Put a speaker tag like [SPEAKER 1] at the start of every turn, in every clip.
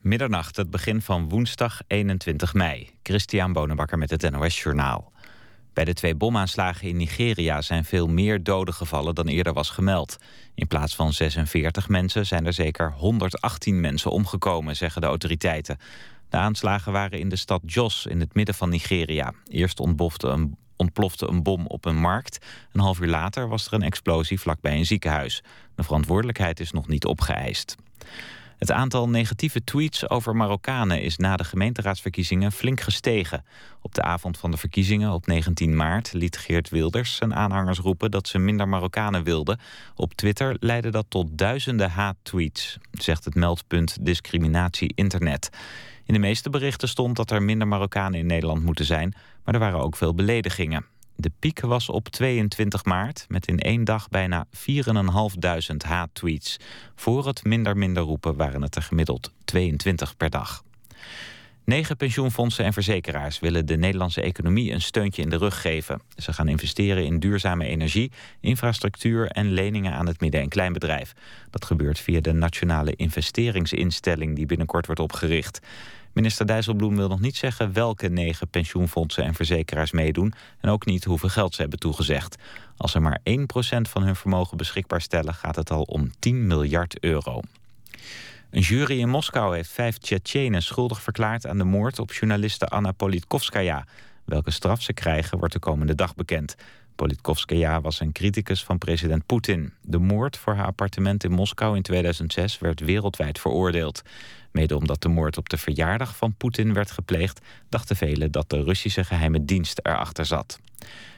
[SPEAKER 1] Middernacht, het begin van woensdag 21 mei. Christian Bonenbakker met het NOS Journaal. Bij de twee bomaanslagen in Nigeria zijn veel meer doden gevallen dan eerder was gemeld. In plaats van 46 mensen zijn er zeker 118 mensen omgekomen, zeggen de autoriteiten. De aanslagen waren in de stad Jos in het midden van Nigeria. Eerst een, ontplofte een bom op een markt. Een half uur later was er een explosie vlakbij een ziekenhuis. De verantwoordelijkheid is nog niet opgeëist. Het aantal negatieve tweets over Marokkanen is na de gemeenteraadsverkiezingen flink gestegen. Op de avond van de verkiezingen op 19 maart liet Geert Wilders zijn aanhangers roepen dat ze minder Marokkanen wilden. Op Twitter leidde dat tot duizenden haattweets, zegt het meldpunt Discriminatie Internet. In de meeste berichten stond dat er minder Marokkanen in Nederland moeten zijn, maar er waren ook veel beledigingen. De piek was op 22 maart met in één dag bijna 4.500 haattweets. Voor het minder minder roepen waren het er gemiddeld 22 per dag. Negen pensioenfondsen en verzekeraars willen de Nederlandse economie een steuntje in de rug geven. Ze gaan investeren in duurzame energie, infrastructuur en leningen aan het midden- en kleinbedrijf. Dat gebeurt via de Nationale Investeringsinstelling die binnenkort wordt opgericht. Minister Dijsselbloem wil nog niet zeggen welke negen pensioenfondsen en verzekeraars meedoen en ook niet hoeveel geld ze hebben toegezegd. Als ze maar 1% van hun vermogen beschikbaar stellen, gaat het al om 10 miljard euro. Een jury in Moskou heeft vijf Tsjetsjenen schuldig verklaard aan de moord op journaliste Anna Politkovskaya. Welke straf ze krijgen wordt de komende dag bekend. Politkovskaya was een criticus van president Poetin. De moord voor haar appartement in Moskou in 2006 werd wereldwijd veroordeeld. Mede omdat de moord op de verjaardag van Poetin werd gepleegd... dachten velen dat de Russische geheime dienst erachter zat.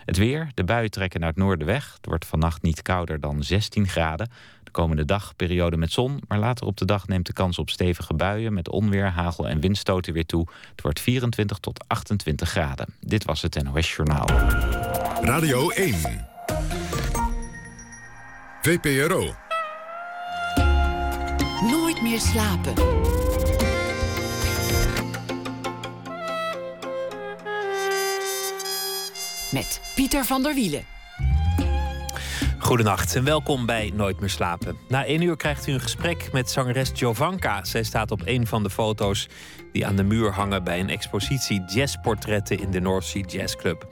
[SPEAKER 1] Het weer, de buien trekken naar het noorden weg. Het wordt vannacht niet kouder dan 16 graden. De komende dag periode met zon, maar later op de dag neemt de kans op stevige buien... met onweer, hagel en windstoten weer toe. Het wordt 24 tot 28 graden. Dit was het NOS Journaal.
[SPEAKER 2] Radio 1. VPRO.
[SPEAKER 3] Nooit meer slapen. Met Pieter van der Wielen.
[SPEAKER 4] Goedenacht en welkom bij Nooit meer slapen. Na één uur krijgt u een gesprek met zangeres Jovanka. Zij staat op een van de foto's die aan de muur hangen bij een expositie jazzportretten in de North Sea Jazz Club.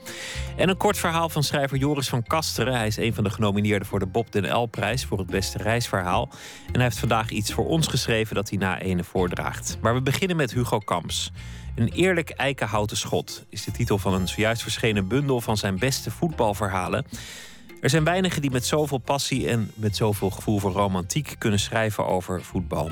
[SPEAKER 4] En een kort verhaal van schrijver Joris van Kasteren. Hij is een van de genomineerden voor de Bob den L-prijs voor het beste reisverhaal. En hij heeft vandaag iets voor ons geschreven dat hij na ene voordraagt. Maar we beginnen met Hugo Kamps. Een eerlijk eikenhouten schot is de titel van een zojuist verschenen bundel van zijn beste voetbalverhalen. Er zijn weinigen die met zoveel passie en met zoveel gevoel voor romantiek kunnen schrijven over voetbal.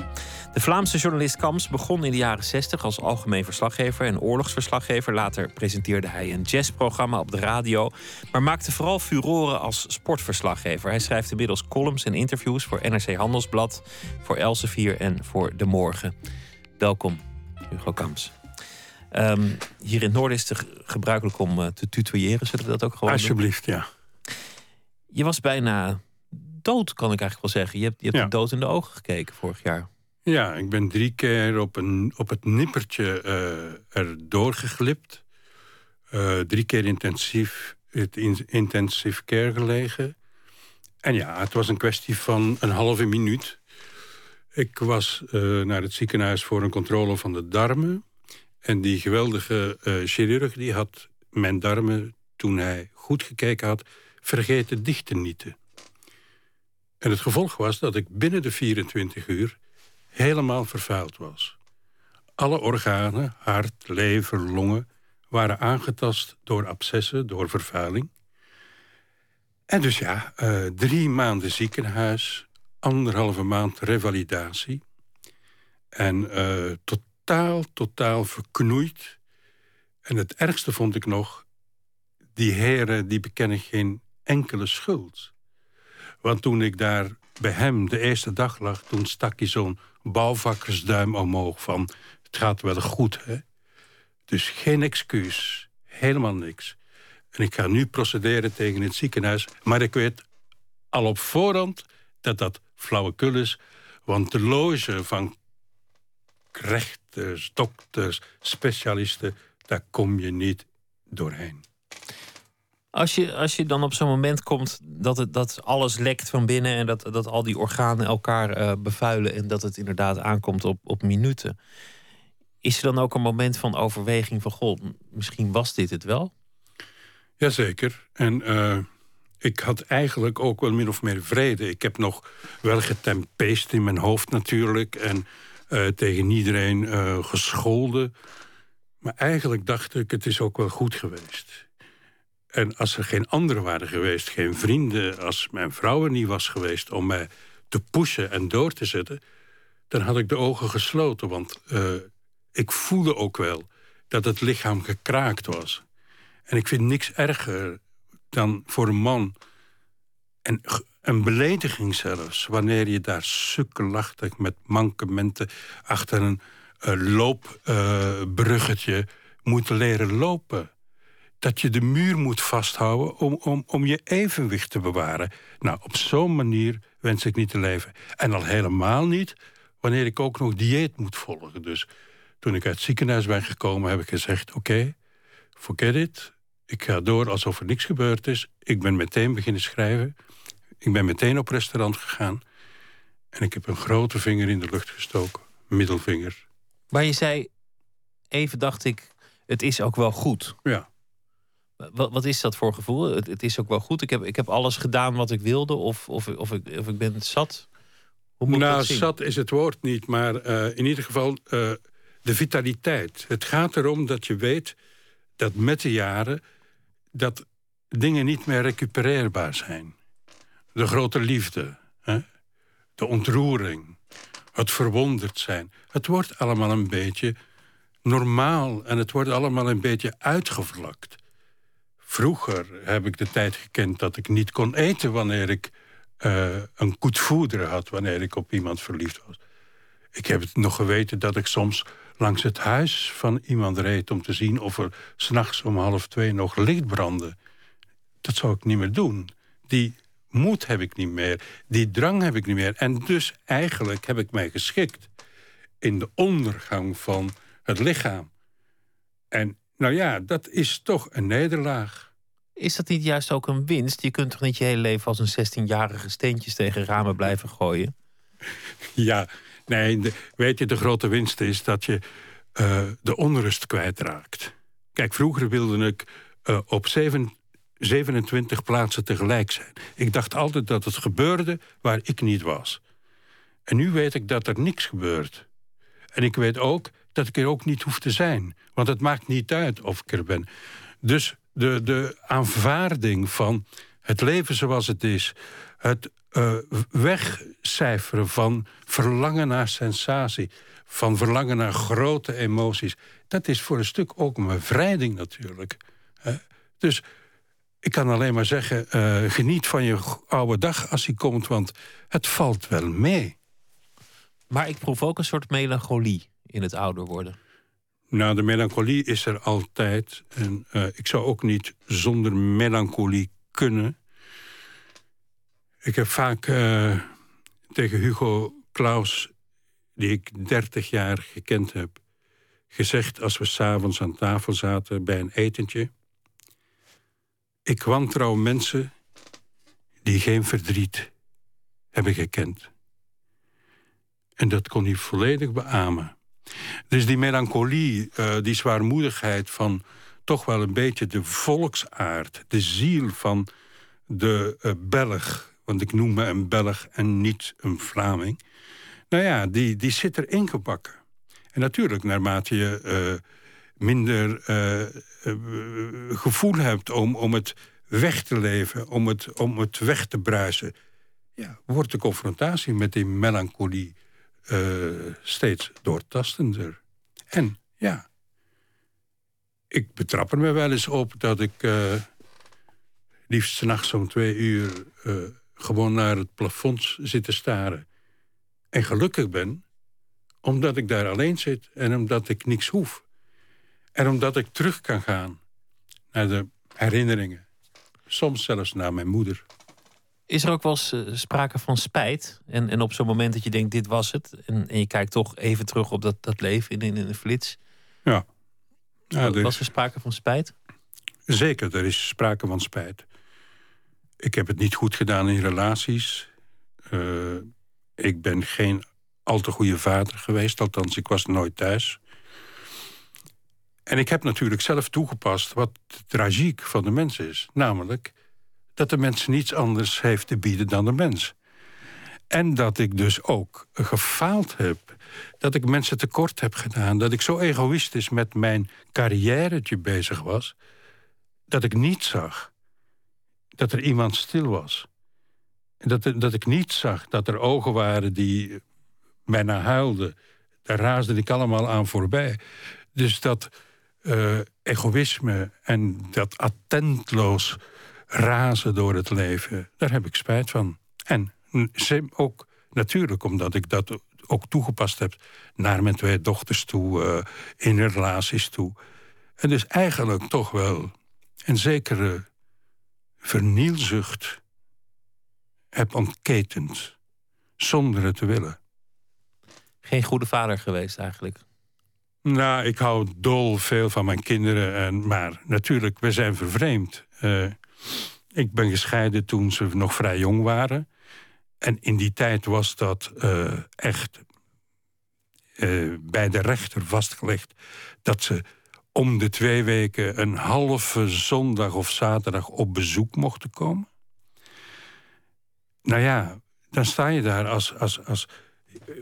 [SPEAKER 4] De Vlaamse journalist Kams begon in de jaren 60 als algemeen verslaggever en oorlogsverslaggever. Later presenteerde hij een jazzprogramma op de radio, maar maakte vooral furoren als sportverslaggever. Hij schrijft inmiddels columns en interviews voor NRC Handelsblad, voor Elsevier en voor De Morgen. Welkom, Hugo Kams. Ehm, hier in het noorden is het gebruikelijk om uh, te tutoyeren. Zullen we dat ook gewoon
[SPEAKER 5] Alsjeblieft, ja.
[SPEAKER 4] Je was bijna dood, kan ik eigenlijk wel zeggen. Je hebt, je hebt de dood in de ogen gekeken vorig jaar.
[SPEAKER 5] Ja, ik ben drie keer op, een, op het nippertje uh, erdoor geglipt. Uh, drie keer intensief, het in, intensive care gelegen. En ja, het was een kwestie van een halve minuut. Ik was uh, naar het ziekenhuis voor een controle van de darmen. En die geweldige chirurg die had mijn darmen, toen hij goed gekeken had vergeten dicht te nieten. En het gevolg was dat ik binnen de 24 uur helemaal vervuild was. Alle organen, hart, lever, longen, waren aangetast door abscessen, door vervuiling. En dus ja, uh, drie maanden ziekenhuis, anderhalve maand revalidatie. En uh, totaal, totaal verknoeid. En het ergste vond ik nog, die heren die bekennen geen enkele schuld. Want toen ik daar bij hem de eerste dag lag... toen stak hij zo'n bouwvakkersduim omhoog van... het gaat wel goed, hè? Dus geen excuus, helemaal niks. En ik ga nu procederen tegen het ziekenhuis... maar ik weet al op voorhand dat dat flauwekul is... want de loge van rechters, dokters, specialisten... daar kom je niet doorheen.
[SPEAKER 4] Als je, als je dan op zo'n moment komt dat, het, dat alles lekt van binnen en dat, dat al die organen elkaar uh, bevuilen en dat het inderdaad aankomt op, op minuten. Is er dan ook een moment van overweging van god, misschien was dit het wel?
[SPEAKER 5] Jazeker. En uh, ik had eigenlijk ook wel min of meer vrede. Ik heb nog wel getempeest in mijn hoofd natuurlijk en uh, tegen iedereen gescholden. Maar eigenlijk dacht ik, het is ook wel goed geweest. En als er geen anderen waren geweest, geen vrienden... als mijn vrouw er niet was geweest om mij te pushen en door te zetten... dan had ik de ogen gesloten, want uh, ik voelde ook wel... dat het lichaam gekraakt was. En ik vind niks erger dan voor een man... En een belediging zelfs, wanneer je daar sukkelachtig... met mankementen achter een uh, loopbruggetje uh, moet leren lopen dat je de muur moet vasthouden om, om, om je evenwicht te bewaren. Nou, op zo'n manier wens ik niet te leven. En al helemaal niet wanneer ik ook nog dieet moet volgen. Dus toen ik uit het ziekenhuis ben gekomen, heb ik gezegd... oké, forget it. Ik ga door alsof er niks gebeurd is. Ik ben meteen beginnen schrijven. Ik ben meteen op restaurant gegaan. En ik heb een grote vinger in de lucht gestoken. Middelvinger.
[SPEAKER 4] Maar je zei, even dacht ik, het is ook wel goed.
[SPEAKER 5] Ja.
[SPEAKER 4] Wat, wat is dat voor gevoel? Het, het, is ook wel goed. Ik heb, ik heb alles gedaan wat ik wilde, of, of, of, ik, of ik ben zat.
[SPEAKER 5] Hoe moet nou, zat is het woord niet, maar uh, in ieder geval uh, de vitaliteit. Het gaat erom dat je weet dat met de jaren dat dingen niet meer recupereerbaar zijn. De grote liefde, hè? de ontroering, het verwonderd zijn. Het wordt allemaal een beetje normaal en het wordt allemaal een beetje uitgevlakt. Vroeger heb ik de tijd gekend dat ik niet kon eten wanneer ik uh, een koetvoeder had, wanneer ik op iemand verliefd was. Ik heb het nog geweten dat ik soms langs het huis van iemand reed om te zien of er s'nachts om half twee nog licht brandde. Dat zou ik niet meer doen. Die moed heb ik niet meer, die drang heb ik niet meer. En dus eigenlijk heb ik mij geschikt in de ondergang van het lichaam. En nou ja, dat is toch een nederlaag.
[SPEAKER 4] Is dat niet juist ook een winst? Je kunt toch niet je hele leven als een 16-jarige steentjes tegen ramen blijven gooien?
[SPEAKER 5] Ja, nee, weet je, de grote winst is dat je uh, de onrust kwijtraakt. Kijk, vroeger wilde ik uh, op 7, 27 plaatsen tegelijk zijn. Ik dacht altijd dat het gebeurde waar ik niet was. En nu weet ik dat er niks gebeurt. En ik weet ook dat ik er ook niet hoef te zijn. Want het maakt niet uit of ik er ben. Dus de, de aanvaarding van het leven zoals het is... het uh, wegcijferen van verlangen naar sensatie... van verlangen naar grote emoties... dat is voor een stuk ook een bevrijding natuurlijk. dus ik kan alleen maar zeggen, uh, geniet van je oude dag als die komt... want het valt wel mee.
[SPEAKER 4] Maar ik proef ook een soort melancholie in het ouder worden?
[SPEAKER 5] Nou, de melancholie is er altijd. En uh, ik zou ook niet zonder melancholie kunnen. Ik heb vaak uh, tegen Hugo Claus, die ik 30 jaar gekend heb... gezegd als we s'avonds aan tafel zaten bij een etentje... ik wantrouw mensen die geen verdriet hebben gekend. En dat kon hij volledig beamen. Dus die melancholie, uh, die zwaarmoedigheid van toch wel een beetje de volksaard, de ziel van de uh, Belg, want ik noem me een Belg en niet een Vlaming. Nou ja, die, die zit er ingebakken. En natuurlijk, naarmate je uh, minder gevoel hebt om, om het weg te leven, om het, om het weg te bruisen, ja, wordt de confrontatie met die melancholie uh, steeds doortastender. En ja, ik betrap er me wel eens op dat ik uh, liefst s'nachts om twee uur gewoon naar het plafond zit te staren. En gelukkig ben, omdat ik daar alleen zit en omdat ik niks hoef. En omdat ik terug kan gaan naar de herinneringen. Soms zelfs naar mijn moeder.
[SPEAKER 4] Is er ook wel eens uh, sprake van spijt? En, en op zo'n moment dat je denkt, dit was het. En, en je kijkt toch even terug op dat, dat leven in, in, in een flits.
[SPEAKER 5] Ja.
[SPEAKER 4] ja was er sprake van spijt?
[SPEAKER 5] Zeker, er is sprake van spijt. Ik heb het niet goed gedaan in relaties. Uh, ik ben geen al te goede vader geweest, althans, ik was nooit thuis. En ik heb natuurlijk zelf toegepast wat tragiek van de mens is. Namelijk dat de mens niets anders heeft te bieden dan de mens. En dat ik dus ook gefaald heb. Dat ik mensen tekort heb gedaan. Dat ik zo egoïstisch met mijn carrièretje bezig was. Dat ik niet zag dat er iemand stil was. Dat, dat ik niet zag dat er ogen waren die bijna huilden. Daar raasde ik allemaal aan voorbij. Dus dat uh, egoïsme en dat attentloos razen door het leven, daar heb ik spijt van. En ook natuurlijk omdat ik dat ook toegepast heb naar mijn twee dochters toe, uh, in relaties toe. En dus eigenlijk toch wel een zekere vernielzucht heb ontketend, zonder het te willen.
[SPEAKER 4] Geen goede vader geweest eigenlijk?
[SPEAKER 5] Nou, ik hou dol veel van mijn kinderen. En, maar natuurlijk, we zijn vervreemd. Uh, ik ben gescheiden toen ze nog vrij jong waren. En in die tijd was dat uh, echt uh, bij de rechter vastgelegd... dat ze om de twee weken een halve zondag of zaterdag op bezoek mochten komen. Nou ja, dan sta je daar als, als, als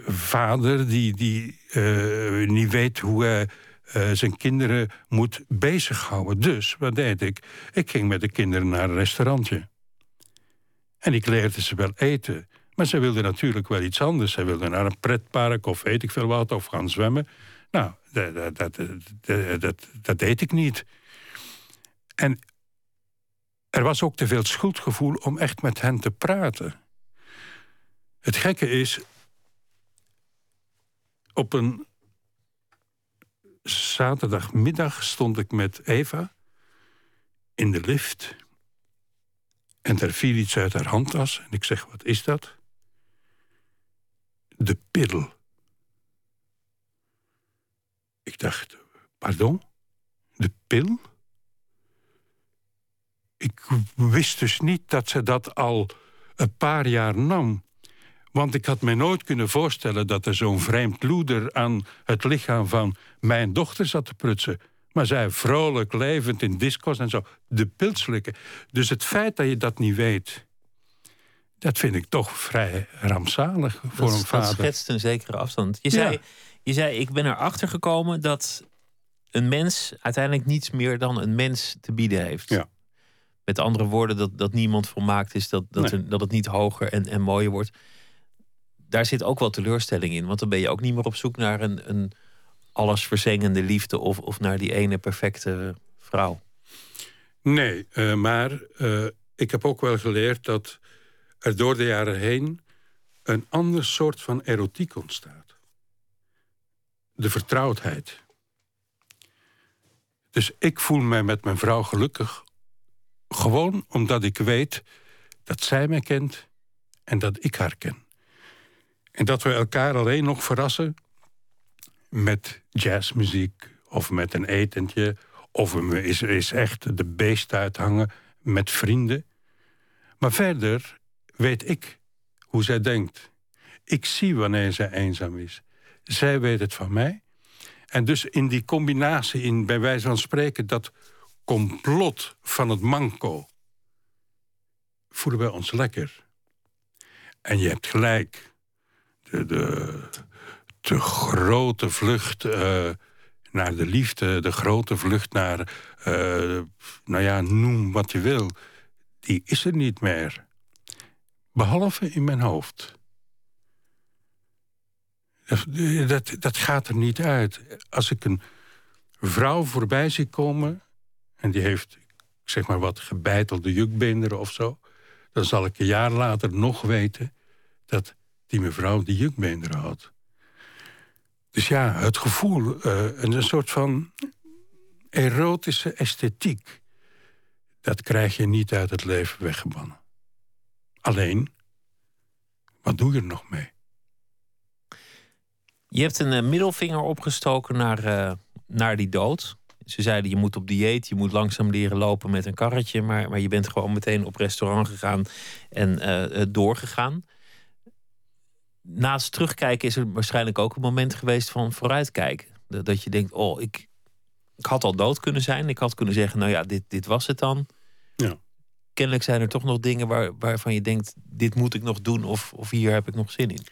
[SPEAKER 5] vader die, die uh, niet weet hoe hij uh, zijn kinderen moet bezighouden. Dus, wat deed ik? Ik ging met de kinderen naar een restaurantje. En ik leerde ze wel eten. Maar ze wilden natuurlijk wel iets anders. Ze wilden naar een pretpark of weet ik veel wat, of gaan zwemmen. Nou, dat, dat, dat, dat, dat deed ik niet. En er was ook te veel schuldgevoel om echt met hen te praten. Het gekke is, op een zaterdagmiddag stond ik met Eva in de lift. En er viel iets uit haar handtas. En ik zeg, wat is dat? De pil. Ik dacht, pardon? De pil? Ik wist dus niet dat ze dat al een paar jaar nam. Want ik had me nooit kunnen voorstellen dat er zo'n vreemd loeder aan het lichaam van mijn dochter zat te prutsen. Maar zij vrolijk, levend in disco's en zo, de pilselijke. Dus het feit dat je dat niet weet, dat vind ik toch vrij rampzalig voor een vader.
[SPEAKER 4] Dat schetst een zekere afstand. Je, zei, je zei, ik ben erachter gekomen dat een mens uiteindelijk niets meer dan een mens te bieden heeft.
[SPEAKER 5] Ja.
[SPEAKER 4] Met andere woorden, dat, dat niemand volmaakt is, dat, dat, dat het niet hoger en, en mooier wordt daar zit ook wel teleurstelling in. Want dan ben je ook niet meer op zoek naar een, een allesverzengende liefde of, of naar die ene perfecte vrouw.
[SPEAKER 5] Nee, uh, maar uh, ik heb ook wel geleerd dat er door de jaren heen een ander soort van erotiek ontstaat. De vertrouwdheid. Dus ik voel mij met mijn vrouw gelukkig. Gewoon omdat ik weet dat zij mij kent en dat ik haar ken. En dat we elkaar alleen nog verrassen met jazzmuziek of met een etentje. Of is, is echt de beest uithangen met vrienden. Maar verder weet ik hoe zij denkt. Ik zie wanneer zij eenzaam is. Zij weet het van mij. En dus in die combinatie, in, bij wijze van spreken, dat complot van het manco, voelen wij ons lekker. En je hebt gelijk de, de, grote vlucht uh, naar de liefde, de grote vlucht naar, uh, nou ja, noem wat je wil, die is er niet meer. Behalve in mijn hoofd. Dat, dat gaat er niet uit. Als ik een vrouw voorbij zie komen... en die heeft, zeg maar wat, gebeitelde jukbeenderen of zo... dan zal ik een jaar later nog weten... dat die mevrouw die jukbeenderen had. Dus ja, het gevoel, uh, een soort van erotische esthetiek... dat krijg je niet uit het leven weggebannen. Alleen, wat doe je er nog mee?
[SPEAKER 4] Je hebt een uh, middelvinger opgestoken naar, uh, naar die dood. ze zeiden je moet op dieet, je moet langzaam leren lopen met een karretje, maar, maar je bent gewoon meteen op restaurant gegaan en doorgegaan. Naast terugkijken is er waarschijnlijk ook een moment geweest van vooruitkijken. Dat je denkt, oh, ik, ik had al dood kunnen zijn. Ik had kunnen zeggen, nou ja, dit, dit was het dan.
[SPEAKER 5] Ja.
[SPEAKER 4] Kennelijk zijn er toch nog dingen waar, waarvan je denkt, dit moet ik nog doen of, of hier heb ik nog zin in.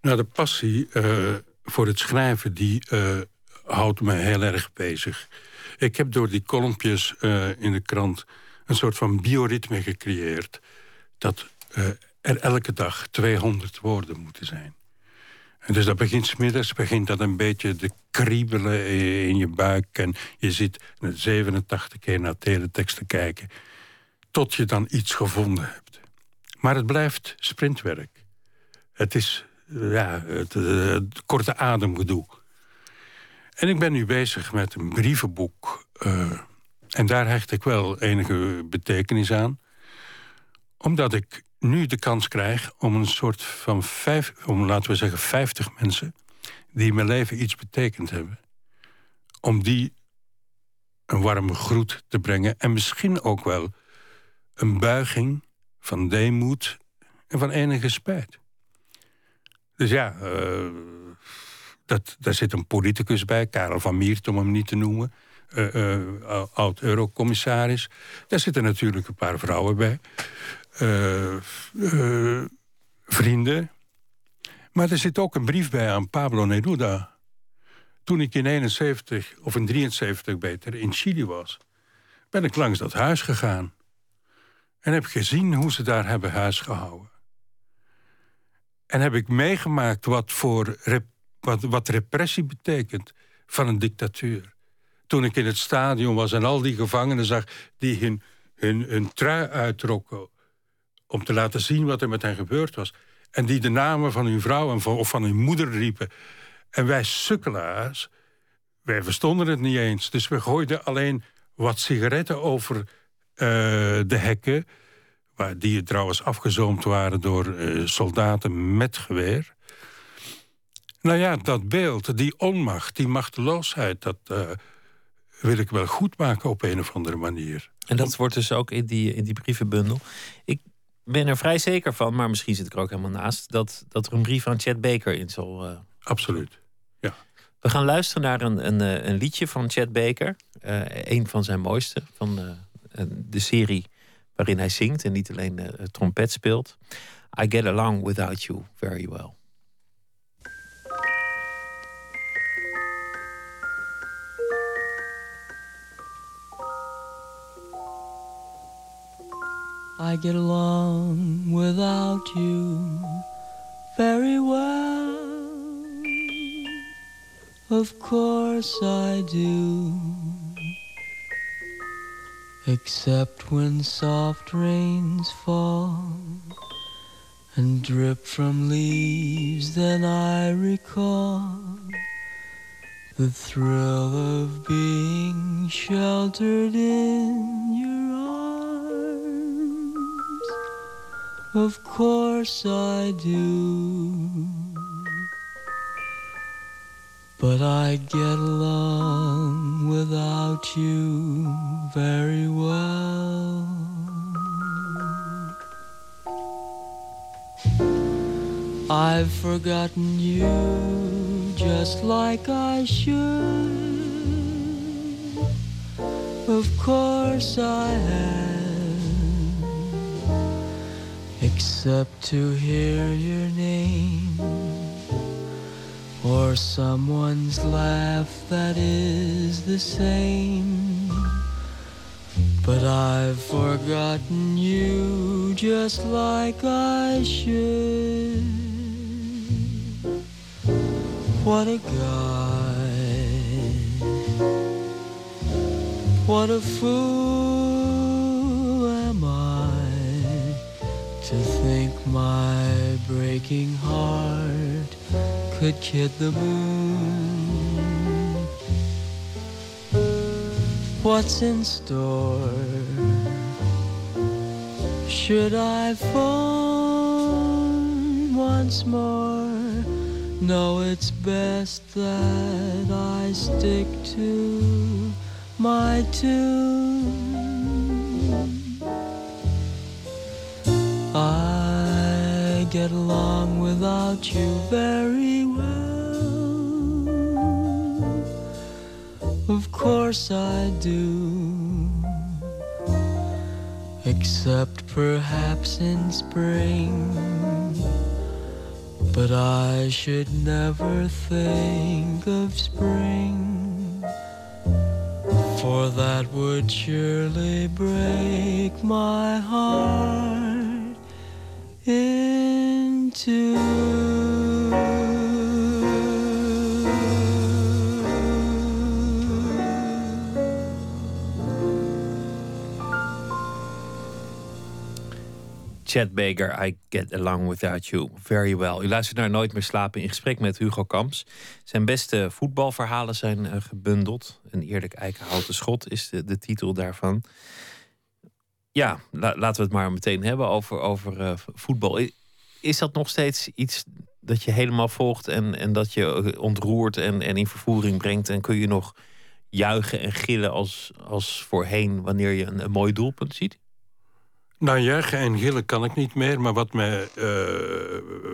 [SPEAKER 5] Nou, de passie uh, voor het schrijven, die uh, houdt me heel erg bezig. Ik heb door die kolompjes uh, in de krant een soort van bioritme gecreëerd. Dat er elke dag 200 woorden moeten zijn. En dus dat begint smiddags, begint dat een beetje te kriebelen in je buik. En je zit 87 keer naar teletext te kijken. Tot je dan iets gevonden hebt. Maar het blijft sprintwerk. Het is ja, het, het korte ademgedoe. En ik ben nu bezig met een brievenboek. Uh, en daar hecht ik wel enige betekenis aan. Omdat ik nu de kans krijg om een soort van vijf, om laten we zeggen, vijftig mensen die mijn leven iets betekend hebben, om die een warme groet te brengen en misschien ook wel een buiging van deemoed en van enige spijt. Dus ja, uh, dat, daar zit een politicus bij, Karel van Miert om hem niet te noemen. Uh, uh, oud-eurocommissaris. Daar zitten natuurlijk een paar vrouwen bij. Vrienden. Maar er zit ook een brief bij aan Pablo Neruda. Toen ik in 71, of in 73 beter, in Chili was... ben ik langs dat huis gegaan. En heb gezien hoe ze daar hebben huisgehouden. En heb ik meegemaakt wat, voor wat, wat repressie betekent van een dictatuur. Toen ik in het stadion was en al die gevangenen zag die hun, hun, hun trui uittrokken om te laten zien wat er met hen gebeurd was. En die de namen van hun vrouw en van, of van hun moeder riepen. En wij sukkelaars, wij verstonden het niet eens. Dus we gooiden alleen wat sigaretten over uh, de hekken waar die trouwens afgezoomd waren door uh, soldaten met geweer. Nou ja, dat beeld, die onmacht, die machteloosheid... dat uh, wil ik wel goed maken op een of andere manier.
[SPEAKER 4] En dat wordt dus ook in die, in die brievenbundel. Ik ben er vrij zeker van, maar misschien zit ik er ook helemaal naast... dat, dat er een brief van Chad Baker in zal... Uh...
[SPEAKER 5] Absoluut, ja.
[SPEAKER 4] We gaan luisteren naar een, een, een liedje van Chad Baker. een van zijn mooiste van de serie waarin hij zingt en niet alleen uh, trompet speelt. I get along without you very well.
[SPEAKER 6] I get along without you very well. Of course I do. Except when soft rains fall and drip from leaves, then I recall the thrill of being sheltered in your arms. Of course I do. But I get along without you very well. I've forgotten you just like I should. Of course I have, except to hear your name or someone's laugh that is the same. But I've forgotten you just like I should. What a guy. What a fool my breaking heart could kid the moon. What's in store? Should I phone once more? No, it's best that I stick to
[SPEAKER 7] my tune. I get along without you very well. Of course I do. Except perhaps in spring. But I should never think of spring, for that would surely break my heart in two.
[SPEAKER 4] Chad Baker, I Get Along Without You Very Well. U luistert naar Nooit meer slapen in gesprek met Hugo Kamps. Zijn beste voetbalverhalen zijn eh, gebundeld. Een eerlijk eikenhouten schot is de titel daarvan. Ja, la- laten we het maar meteen hebben over, over eh, voetbal. Is dat nog steeds iets dat je helemaal volgt en, en dat je eh, ontroert en, en in vervoering brengt? En kun je nog juichen en gillen als, als voorheen wanneer je een, een mooi doelpunt ziet?
[SPEAKER 5] Nou, juichen en gillen kan ik niet meer. Maar wat mij eh,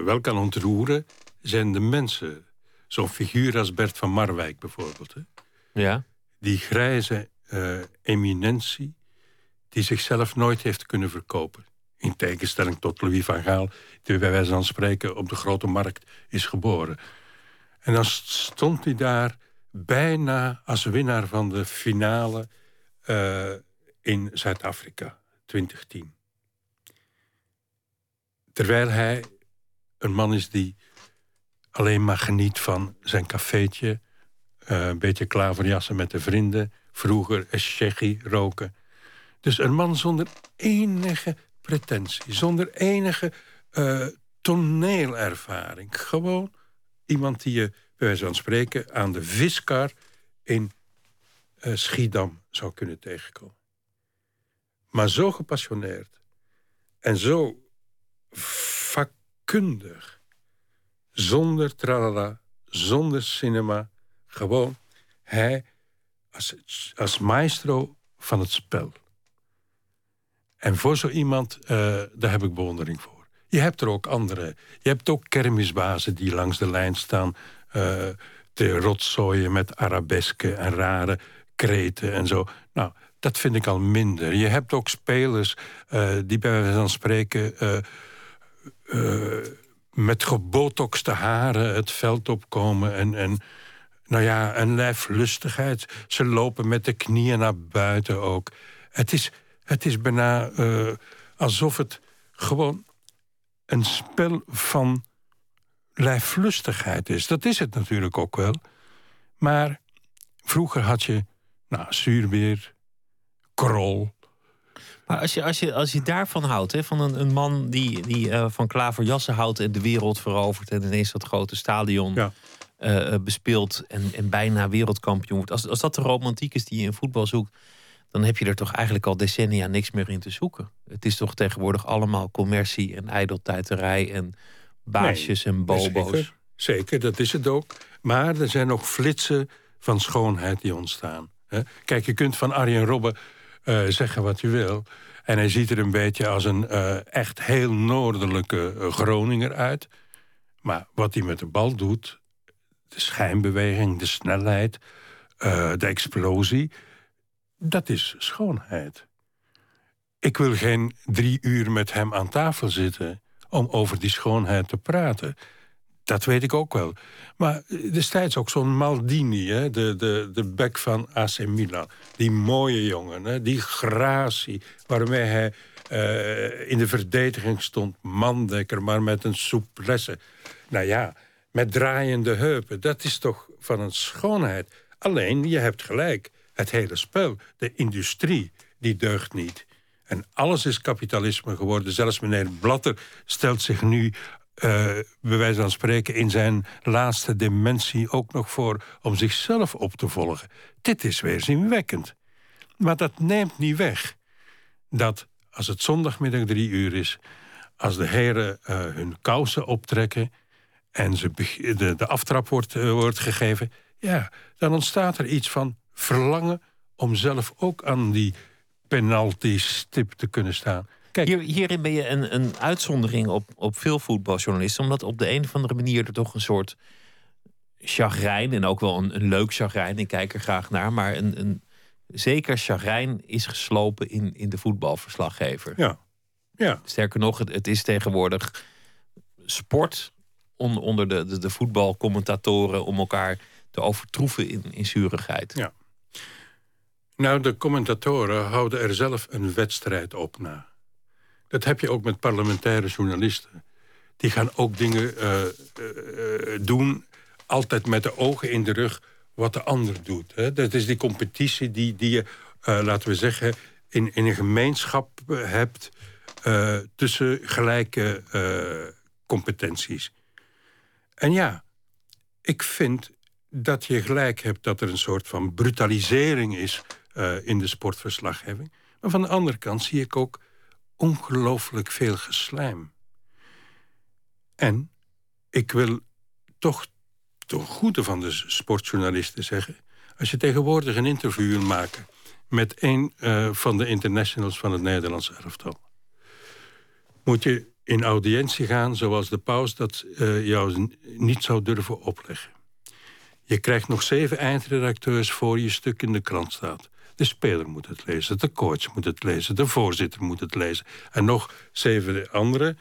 [SPEAKER 5] wel kan ontroeren, zijn de mensen. Zo'n figuur als Bert van Marwijk bijvoorbeeld. Hè?
[SPEAKER 4] Ja.
[SPEAKER 5] Die grijze eminentie die zichzelf nooit heeft kunnen verkopen. In tegenstelling tot Louis van Gaal, die bij wijze van spreken op de grote markt is geboren. En dan stond hij daar bijna als winnaar van de finale eh, in Zuid-Afrika, 2010. Terwijl hij een man is die alleen maar geniet van zijn cafeetje, eh, een beetje klaverjassen met de vrienden, vroeger een roken. Dus een man zonder enige pretentie, zonder enige eh, toneelervaring. Gewoon iemand die je, bij wijze van spreken, aan de viskar in eh, Schiedam zou kunnen tegenkomen. Maar zo gepassioneerd en zo vakkundig, zonder tralala, zonder cinema, gewoon hij als, als maestro van het spel. En voor zo iemand, eh, daar heb ik bewondering voor. Je hebt er ook andere. Je hebt ook kermisbazen die langs de lijn staan... eh, te rotzooien met arabesken en rare kreten en zo. Nou, dat vind ik al minder. Je hebt ook spelers eh, die bij wijze van spreken... met gebotoxte haren het veld opkomen en... en nou ja, een lijflustigheid. Ze lopen met de knieën naar buiten ook. Het is, het is bijna eh, alsof het gewoon een spel van lijflustigheid is. Dat is het natuurlijk ook wel. Maar vroeger had je nou, zuurbeer, krol.
[SPEAKER 4] Maar als je, als je, als je daarvan houdt, hè, van een, een man die, die eh, van klaverjassen houdt en de wereld verovert en ineens dat grote stadion
[SPEAKER 5] Ja.
[SPEAKER 4] eh, bespeelt en, en bijna wereldkampioen wordt. Als, als dat de romantiek is die je in voetbal zoekt, dan heb je er toch eigenlijk al decennia niks meer in te zoeken. Het is toch tegenwoordig allemaal commercie en ijdeltuiterij en baasjes en bobo's.
[SPEAKER 5] Zeker, zeker, dat is het ook. Maar er zijn ook flitsen van schoonheid die ontstaan. Kijk, je kunt van Arjen Robben eh, zeggen wat je wil. En hij ziet er een beetje als een eh, echt heel noordelijke eh, Groninger uit. Maar wat hij met de bal doet, de schijnbeweging, de snelheid, de explosie, dat is schoonheid. Ik wil geen drie uur met hem aan tafel zitten om over die schoonheid te praten. Dat weet ik ook wel. Maar destijds ook zo'n Maldini, hè, de, de, de bek van AC Milan. Die mooie jongen, hè, die gratie waarmee hij eh, in de verdediging stond. Mandekker, maar met een souplesse. Nou ja, met draaiende heupen. Dat is toch van een schoonheid. Alleen, je hebt gelijk. Het hele spel, de industrie, die deugt niet. En alles is kapitalisme geworden. Zelfs meneer Blatter stelt zich nu, eh bij wijze van spreken, in zijn laatste dimensie ook nog voor om zichzelf op te volgen. Dit is weerzinwekkend. Maar dat neemt niet weg dat als het zondagmiddag drie uur is, als de heren eh, hun kousen optrekken en ze de, de aftrap wordt, eh, wordt gegeven, ja, dan ontstaat er iets van verlangen om zelf ook aan die penalty-stip te kunnen staan.
[SPEAKER 4] Kijk, Hier, hierin ben je een, een uitzondering op, op veel voetbaljournalisten, omdat op de een of andere manier er toch een soort chagrijn, en ook wel een, een leuk chagrijn, ik kijk er graag naar, maar een, een zeker chagrijn is geslopen in, in de voetbalverslaggever.
[SPEAKER 5] Ja. ja.
[SPEAKER 4] Sterker nog, het, het is tegenwoordig sport on, onder de, de, de voetbalcommentatoren om elkaar te overtroeven in, in zurigheid.
[SPEAKER 5] Ja. Nou, de commentatoren houden er zelf een wedstrijd op na. Dat heb je ook met parlementaire journalisten. Die gaan ook dingen uh, uh, doen, altijd met de ogen in de rug, wat de ander doet. Hè? Dat is die competitie die, die je, laten we zeggen, in, in een gemeenschap hebt tussen gelijke competenties. En ja, ik vind dat je gelijk hebt dat er een soort van brutalisering is uh, in de sportverslaggeving. Maar van de andere kant zie ik ook ongelooflijk veel geslijm. En ik wil toch ten goede van de sportjournalisten zeggen... als je tegenwoordig een interview wil maken... met een uh, van de internationals van het Nederlandse elftal... moet je in audiëntie gaan zoals de paus dat uh, jou niet zou durven opleggen. Je krijgt nog zeven eindredacteurs voor je stuk in de krant staat. De speler moet het lezen, de coach moet het lezen, de voorzitter moet het lezen. En nog zeven andere.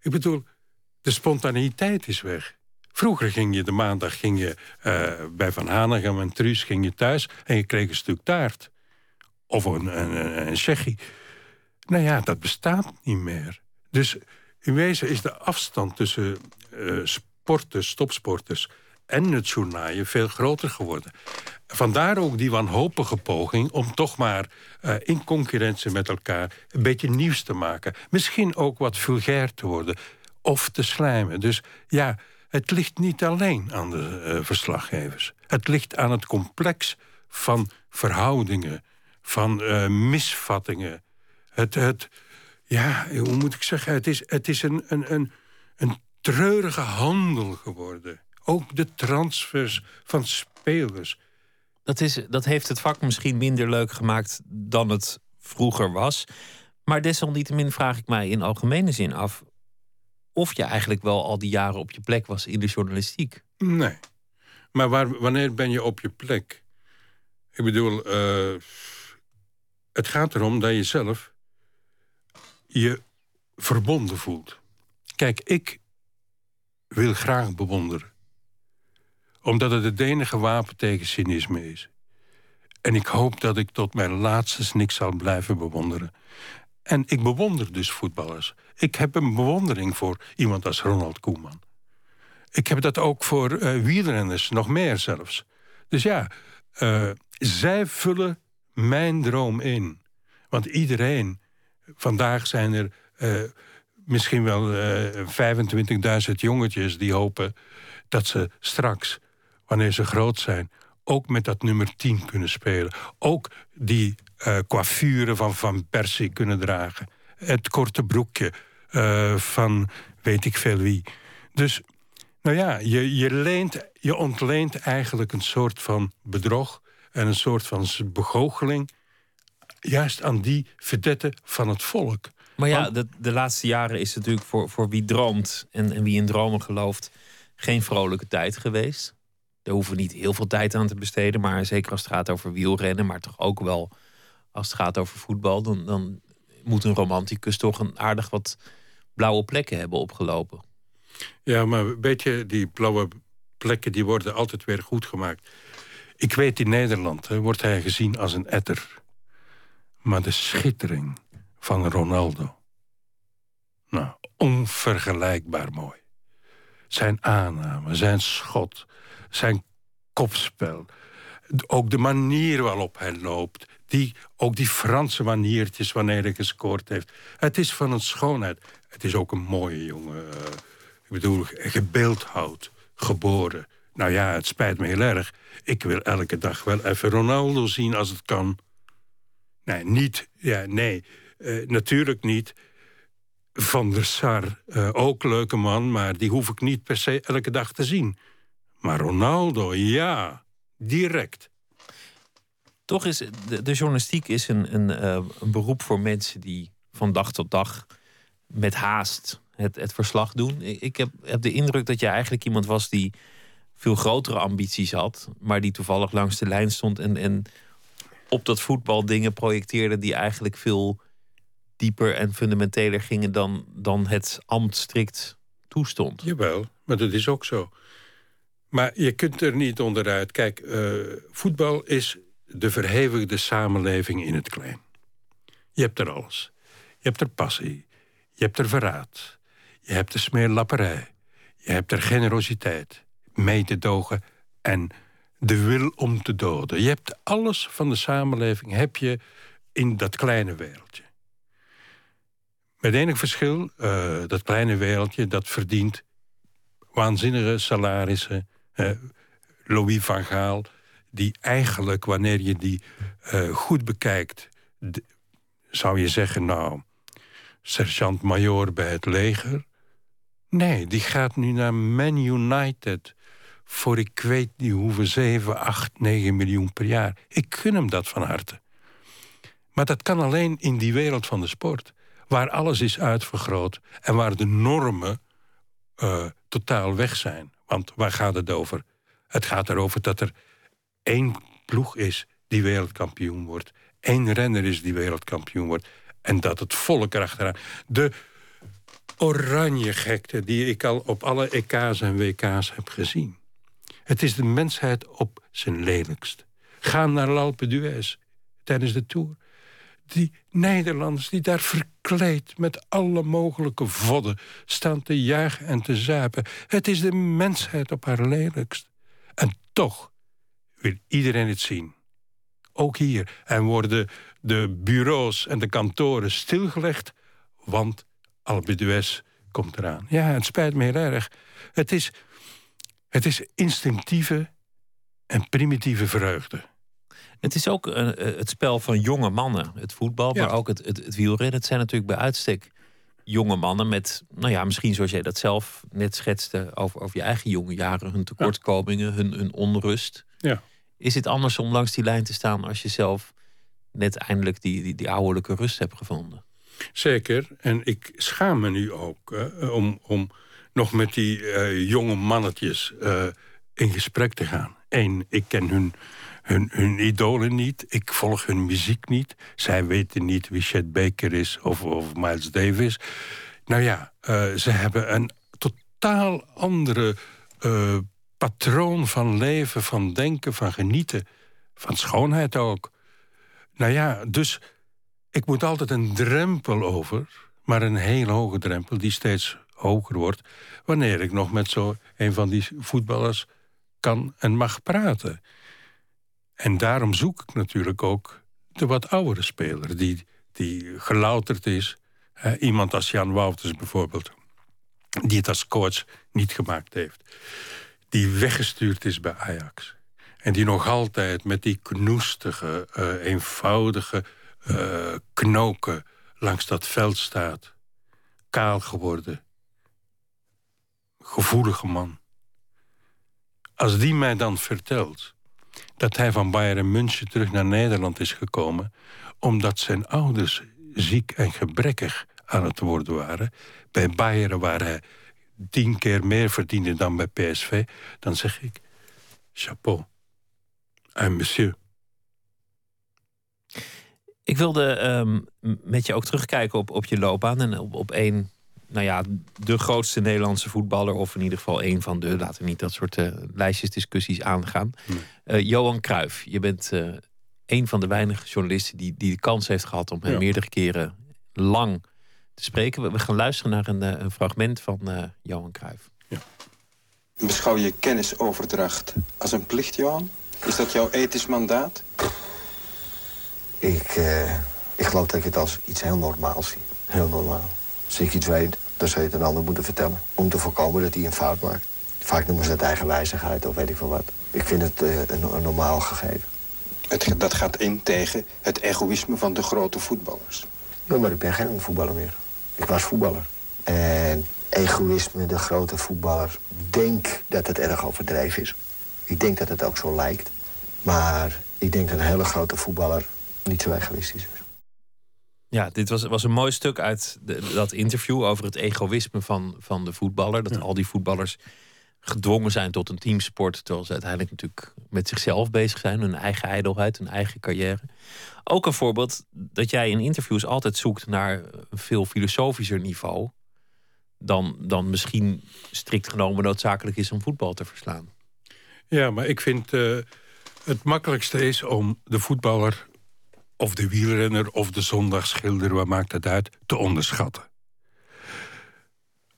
[SPEAKER 5] Ik bedoel, de spontaniteit is weg. Vroeger ging je de maandag ging je, uh, bij Van Hanegem en Truus ging je thuis... en je kreeg een stuk taart. Of een, een, een, een Nou ja, dat bestaat niet meer. Dus in wezen is de afstand tussen uh, sporters, topsporters en het journaal veel groter geworden. Vandaar ook die wanhopige poging om toch maar uh, in concurrentie met elkaar een beetje nieuws te maken. Misschien ook wat vulgair te worden of te slijmen. Dus ja, het ligt niet alleen aan de uh, verslaggevers. Het ligt aan het complex van verhoudingen, van uh, misvattingen. Het, het, ja, hoe moet ik zeggen? Het is, het is een, een, een, een treurige handel geworden. Ook de transfers van spelers.
[SPEAKER 4] Dat, is, dat heeft het vak misschien minder leuk gemaakt dan het vroeger was. Maar desalniettemin vraag ik mij in algemene zin af of je eigenlijk wel al die jaren op je plek was in de journalistiek.
[SPEAKER 5] Nee. Maar waar, wanneer ben je op je plek? Ik bedoel, uh, het gaat erom dat je zelf je verbonden voelt. Kijk, ik wil graag bewonderen. Omdat het het enige wapen tegen cynisme is. En ik hoop dat ik tot mijn laatste niks zal blijven bewonderen. En ik bewonder dus voetballers. Ik heb een bewondering voor iemand als Ronald Koeman. Ik heb dat ook voor uh, wielrenners, nog meer zelfs. Dus ja, uh, zij vullen mijn droom in. Want iedereen vandaag zijn er uh, misschien wel uh, 25.000 jongetjes die hopen dat ze straks, wanneer ze groot zijn, ook met dat nummer 10 kunnen spelen. Ook die uh, coiffure van Van Persie kunnen dragen. Het korte broekje uh, van weet ik veel wie. Dus, nou ja, je, je, leent, je ontleent eigenlijk een soort van bedrog... en een soort van begoocheling juist aan die verdetten van het volk.
[SPEAKER 4] Maar ja, de, de laatste jaren is natuurlijk voor, voor wie droomt en, en wie in dromen gelooft geen vrolijke tijd geweest. Daar hoeven we niet heel veel tijd aan te besteden, maar zeker als het gaat over wielrennen, maar toch ook wel als het gaat over voetbal, dan, dan moet een romanticus toch een aardig wat blauwe plekken hebben opgelopen.
[SPEAKER 5] Ja, maar weet je, die blauwe plekken die worden altijd weer goed gemaakt. Ik weet in Nederland hè, wordt hij gezien als een etter. Maar de schittering van Ronaldo. Nou, onvergelijkbaar mooi. Zijn aanname, zijn schot, zijn kopspel. Ook de manier waarop hij loopt. Die, ook die Franse maniertjes wanneer hij gescoord heeft. Het is van een schoonheid. Het is ook een mooie jongen. Eh, ik bedoel, gebeeldhouwd, geboren. Nou ja, het spijt me heel erg. Ik wil elke dag wel even Ronaldo zien als het kan. Nee, niet. Ja, nee, uh, natuurlijk niet. Van der Sar, uh, ook leuke man, maar die hoef ik niet per se elke dag te zien. Maar Ronaldo, ja, direct.
[SPEAKER 4] Toch is de, de journalistiek is een, een, eh, een beroep voor mensen die van dag tot dag met haast het, het verslag doen. Ik, ik heb, heb de indruk dat jij eigenlijk iemand was die veel grotere ambities had, maar die toevallig langs de lijn stond en, en op dat voetbal dingen projecteerde die eigenlijk veel dieper en fundamenteler gingen dan, dan het ambt strikt toestond.
[SPEAKER 5] Jawel, maar dat is ook zo. Maar je kunt er niet onderuit. Kijk, uh, voetbal is de verhevigde samenleving in het klein. Je hebt er alles. Je hebt er passie. Je hebt er verraad. Je hebt er smeerlapperij. Je hebt er generositeit, mededogen en de wil om te doden. Je hebt alles van de samenleving heb je in dat kleine wereldje. Met enig verschil, uh, dat kleine wereldje dat verdient waanzinnige salarissen. Uh, Louis van Gaal, die eigenlijk, wanneer je die uh, goed bekijkt... zou je zeggen, nou, sergeant-majoor bij het leger. Nee, die gaat nu naar Man United voor ik weet niet hoeveel, 7, 8, 9 miljoen per jaar. Ik gun hem dat van harte. Maar dat kan alleen in die wereld van de sport. Waar alles is uitvergroot en waar de normen uh, totaal weg zijn. Want waar gaat het over? Het gaat erover dat er één ploeg is die wereldkampioen wordt. Eén renner is die wereldkampioen wordt. En dat het volk erachteraan... De oranje gekte die ik al op alle EK's en WK's heb gezien. Het is de mensheid op zijn lelijkst. Ga naar l'Alpe d'Huez tijdens de Tour. Die Nederlanders die daar verkleed met alle mogelijke vodden... staan te juichen en te zuipen. Het is de mensheid op haar lelijkst. En toch wil iedereen het zien. Ook hier. En worden de bureaus en de kantoren stilgelegd... want Alpe d'Huez komt eraan. Ja, het spijt me heel erg. Het is het is instinctieve en primitieve vreugde.
[SPEAKER 4] Het is ook uh, het spel van jonge mannen, het voetbal, maar ook het, het, het wielrennen. Het zijn natuurlijk bij uitstek jonge mannen met, nou ja, misschien zoals jij dat zelf net schetste over, over je eigen jonge jaren, hun tekortkomingen, hun, hun onrust.
[SPEAKER 5] Ja.
[SPEAKER 4] Is het anders om langs die lijn te staan als je zelf net eindelijk die, die, die ouderlijke rust hebt gevonden?
[SPEAKER 5] Zeker. En ik schaam me nu ook om, om nog met die uh, jonge mannetjes uh, in gesprek te gaan. Eén, ik ken hun, hun, idolen niet. Ik volg hun muziek niet. Zij weten niet wie Chet Baker is of, of Miles Davis. Nou ja, uh, ze hebben een totaal andere patroon van leven, van denken, van genieten. Van schoonheid ook. Nou ja, dus ik moet altijd een drempel over... maar een hele hoge drempel die steeds hoger wordt... wanneer ik nog met zo een van die voetballers kan en mag praten. En daarom zoek ik natuurlijk ook de wat oudere speler... die, die gelouterd is. iemand als Jan Wouters bijvoorbeeld... die het als coach niet gemaakt heeft. Die weggestuurd is bij Ajax. En die nog altijd met die knoestige, uh, eenvoudige uh, knoken langs dat veld staat. Kaal geworden, gevoelige man. Als die mij dan vertelt dat hij van Bayern München terug naar Nederland is gekomen... omdat zijn ouders ziek en gebrekkig aan het worden waren... bij Bayern waar hij tien keer meer verdiende dan bij PSV... dan zeg ik, chapeau, un monsieur.
[SPEAKER 4] Ik wilde um, met je ook terugkijken op, op je loopbaan... en op, op één nou ja, de grootste Nederlandse voetballer, of in ieder geval een van de, laten we niet dat soort uh, lijstjesdiscussies aangaan. Uh, Johan Cruijff, je bent uh, een van de weinige journalisten die, die de kans heeft gehad om hem meerdere keren lang te spreken. We, gaan luisteren naar een, een fragment van Johan Cruijff. Ja.
[SPEAKER 8] Beschouw je kennisoverdracht als een plicht, Johan? Is dat jouw ethisch mandaat?
[SPEAKER 9] Ik, ik geloof dat ik het als iets heel normaals zie. Heel normaal. Als ik iets weet, dan zou je het een ander moeten vertellen. Om te voorkomen dat hij een fout maakt. Vaak noemen ze het eigenwijzigheid of weet ik veel wat. Ik vind het uh, een, een, normaal gegeven.
[SPEAKER 8] Het, dat gaat in tegen het egoïsme van de grote voetballers.
[SPEAKER 9] Ja, maar ik ben geen voetballer meer. Ik was voetballer. En egoïsme, de grote voetballer, denk dat het erg overdreven is. Ik denk dat het ook zo lijkt. Maar ik denk dat een hele grote voetballer niet zo egoïstisch is.
[SPEAKER 4] Ja, dit was, was een mooi stuk uit de, dat interview over het egoïsme van, van de voetballer. Dat al die voetballers gedwongen zijn tot een teamsport. Terwijl ze uiteindelijk natuurlijk met zichzelf bezig zijn. Hun eigen ijdelheid, hun eigen carrière. Ook een voorbeeld dat jij in interviews altijd zoekt naar een veel filosofischer niveau. Dan, dan misschien strikt genomen noodzakelijk is om voetbal te verslaan.
[SPEAKER 5] Ja, maar ik vind uh, het makkelijkste is om de voetballer of de wielrenner of de zondagschilder, wat maakt het uit, te onderschatten.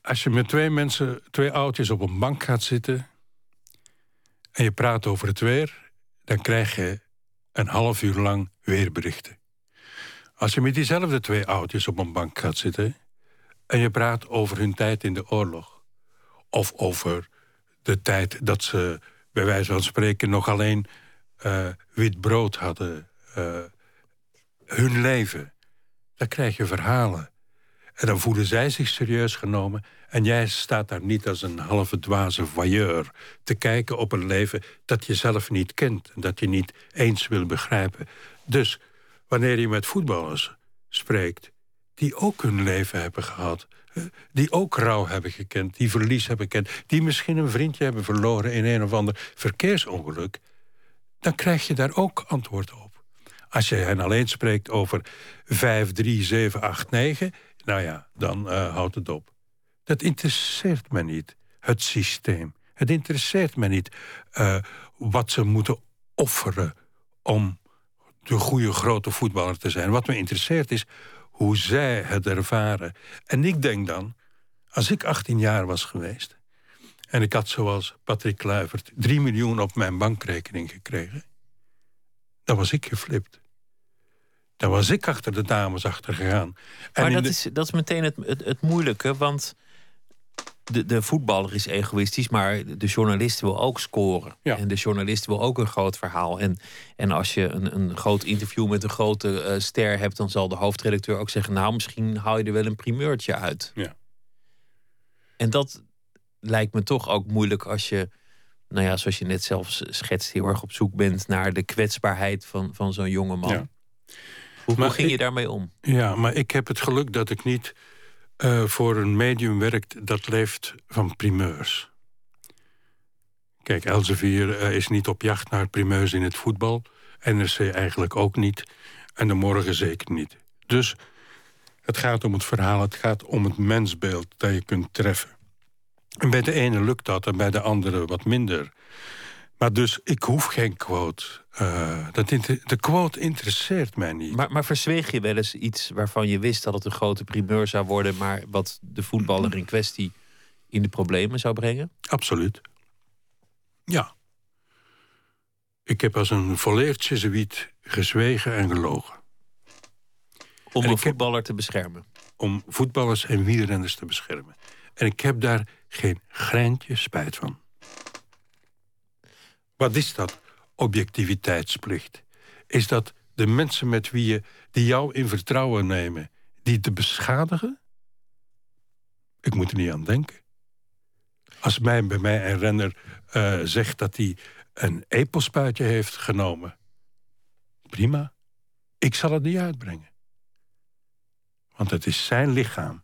[SPEAKER 5] Als je met twee mensen, twee oudjes op een bank gaat zitten... en je praat over het weer... dan krijg je een half uur lang weerberichten. Als je met diezelfde twee oudjes op een bank gaat zitten... en je praat over hun tijd in de oorlog... of over de tijd dat ze bij wijze van spreken nog alleen uh, wit brood hadden... Uh, hun leven, dan krijg je verhalen. En dan voelen zij zich serieus genomen. En jij staat daar niet als een halve dwaze voyeur te kijken op een leven dat je zelf niet kent. En dat je niet eens wil begrijpen. Dus wanneer je met voetballers spreekt, die ook hun leven hebben gehad. Die ook rouw hebben gekend, die verlies hebben gekend. Die misschien een vriendje hebben verloren in een of ander verkeersongeluk. Dan krijg je daar ook antwoord. Als je hen alleen spreekt over 5, 3, 7, 8, 9... nou ja, dan uh, houdt het op. Dat interesseert me niet, het systeem. Het interesseert me niet uh, wat ze moeten offeren... om de goede grote voetballer te zijn. Wat me interesseert is hoe zij het ervaren. En ik denk dan, als ik 18 jaar was geweest... en ik had zoals Patrick Kluivert 3 miljoen op mijn bankrekening gekregen... dan was ik geflipt. Daar was ik achter de dames achter gegaan.
[SPEAKER 4] maar dat, is, dat is meteen het, het, het moeilijke, want de, de voetballer is egoïstisch, maar de journalist wil ook scoren. En de journalist wil ook een groot verhaal. En, en als je een, een groot interview met een grote uh, ster hebt, dan zal de hoofdredacteur ook zeggen: Nou, misschien haal je er wel een primeurtje uit.
[SPEAKER 5] Ja.
[SPEAKER 4] En dat lijkt me toch ook moeilijk als je, nou ja, zoals je net zelf schetst, heel erg op zoek bent naar de kwetsbaarheid van, van zo'n jonge man.
[SPEAKER 5] Ja.
[SPEAKER 4] Hoe, hoe ging je daarmee om?
[SPEAKER 5] Ja, maar ik heb het geluk dat ik niet uh, voor een medium werkt dat leeft van primeurs. Kijk, Elsevier uh, is niet op jacht naar primeurs in het voetbal. NRC eigenlijk ook niet. En de morgen zeker niet. Dus het gaat om het verhaal, het gaat om het mensbeeld dat je kunt treffen. En bij de ene lukt dat en bij de andere wat minder. Maar dus ik hoef geen quote. Uh, dat de quote interesseert mij niet.
[SPEAKER 4] Maar, maar verzweeg je wel eens iets waarvan je wist dat het een grote primeur zou worden, maar wat de voetballer in kwestie in de problemen zou brengen?
[SPEAKER 5] Absoluut. Ja. Ik heb als een volleerd jezuïet gezwegen en gelogen.
[SPEAKER 4] Om een voetballer te beschermen?
[SPEAKER 5] Om voetballers en wielrenners te beschermen. En ik heb daar geen greintje spijt van. Wat is dat, objectiviteitsplicht? Is dat de mensen met wie je, die jou in vertrouwen nemen... die te beschadigen? Ik moet er niet aan denken. Als mij, bij mij een renner uh, zegt dat hij een epelspuitje heeft genomen... prima. Ik zal het niet uitbrengen. Want het is zijn lichaam.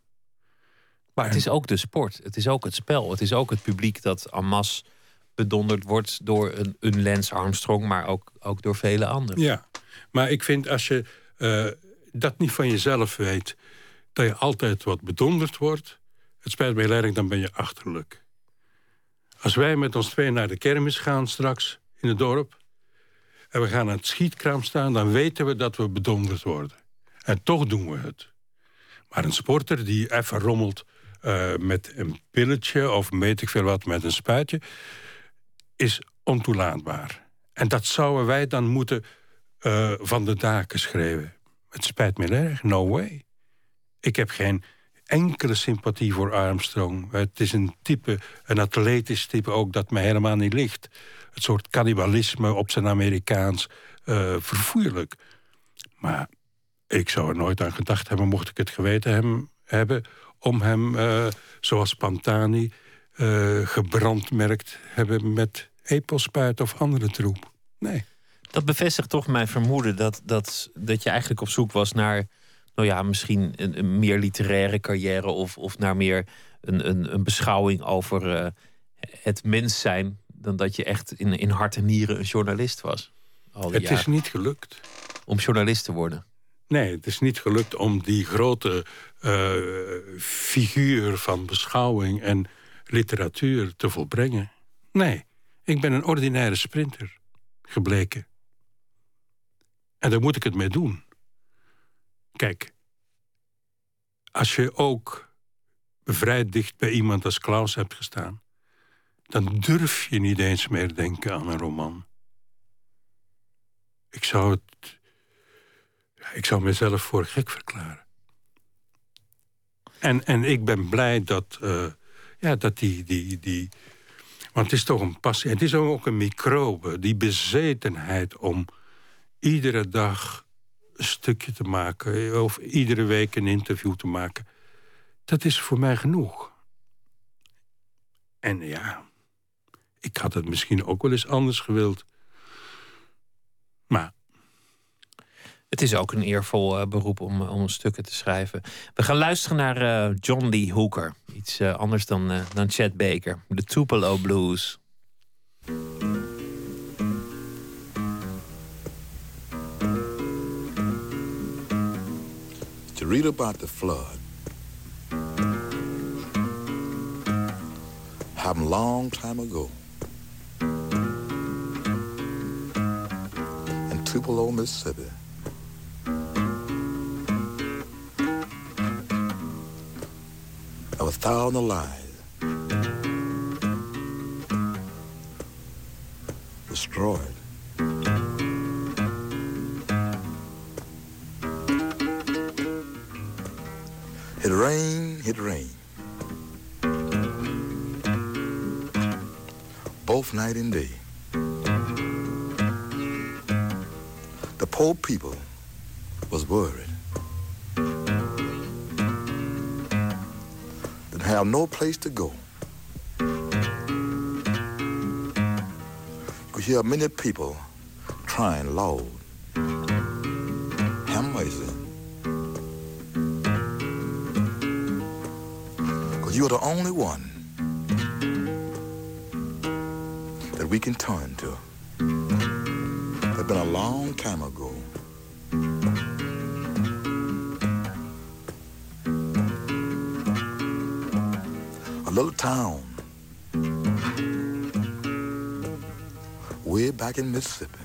[SPEAKER 4] Maar het is ook de sport. Het is ook het spel. Het is ook het publiek dat masse bedonderd wordt door een, Lance Armstrong, maar ook, ook door vele anderen.
[SPEAKER 5] Ja, maar ik vind als je uh, dat niet van jezelf weet, dat je altijd wat bedonderd wordt, het spijt heel erg, dan ben je achterlijk. Als wij met ons twee naar de kermis gaan straks in het dorp, en we gaan aan het schietkraam staan, dan weten we dat we bedonderd worden. En toch doen we het. Maar een sporter die even rommelt uh, met een pilletje of weet ik veel wat met een spuitje is ontoelaatbaar. En dat zouden wij dan moeten uh, van de daken schreeuwen. Het spijt me erg, no way. Ik heb geen enkele sympathie voor Armstrong. Het is een type, een atletisch type ook, dat mij helemaal niet ligt. Het soort cannibalisme op zijn Amerikaans. Uh, verfoeilijk. Maar ik zou er nooit aan gedacht hebben, mocht ik het geweten hem, hebben... om hem, uh, zoals Pantani, uh, gebrandmerkt hebben met epelspuit of andere troep. Nee.
[SPEAKER 4] Dat bevestigt toch mijn vermoeden dat, dat, dat je eigenlijk op zoek was naar, nou ja, misschien een, een meer literaire carrière of, of naar meer een, een, een beschouwing over uh, het mens zijn, dan dat je echt in, in hart en nieren een journalist was.
[SPEAKER 5] het is niet gelukt.
[SPEAKER 4] Om journalist te worden?
[SPEAKER 5] Nee, het is niet gelukt om die grote uh, figuur van beschouwing en literatuur te volbrengen. Nee, ik ben een ordinaire sprinter gebleken. En daar moet ik het mee doen. Kijk, als je ook vrij dicht bij iemand als Klaus hebt gestaan, dan durf je niet eens meer denken aan een roman. Ik zou het. Ik zou mezelf voor gek verklaren. En, en ik ben blij dat, uh, ja, dat die, die, die. Want het is toch een passie. Het is ook een microbe. Die bezetenheid om iedere dag een stukje te maken. Of iedere week een interview te maken. Dat is voor mij genoeg. En ja, ik had het misschien ook wel eens anders gewild. Maar
[SPEAKER 4] het is ook een eervol uh, beroep om, om stukken te schrijven. We gaan luisteren naar uh, John Lee Hooker. Iets uh, anders dan, dan Chet Baker. De Tupelo Blues.
[SPEAKER 10] To read about the flood happened long time ago. In Tupelo, Mississippi. A thousand lives destroyed. It rained, it rained. Both night and day. The poor people was worried. Have no place to go. You hear many people trying loud. Have mercy. Because you're the only one that we can turn to. It's been a long time ago. Little town way back in Mississippi.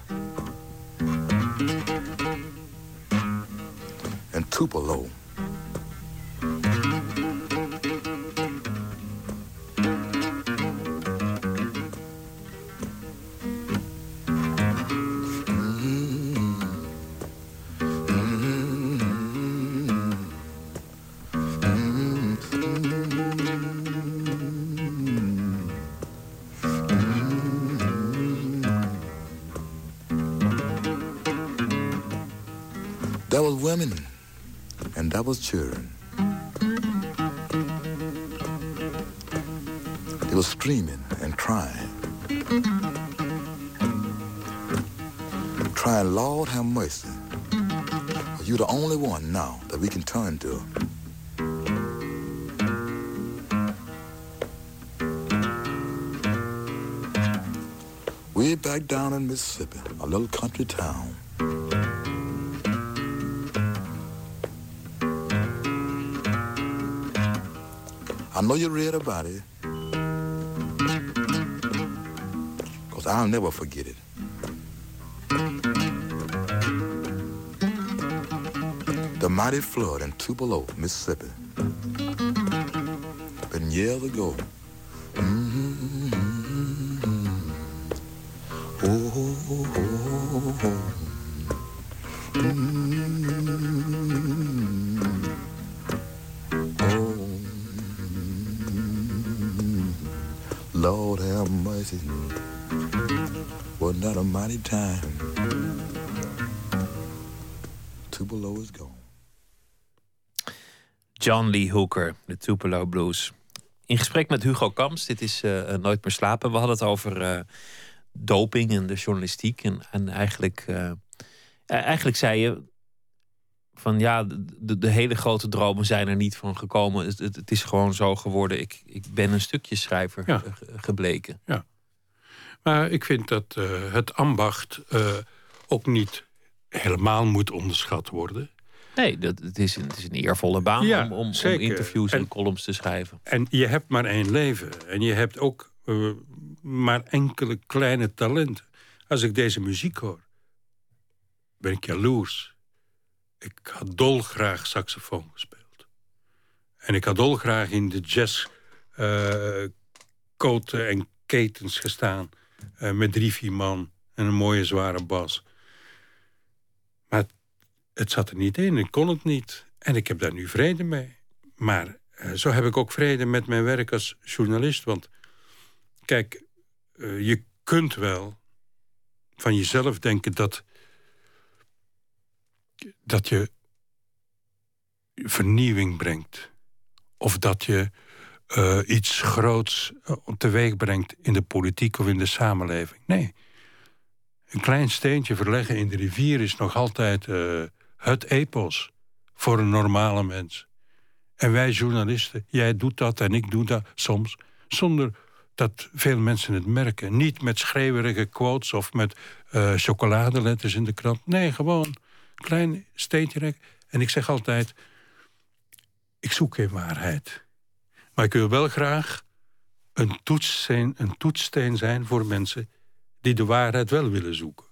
[SPEAKER 10] In Tupelo. Was children. They were screaming and crying. Crying, Lord have mercy. You're the only one now that we can turn to. Way back down in Mississippi, a little country town. Know you read about it. Because I'll never forget it. The mighty flood in Tupelo, Mississippi. Been years ago. Mm-hmm. Oh, oh, oh, oh. Gone.
[SPEAKER 4] John Lee Hooker, de Tupelo Blues. In gesprek met Hugo Kamps, dit is uh, Nooit meer slapen. We hadden het over uh, doping en de journalistiek. En, en eigenlijk, uh, eigenlijk zei je van ja, de, de, hele grote dromen zijn er niet van gekomen. Het, het, is gewoon zo geworden. Ik, ik ben een stukje schrijver gebleken.
[SPEAKER 5] Ja. Maar ik vind dat uh, het ambacht uh, ook niet helemaal moet onderschat worden.
[SPEAKER 4] Nee, dat, het, is een, het is een eervolle baan om, om, om, interviews en, en, columns te schrijven.
[SPEAKER 5] En je hebt maar één leven. En je hebt ook uh, maar enkele kleine talenten. Als ik deze muziek hoor, ben ik jaloers. Ik had dolgraag saxofoon gespeeld. En ik had dolgraag in de jazz uh, koten en ketens gestaan. Uh, met drie, vier man en een mooie zware bas. Het zat er niet in, ik kon het niet. En ik heb daar nu vrede mee. Maar uh, zo heb ik ook vrede met mijn werk als journalist. Want kijk, uh, je kunt wel van jezelf denken dat, dat je vernieuwing brengt. Of dat je uh, iets groots teweeg brengt in de politiek of in de samenleving. Nee. Een klein steentje verleggen in de rivier is nog altijd het epos voor een normale mens. En wij journalisten, jij doet dat en ik doe dat soms, zonder dat veel mensen het merken. Niet met schreeuwerige quotes of met uh, chocoladeletters in de krant. Nee, gewoon klein steentje. En ik zeg altijd, ik zoek geen waarheid. Maar ik wil wel graag een toetssteen, een toetssteen zijn voor mensen die de waarheid wel willen zoeken.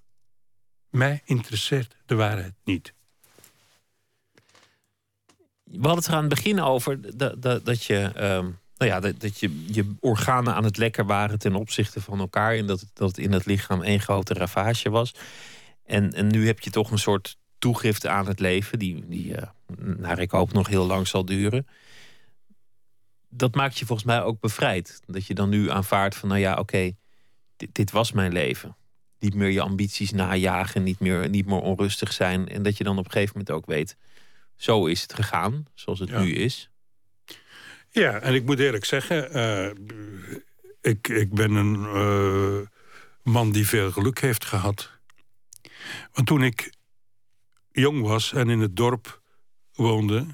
[SPEAKER 5] Mij interesseert de waarheid niet.
[SPEAKER 4] We hadden het er aan het begin over dat, dat, je, um, nou ja, dat, dat, je, je organen aan het lekker waren ten opzichte van elkaar. En dat, dat in het lichaam één grote ravage was. En, en nu heb je toch een soort toegift aan het leven, die, die uh, naar ik hoop nog heel lang zal duren. Dat maakt je volgens mij ook bevrijd. Dat je dan nu aanvaardt van, nou ja, oké, dit, dit, was mijn leven. Niet meer je ambities najagen, niet meer, niet meer onrustig zijn. En dat je dan op een gegeven moment ook weet, zo is het gegaan, zoals het nu is.
[SPEAKER 5] Ja, en ik moet eerlijk zeggen, uh, ik, ik ben een uh, man die veel geluk heeft gehad. Want toen ik jong was en in het dorp woonde...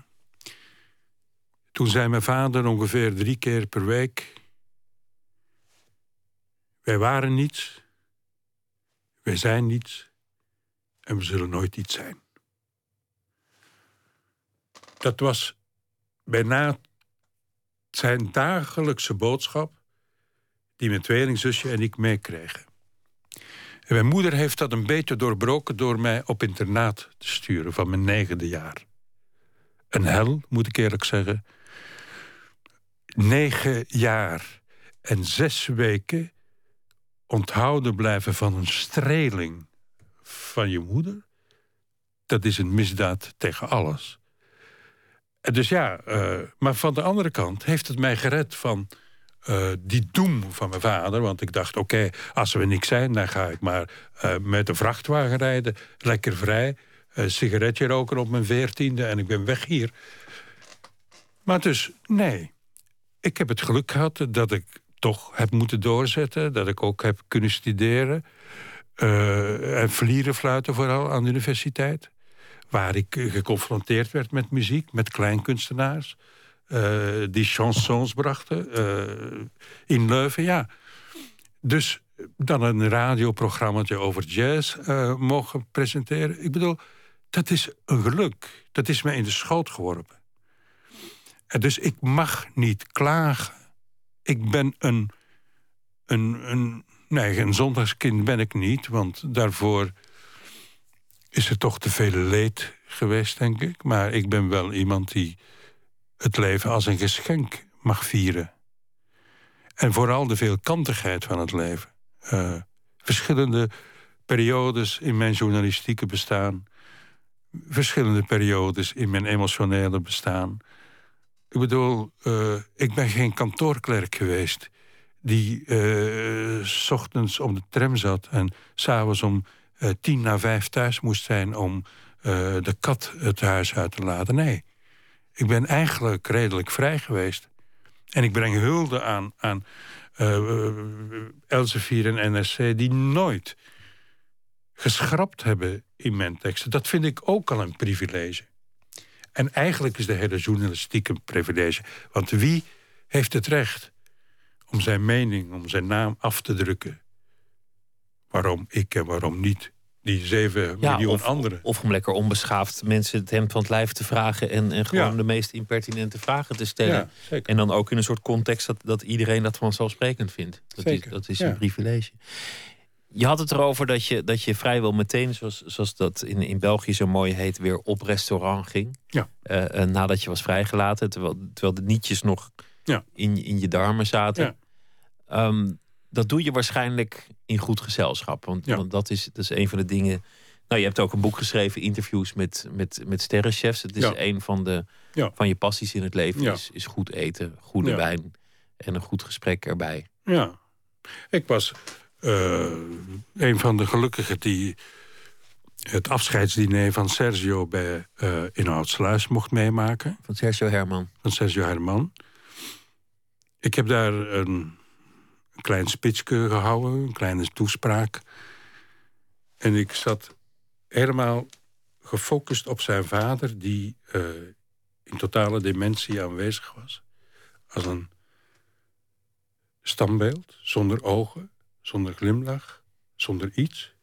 [SPEAKER 5] toen zei mijn vader ongeveer drie keer per week... wij waren niets, wij zijn niets en we zullen nooit iets zijn. Dat was bijna zijn dagelijkse boodschap... die mijn tweelingzusje en ik meekregen. En mijn moeder heeft dat een beetje doorbroken... door mij op internaat te sturen van mijn negende jaar. Een hel, moet ik eerlijk zeggen. Negen jaar en zes weken onthouden blijven van een streling van je moeder... dat is een misdaad tegen alles. Dus ja, uh, maar van de andere kant heeft het mij gered van uh, die doem van mijn vader. Want ik dacht, oké, als we niks zijn... dan ga ik maar uh, met de vrachtwagen rijden, lekker vrij... sigaretje roken op mijn veertiende en ik ben weg hier. Maar dus, nee. Ik heb het geluk gehad dat ik toch heb moeten doorzetten. Dat ik ook heb kunnen studeren. en vlieren fluiten vooral aan de universiteit waar ik geconfronteerd werd met muziek, met kleinkunstenaars. Uh, die chansons brachten uh, in Leuven, ja. Dus dan een radioprogramma over jazz uh, mogen presenteren. Ik bedoel, dat is een geluk. Dat is me in de schoot geworpen. En dus ik mag niet klagen. Ik ben een, een, een, nee, een zondagskind ben ik niet, want daarvoor is er toch te veel leed geweest, denk ik. Maar ik ben wel iemand die het leven als een geschenk mag vieren. En vooral de veelkantigheid van het leven. Uh, verschillende periodes in mijn journalistieke bestaan. Verschillende periodes in mijn emotionele bestaan. Ik bedoel, uh, ik ben geen kantoorklerk geweest... die uh, s ochtends op de tram zat en s'avonds om tien na vijf thuis moest zijn om uh, de kat het huis uit te laten. Nee, ik ben eigenlijk redelijk vrij geweest. En ik breng hulde aan, aan uh, Elsevier en NSC... die nooit geschrapt hebben in mijn teksten. Dat vind ik ook al een privilege. En eigenlijk is de hele journalistiek een privilege. Want wie heeft het recht om zijn mening, om zijn naam af te drukken? Waarom ik en waarom niet? Die zeven miljoen
[SPEAKER 4] of,
[SPEAKER 5] anderen.
[SPEAKER 4] Of om lekker onbeschaafd mensen het hemd van het lijf te vragen... en, en gewoon de meest impertinente vragen te stellen. Ja, en dan ook in een soort context dat, dat iedereen dat vanzelfsprekend vindt. Dat is, dat is een privilege. Je had het erover dat je, dat je vrijwel meteen, zoals, zoals dat in, in België zo mooi heet, weer op restaurant ging.
[SPEAKER 5] Ja.
[SPEAKER 4] Uh, nadat je was vrijgelaten, terwijl, terwijl de nietjes nog in, in je darmen zaten. Ja. Um, dat doe je waarschijnlijk in goed gezelschap. Want, ja. want, dat, is, dat is een van de dingen. Nou, je hebt ook een boek geschreven, interviews met, met, met sterrenchefs. Het is een van, de, van je passies in het leven. Is, is goed eten, goede wijn en een goed gesprek erbij.
[SPEAKER 5] Ja, ik was uh, een van de gelukkigen die het afscheidsdiner van Sergio bij uh, Inhoudsluis mocht meemaken.
[SPEAKER 4] Van Sergio Herman.
[SPEAKER 5] Van Sergio Herman. Ik heb daar een, een klein spitske gehouden, een kleine toespraak. En ik zat helemaal gefocust op zijn vader... die uh, in totale dementie aanwezig was. Als een standbeeld, zonder ogen zonder glimlach, zonder iets.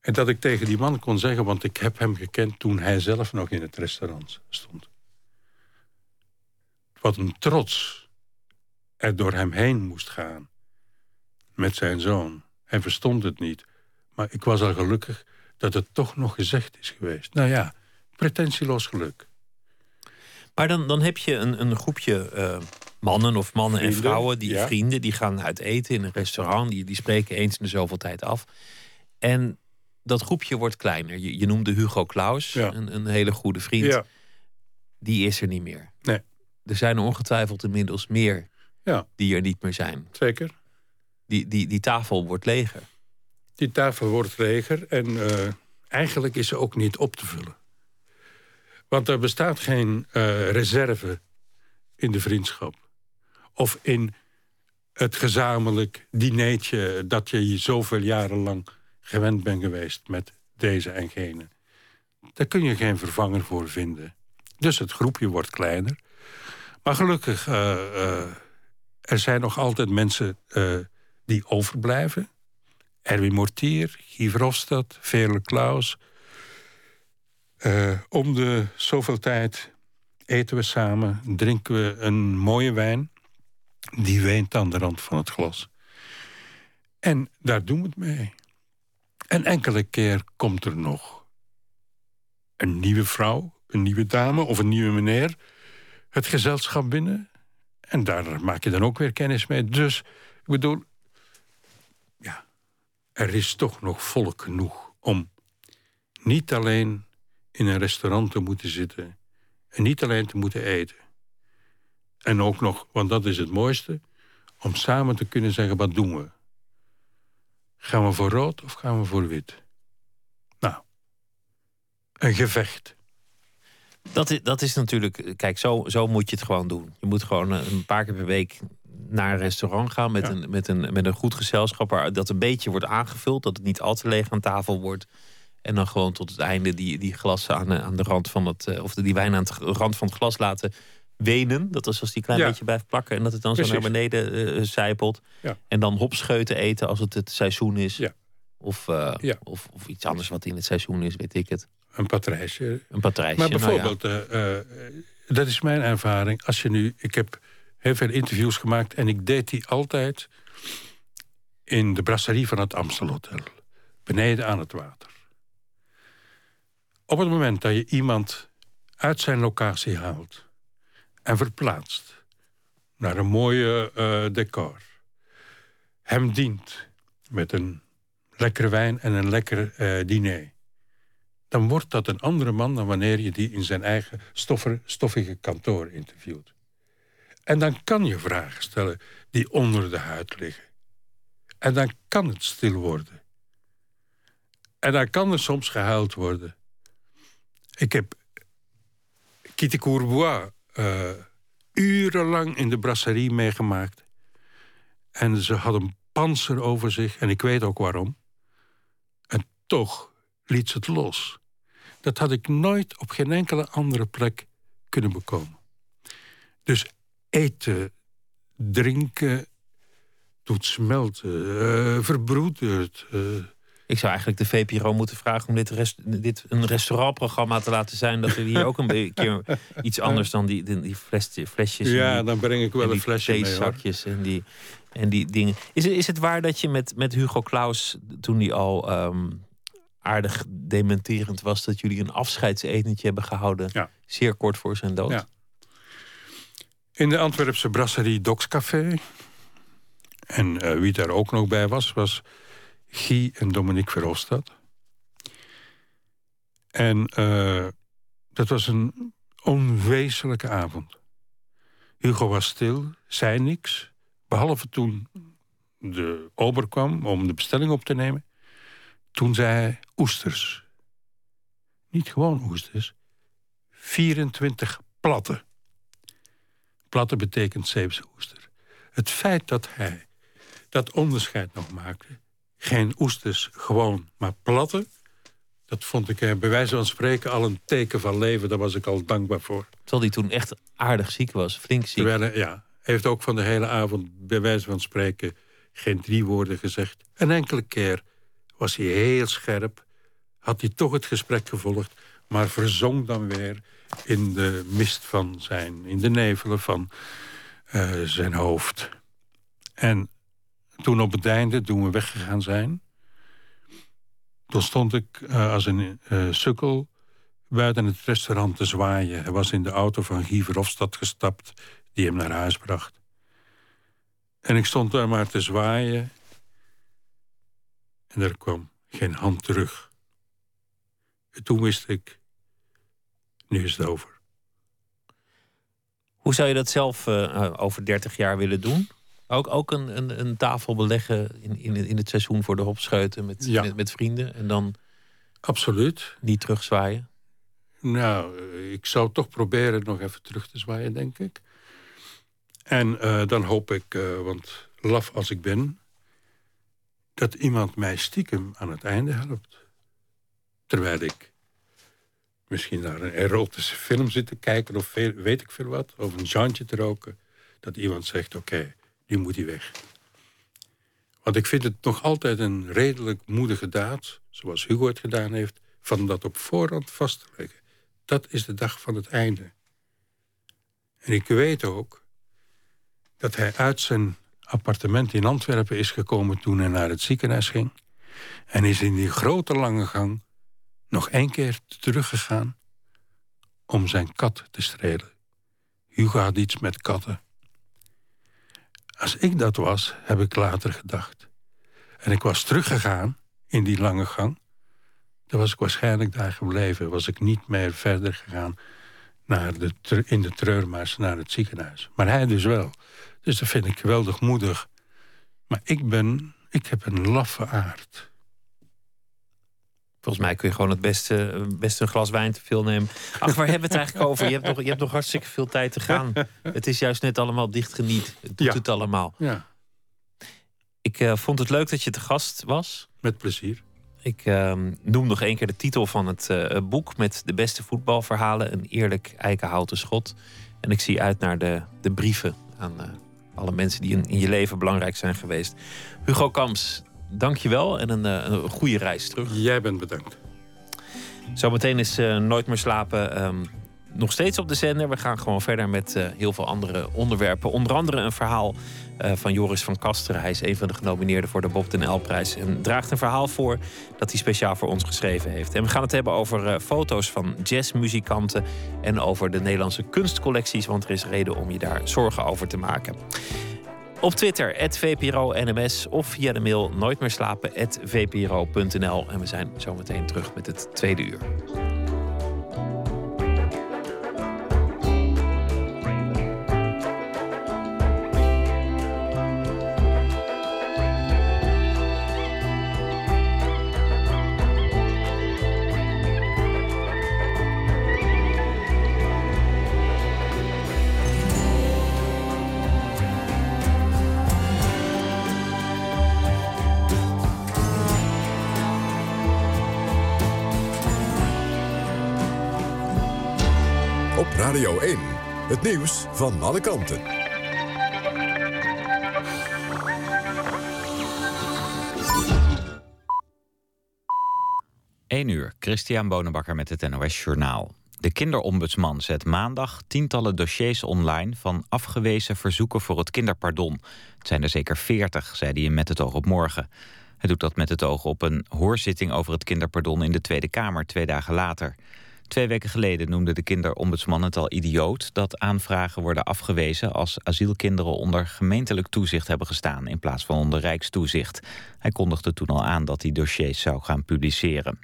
[SPEAKER 5] En dat ik tegen die man kon zeggen, want ik heb hem gekend toen hij zelf nog in het restaurant stond. Wat een trots er door hem heen moest gaan met zijn zoon. Hij verstond het niet, maar ik was al gelukkig dat het toch nog gezegd is geweest. Nou ja, pretentieloos geluk.
[SPEAKER 4] Maar dan, dan heb je een, een groepje uh, mannen of mannen en vrouwen, die vrienden, die gaan uit eten in een restaurant. Die, die spreken eens in de zoveel tijd af. En dat groepje wordt kleiner. Je, je noemde Hugo Claus, een, een, hele goede vriend. Die is er niet meer.
[SPEAKER 5] Nee.
[SPEAKER 4] Er zijn er ongetwijfeld inmiddels meer
[SPEAKER 5] ja.
[SPEAKER 4] die er niet meer zijn.
[SPEAKER 5] Zeker.
[SPEAKER 4] Die, die, die tafel wordt leger.
[SPEAKER 5] Die tafel wordt leger en uh, eigenlijk is ze ook niet op te vullen. Want er bestaat geen uh, reserve in de vriendschap. Of in het gezamenlijk dineetje dat je zoveel jaren lang gewend bent geweest met deze en gene. Daar kun je geen vervanger voor vinden. Dus het groepje wordt kleiner. Maar gelukkig, uh, uh, er zijn nog altijd mensen uh, die overblijven. Erwin Mortier, Guy Verhofstadt, Veerle Klaus. om de zoveel tijd eten we samen, drinken we een mooie wijn. Die weent aan de rand van het glas. En daar doen we het mee. En enkele keer komt er nog een nieuwe vrouw, een nieuwe dame of een nieuwe meneer het gezelschap binnen. En daar maak je dan ook weer kennis mee. Dus, ik bedoel, ja, er is toch nog volk genoeg om niet alleen in een restaurant te moeten zitten en niet alleen te moeten eten. En ook nog, want dat is het mooiste, om samen te kunnen zeggen, wat doen we? Gaan we voor rood of gaan we voor wit? Nou, een gevecht.
[SPEAKER 4] Dat is, dat is natuurlijk, kijk, zo, zo moet je het gewoon doen. Je moet gewoon eh, een paar keer per week naar een restaurant gaan met, een, met, een, met een goed gezelschap, waar dat een beetje wordt aangevuld, dat het niet al te leeg aan tafel wordt. En dan gewoon tot het einde die, die glassen aan, aan de rand van het, eh, of die wijn aan de rand van het glas laten wenen. Dat is als die klein beetje blijft plakken en dat het dan zo naar beneden uh, zijpelt.
[SPEAKER 5] Ja.
[SPEAKER 4] En dan hopscheuten eten als het het seizoen is.
[SPEAKER 5] Ja.
[SPEAKER 4] Of, uh, of, of, iets anders wat in het seizoen is, weet ik het.
[SPEAKER 5] Een patrijsje.
[SPEAKER 4] Een patrijsje.
[SPEAKER 5] Maar nou bijvoorbeeld, nou dat is mijn ervaring. Als je nu, ik heb heel veel interviews gemaakt en ik deed die altijd in de brasserie van het Amstelhotel. Beneden aan het water. Op het moment dat je iemand uit zijn locatie haalt en verplaatst naar een mooie uh, decor, hem dient met een lekkere wijn en een lekker uh, diner, dan wordt dat een andere man dan wanneer je die in zijn eigen stoffige kantoor interviewt. En dan kan je vragen stellen die onder de huid liggen. En dan kan het stil worden. En dan kan er soms gehuild worden. Ik heb Kitty Courbois uh, urenlang in de brasserie meegemaakt. En ze had een panzer over zich. En ik weet ook waarom. En toch liet ze het los. Dat had ik nooit op geen enkele andere plek kunnen bekomen. Dus eten, drinken, doet smelten, uh, verbroedert. Uh.
[SPEAKER 4] Ik zou eigenlijk de VPRO moeten vragen om dit, rest, dit een restaurantprogramma te laten zijn. Dat er hier ook een keer iets anders dan die, die, flesjes.
[SPEAKER 5] Ja, die, dan breng ik wel een flesje mee.
[SPEAKER 4] zakjes en die, en die dingen. Is, het, is het waar dat je met, met Hugo Claus, toen hij al um, aardig dementerend was, dat jullie een afscheidsetentje hebben gehouden?
[SPEAKER 5] Ja.
[SPEAKER 4] Zeer kort voor zijn dood.
[SPEAKER 5] Ja. In de Antwerpse brasserie Dokscafé. En uh, wie daar ook nog bij was, was Guy en Dominique Verhofstadt. En uh, dat was een onwezenlijke avond. Hugo was stil, zei niks. Behalve toen de ober kwam om de bestelling op te nemen. Toen zei hij oesters. Niet gewoon oesters. 24 platte. Platte betekent Zeeuwse oester. Het feit dat hij dat onderscheid nog maakte... geen oesters gewoon, maar platte... dat vond ik bij wijze van spreken al een teken van leven. Daar was ik al dankbaar voor.
[SPEAKER 4] Terwijl hij toen echt aardig ziek was, flink ziek.
[SPEAKER 5] Terwijl, ja, heeft ook van de hele avond bij wijze van spreken... geen drie woorden gezegd. Een enkele keer was hij heel scherp. Had hij toch het gesprek gevolgd. Maar verzonk dan weer in de mist van zijn... in de nevelen van uh, zijn hoofd. En toen op het einde, toen we weggegaan zijn... toen stond ik uh, als een uh, sukkel buiten het restaurant te zwaaien. Hij was in de auto van Guy Verhofstadt gestapt... die hem naar huis bracht. En ik stond daar maar te zwaaien... en er kwam geen hand terug. En toen wist ik, nu is het over.
[SPEAKER 4] Hoe zou je dat zelf uh, over 30 jaar willen doen? Ook, ook een, een, een tafel beleggen in, in, in het seizoen voor de hopscheuten met,
[SPEAKER 5] Ja.
[SPEAKER 4] met, met vrienden en dan
[SPEAKER 5] Absoluut.
[SPEAKER 4] niet terugzwaaien?
[SPEAKER 5] Nou, eh, ik zou toch proberen nog even terug te zwaaien, denk ik. En eh, dan hoop ik, eh, want laf als ik ben... dat iemand mij stiekem aan het einde helpt. Terwijl ik misschien naar een erotische film zit te kijken... of weet ik veel wat, of een jantje te roken... dat iemand zegt, oké, nu moet hij weg. Want ik vind het nog altijd een redelijk moedige daad... zoals Hugo het gedaan heeft... van dat op voorhand vast te leggen. Dat is de dag van het einde. En ik weet ook dat hij uit zijn appartement in Antwerpen is gekomen... toen hij naar het ziekenhuis ging. En is in die grote lange gang nog één keer teruggegaan... om zijn kat te strelen. Hugo had iets met katten. Als ik dat was, heb ik later gedacht. En ik was teruggegaan in die lange gang. Dan was ik waarschijnlijk daar gebleven. Was ik niet meer verder gegaan naar de, in de treurmars naar het ziekenhuis. Maar hij dus wel. Dus dat vind ik geweldig moedig. Maar ik ben, ik heb een laffe aard.
[SPEAKER 4] Volgens mij kun je gewoon het beste, beste een glas wijn te veel nemen. Ach, waar hebben we het eigenlijk over? Je hebt nog, je hebt nog hartstikke veel tijd te gaan. Het is juist net allemaal dichtgeniet. Het doet
[SPEAKER 5] Ja.
[SPEAKER 4] het allemaal.
[SPEAKER 5] Ja,
[SPEAKER 4] Ik eh, vond het leuk dat je te gast was.
[SPEAKER 5] met plezier.
[SPEAKER 4] Ik ehm, noem nog één keer de titel van het eh, boek met de beste voetbalverhalen. Een eerlijk eikenhouten schot. En ik zie uit naar de, de brieven aan eh, alle mensen die in, in je leven belangrijk zijn geweest. Hugo Kams, dank je wel en een, eh, een goede reis terug.
[SPEAKER 5] Jij bent bedankt.
[SPEAKER 4] Zometeen is eh, Nooit meer slapen ehm, nog steeds op de zender. We gaan gewoon verder met eh, heel veel andere onderwerpen. Onder andere een verhaal van Joris van Kasteren. Hij is een van de genomineerden voor de Bob den L-prijs. En draagt een verhaal voor dat hij speciaal voor ons geschreven heeft. En we gaan het hebben over eh, foto's van jazzmuzikanten... en over de Nederlandse kunstcollecties... want er is reden om je daar zorgen over te maken. Op Twitter, @vpro_nms of via de mail nooitmeerslapen@vpro.nl. En we zijn zometeen terug met het tweede uur.
[SPEAKER 2] Het nieuws van alle kanten.
[SPEAKER 1] 1 uur, Christian Bonenbakker met het NOS Journaal. De kinderombudsman zet maandag tientallen dossiers online... van afgewezen verzoeken voor het kinderpardon. Het zijn er zeker 40, zei hij met het oog op morgen. Hij doet dat met het oog op een hoorzitting over het kinderpardon... in de Tweede Kamer twee dagen later. Twee weken geleden noemde de kinderombudsman het al idioot... dat aanvragen worden afgewezen als asielkinderen onder gemeentelijk toezicht hebben gestaan... in plaats van onder rijkstoezicht. Hij kondigde toen al aan dat hij dossiers zou gaan publiceren.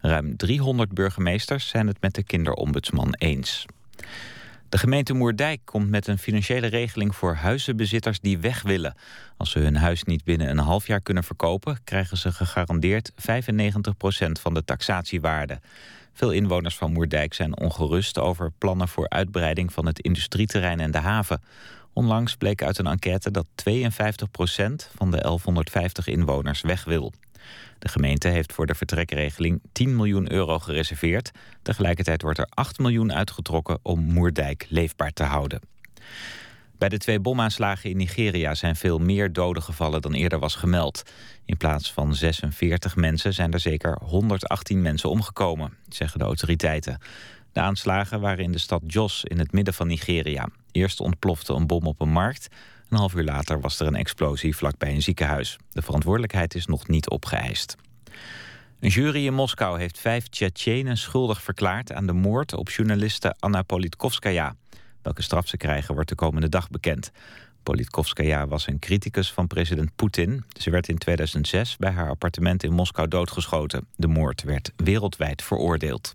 [SPEAKER 1] Ruim 300 burgemeesters zijn het met de kinderombudsman eens. De gemeente Moerdijk komt met een financiële regeling voor huizenbezitters die weg willen. Als ze hun huis niet binnen een half jaar kunnen verkopen... krijgen ze gegarandeerd 95% van de taxatiewaarde. Veel inwoners van Moerdijk zijn ongerust over plannen voor uitbreiding van het industrieterrein en de haven. Onlangs bleek uit een enquête dat 52% van de 1150 inwoners weg wil. De gemeente heeft voor de vertrekregeling 10 miljoen euro gereserveerd. Tegelijkertijd wordt er 8 miljoen uitgetrokken om Moerdijk leefbaar te houden. Bij de twee bomaanslagen in Nigeria zijn veel meer doden gevallen dan eerder was gemeld. In plaats van 46 mensen zijn er zeker 118 mensen omgekomen, zeggen de autoriteiten. De aanslagen waren in de stad Jos in het midden van Nigeria. Eerst ontplofte een bom op een markt. Een half uur later was er een explosie vlakbij een ziekenhuis. De verantwoordelijkheid is nog niet opgeëist. Een jury in Moskou heeft vijf Tsjetsjenen schuldig verklaard... aan de moord op journaliste Anna Politkovskaya. Welke straf ze krijgen wordt de komende dag bekend. Politkovskaya was een criticus van president Poetin. Ze werd in 2006 bij haar appartement in Moskou doodgeschoten. De moord werd wereldwijd veroordeeld.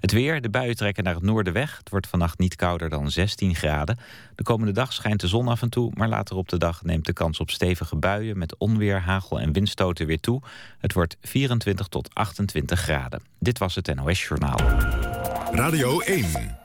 [SPEAKER 1] Het weer, de buien trekken naar het noorden weg. Het wordt vannacht niet kouder dan 16 graden. De komende dag schijnt de zon af en toe... maar later op de dag neemt de kans op stevige buien... met onweer, hagel en windstoten weer toe. Het wordt 24 tot 28 graden. Dit was het NOS Journaal.
[SPEAKER 2] Radio 1.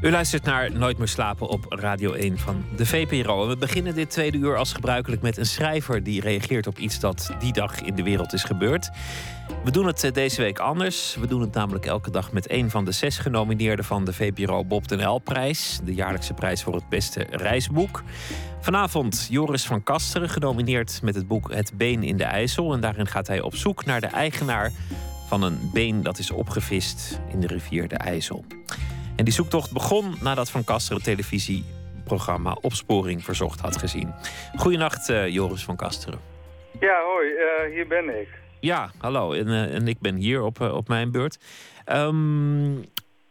[SPEAKER 4] U luistert naar Nooit meer slapen op Radio 1 van de VPRO. We beginnen dit tweede uur als gebruikelijk met een schrijver die reageert op iets dat die dag in de wereld is gebeurd. We doen het eh, deze week anders. We doen het namelijk elke dag met een van de zes genomineerden van de VPRO Bob den L-prijs. De jaarlijkse prijs voor het beste reisboek. Vanavond Joris van Kasteren, genomineerd met het boek Het Been in de IJssel. En daarin gaat hij op zoek naar de eigenaar van een been dat is opgevist in de rivier de IJssel. En die zoektocht begon nadat Van Kasteren het televisieprogramma Opsporing Verzocht had gezien. Goedenacht, uh, Joris van Kasteren.
[SPEAKER 11] Ja, hoi, uh, hier ben ik.
[SPEAKER 4] Ja, hallo. En, uh, en ik ben hier op, op mijn beurt. Um,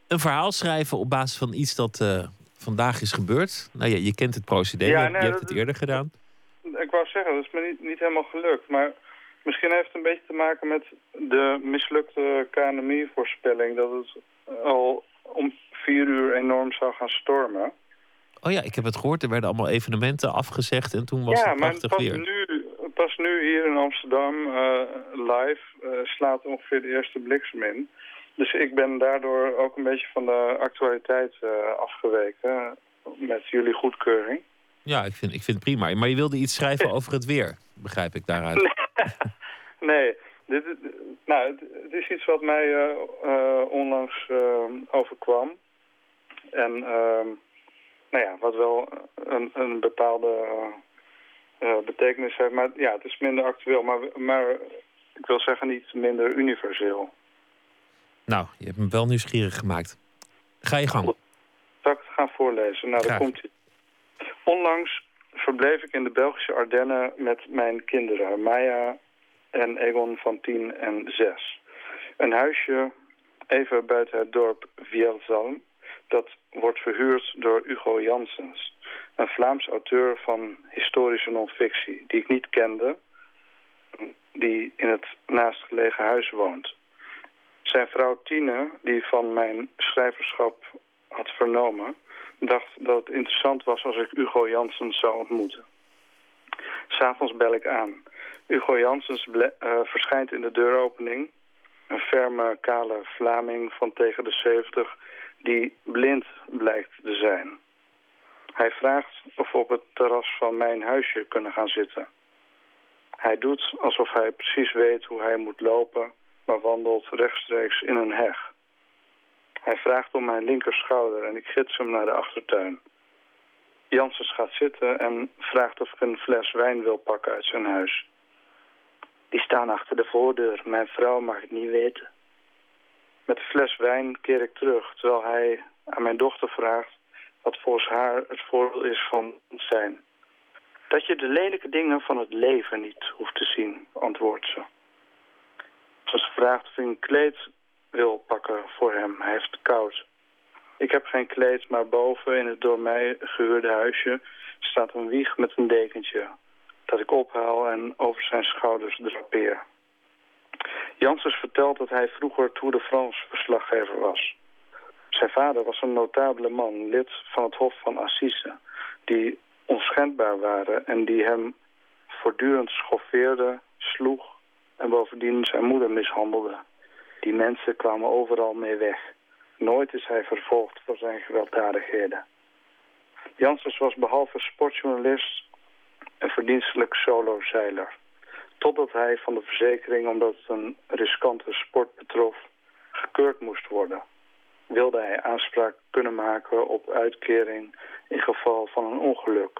[SPEAKER 4] een verhaal schrijven op basis van iets dat vandaag is gebeurd. Nou ja, je kent het procedé, ja, nee, je hebt het eerder gedaan.
[SPEAKER 11] Ik wou zeggen, dat is me niet, niet helemaal gelukt. Maar misschien heeft het een beetje te maken met de mislukte KNMI-voorspelling... dat het al om vier uur enorm zou gaan stormen.
[SPEAKER 4] Oh ja, ik heb het gehoord. Er werden allemaal evenementen afgezegd en toen was het prachtig
[SPEAKER 11] pas
[SPEAKER 4] weer.
[SPEAKER 11] Nu, pas nu hier in Amsterdam uh, live uh, slaat ongeveer de eerste bliksem in. Dus ik ben daardoor ook een beetje van de actualiteit uh, afgeweken met jullie goedkeuring.
[SPEAKER 4] Ja, ik vind, ik vind het prima. Maar je wilde iets schrijven over het weer, begrijp ik daaruit.
[SPEAKER 11] nee, dit, nou, het, is iets wat mij onlangs overkwam. En uh, nou ja, wat wel een, een bepaalde betekenis heeft. Maar ja, het is minder actueel. Maar, maar ik wil zeggen niet minder universeel.
[SPEAKER 4] Nou, je hebt me wel nieuwsgierig gemaakt. Ga je gang.
[SPEAKER 11] Zal ik het gaan voorlezen? Nou, dan komt Onlangs verbleef ik in de Belgische Ardennen met mijn kinderen. Maya, en Egon van 10 en 6. Een huisje even buiten het dorp Vielzalm. Dat wordt verhuurd door Hugo Janssens. Een Vlaams auteur van historische non-fictie. Die ik niet kende. Die in het naastgelegen huis woont. Zijn vrouw Tine, die van mijn schrijverschap had vernomen... dacht dat het interessant was als ik Hugo Janssens zou ontmoeten. S'avonds bel ik aan. Hugo Janssens uh, verschijnt in de deuropening Een ferme, kale Vlaming van tegen de 70 die blind blijkt te zijn. Hij vraagt of we op het terras van mijn huisje kunnen gaan zitten. Hij doet alsof hij precies weet hoe hij moet lopen, maar wandelt rechtstreeks in een heg. Hij vraagt om mijn linkerschouder en ik gids hem naar de achtertuin. Janssens gaat zitten en vraagt of ik een fles wijn wil pakken uit zijn huis. Die staan achter de voordeur. Mijn vrouw mag het niet weten. Met de fles wijn keer ik terug, terwijl hij aan mijn dochter vraagt wat volgens haar het voordeel is van zijn. Dat je de lelijke dingen van het leven niet hoeft te zien, antwoordt ze. Ze vraagt of ik een kleed wil pakken voor hem. Hij heeft koud. Ik heb geen kleed, maar boven in het door mij gehuurde huisje staat een wieg met een dekentje. Dat ik ophaal en over zijn schouders drapeer. Janssens vertelt dat hij vroeger Tour de France verslaggever was. Zijn vader was een notabele man, lid van het Hof van Assise, die onschendbaar waren en die hem voortdurend schoffeerde, sloeg en bovendien zijn moeder mishandelde. Die mensen kwamen overal mee weg. Nooit is hij vervolgd voor zijn gewelddadigheden. Janssens was behalve sportjournalist een verdienstelijk solozeiler. Totdat hij van de verzekering, omdat het een riskante sport betrof, gekeurd moest worden. Wilde hij aanspraak kunnen maken op uitkering in geval van een ongeluk.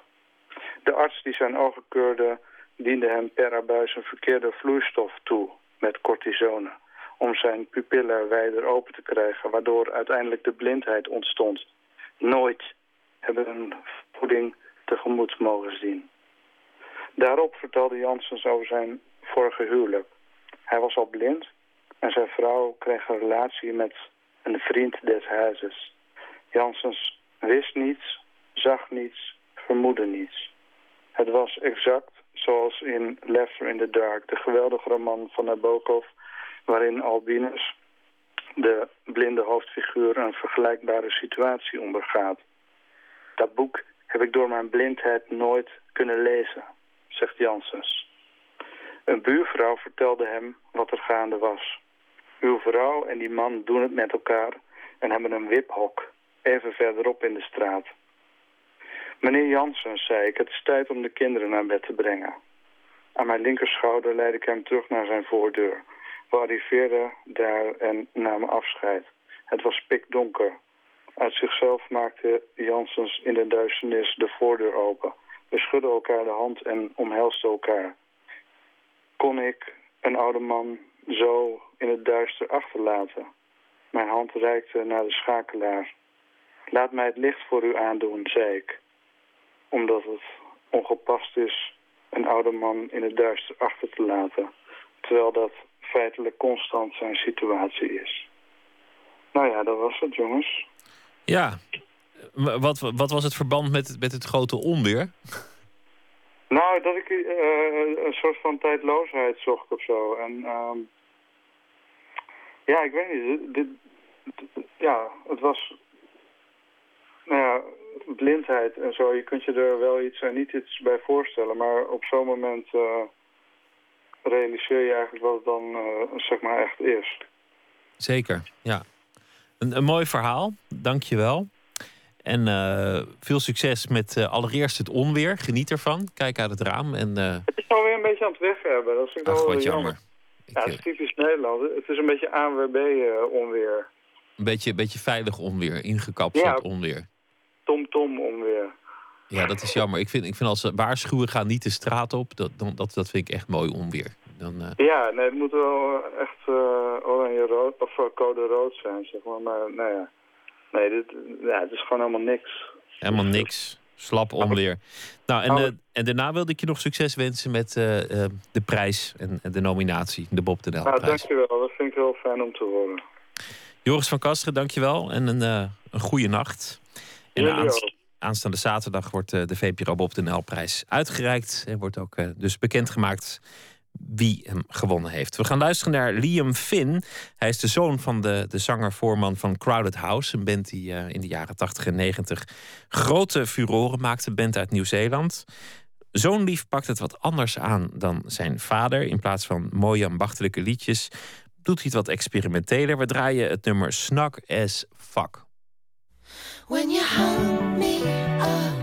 [SPEAKER 11] De arts die zijn ogen keurde diende hem per abuis een verkeerde vloeistof toe met cortisone om zijn pupillen wijder open te krijgen, waardoor uiteindelijk de blindheid ontstond. Nooit hebben een voeding tegemoet mogen zien. Daarop vertelde Janssens over zijn vorige huwelijk. Hij was al blind en zijn vrouw kreeg een relatie met een vriend des huizes. Janssens wist niets, zag niets, vermoedde niets. Het was exact zoals in Laughter in the Dark, de geweldige roman van Nabokov, waarin Albinus, de blinde hoofdfiguur, een vergelijkbare situatie ondergaat. Dat boek heb ik door mijn blindheid nooit kunnen lezen, zegt Janssens. Een buurvrouw vertelde hem wat er gaande was. Uw vrouw en die man doen het met elkaar en hebben een wiphok, even verderop in de straat. Meneer Janssens, zei ik, het is tijd om de kinderen naar bed te brengen. Aan mijn linkerschouder leidde ik hem terug naar zijn voordeur. We arriveerden daar en namen afscheid. Het was pikdonker. Uit zichzelf maakte Janssens in de duisternis de voordeur open. We schudden elkaar de hand en omhelsten elkaar. Kon ik een oude man zo in het duister achterlaten? Mijn hand reikte naar de schakelaar. Laat mij het licht voor u aandoen, zei ik. Omdat het ongepast is een oude man in het duister achter te laten. Terwijl dat feitelijk constant zijn situatie is. Nou ja, dat was het, jongens.
[SPEAKER 4] Ja. Wat, wat was het verband met, met het grote onweer?
[SPEAKER 11] Nou, dat ik uh, een soort van tijdloosheid zocht of zo. En uh, ja, ik weet niet. Dit, ja, het was... Nou ja, blindheid en zo. Je kunt je er wel iets en niet iets bij voorstellen. Maar op zo'n moment... Uh, realiseer je eigenlijk wat het dan uh, zeg maar echt is.
[SPEAKER 4] Zeker, ja. Een, een mooi verhaal, dank je wel. En uh, veel succes met uh, allereerst het onweer. Geniet ervan. Kijk uit het raam. En,
[SPEAKER 11] Het is alweer een beetje aan het weg hebben. Dat vind ik
[SPEAKER 4] Ach,
[SPEAKER 11] wel
[SPEAKER 4] wat
[SPEAKER 11] jammer.
[SPEAKER 4] jammer.
[SPEAKER 11] Ja, het is typisch Nederland. Het is een beetje ANWB-onweer.
[SPEAKER 4] Een beetje, beetje veilig onweer, ingekapseld
[SPEAKER 11] Ja.
[SPEAKER 4] onweer.
[SPEAKER 11] Tom-tom-onweer.
[SPEAKER 4] Ja, dat is jammer. Ik vind, ik vind als ze waarschuwen, gaan niet de straat op. Dat, dan, dat, dat vind ik echt mooi onweer. Dan, eh,
[SPEAKER 11] Ja, nee, het moet wel echt eh, oranje-rood of eh, code-rood zijn, zeg maar. Maar nou ja, nee, dit, ja, het is gewoon helemaal niks.
[SPEAKER 4] helemaal niks. Slap onweer. Nou, en, eh, en daarna wilde ik je nog succes wensen met eh, eh, de prijs en, en de nominatie. De Bob de Nel
[SPEAKER 11] Nou, dankjewel. Dat vind ik heel fijn om te horen.
[SPEAKER 4] Joris van Kasteren, dankjewel. En een, een goede nacht. En aanst- aanstaande zaterdag wordt de VPRO Bob de Nel prijs uitgereikt. En wordt ook dus bekendgemaakt wie hem gewonnen heeft. We gaan luisteren naar Liam Finn. Hij is de zoon van de, de zanger-voorman van Crowded House. Een band die eh, in de jaren 80 en 90 grote furoren maakte. Een band uit Nieuw-Zeeland. Zoon Lief pakt het wat anders aan dan zijn vader. In plaats van mooie ambachtelijke liedjes doet hij het wat experimenteler. We draaien het nummer Snug as Fuck.
[SPEAKER 7] When you hold me up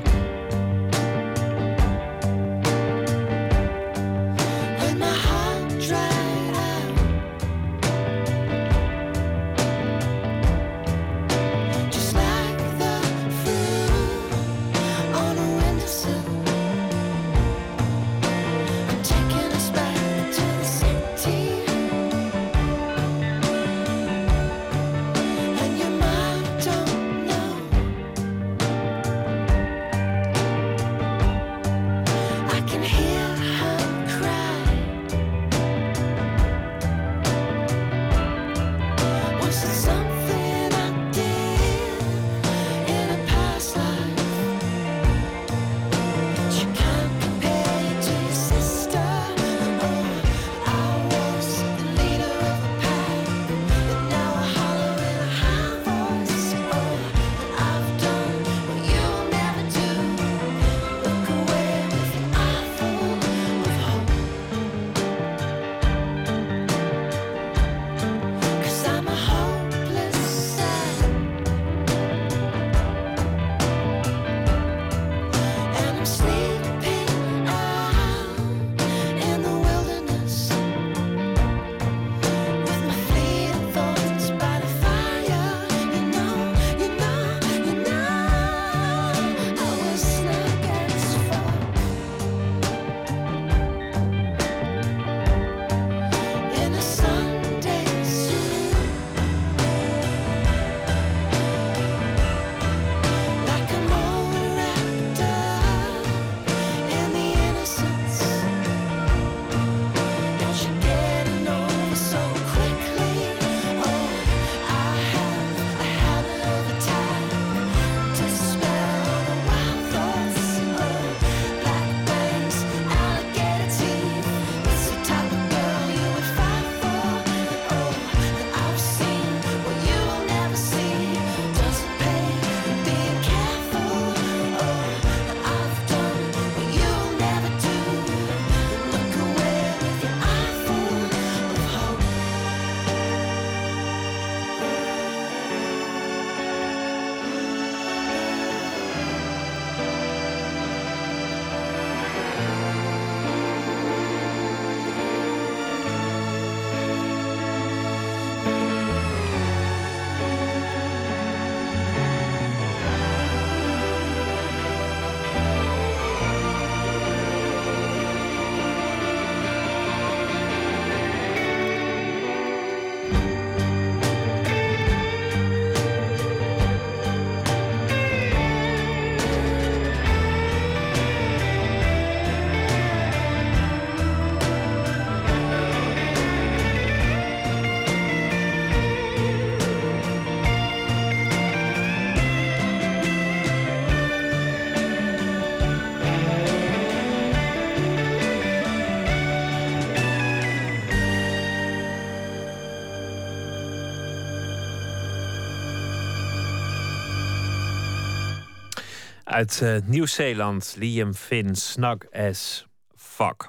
[SPEAKER 4] Uit eh, Nieuw-Zeeland, Liam Finn, Snug as Fuck.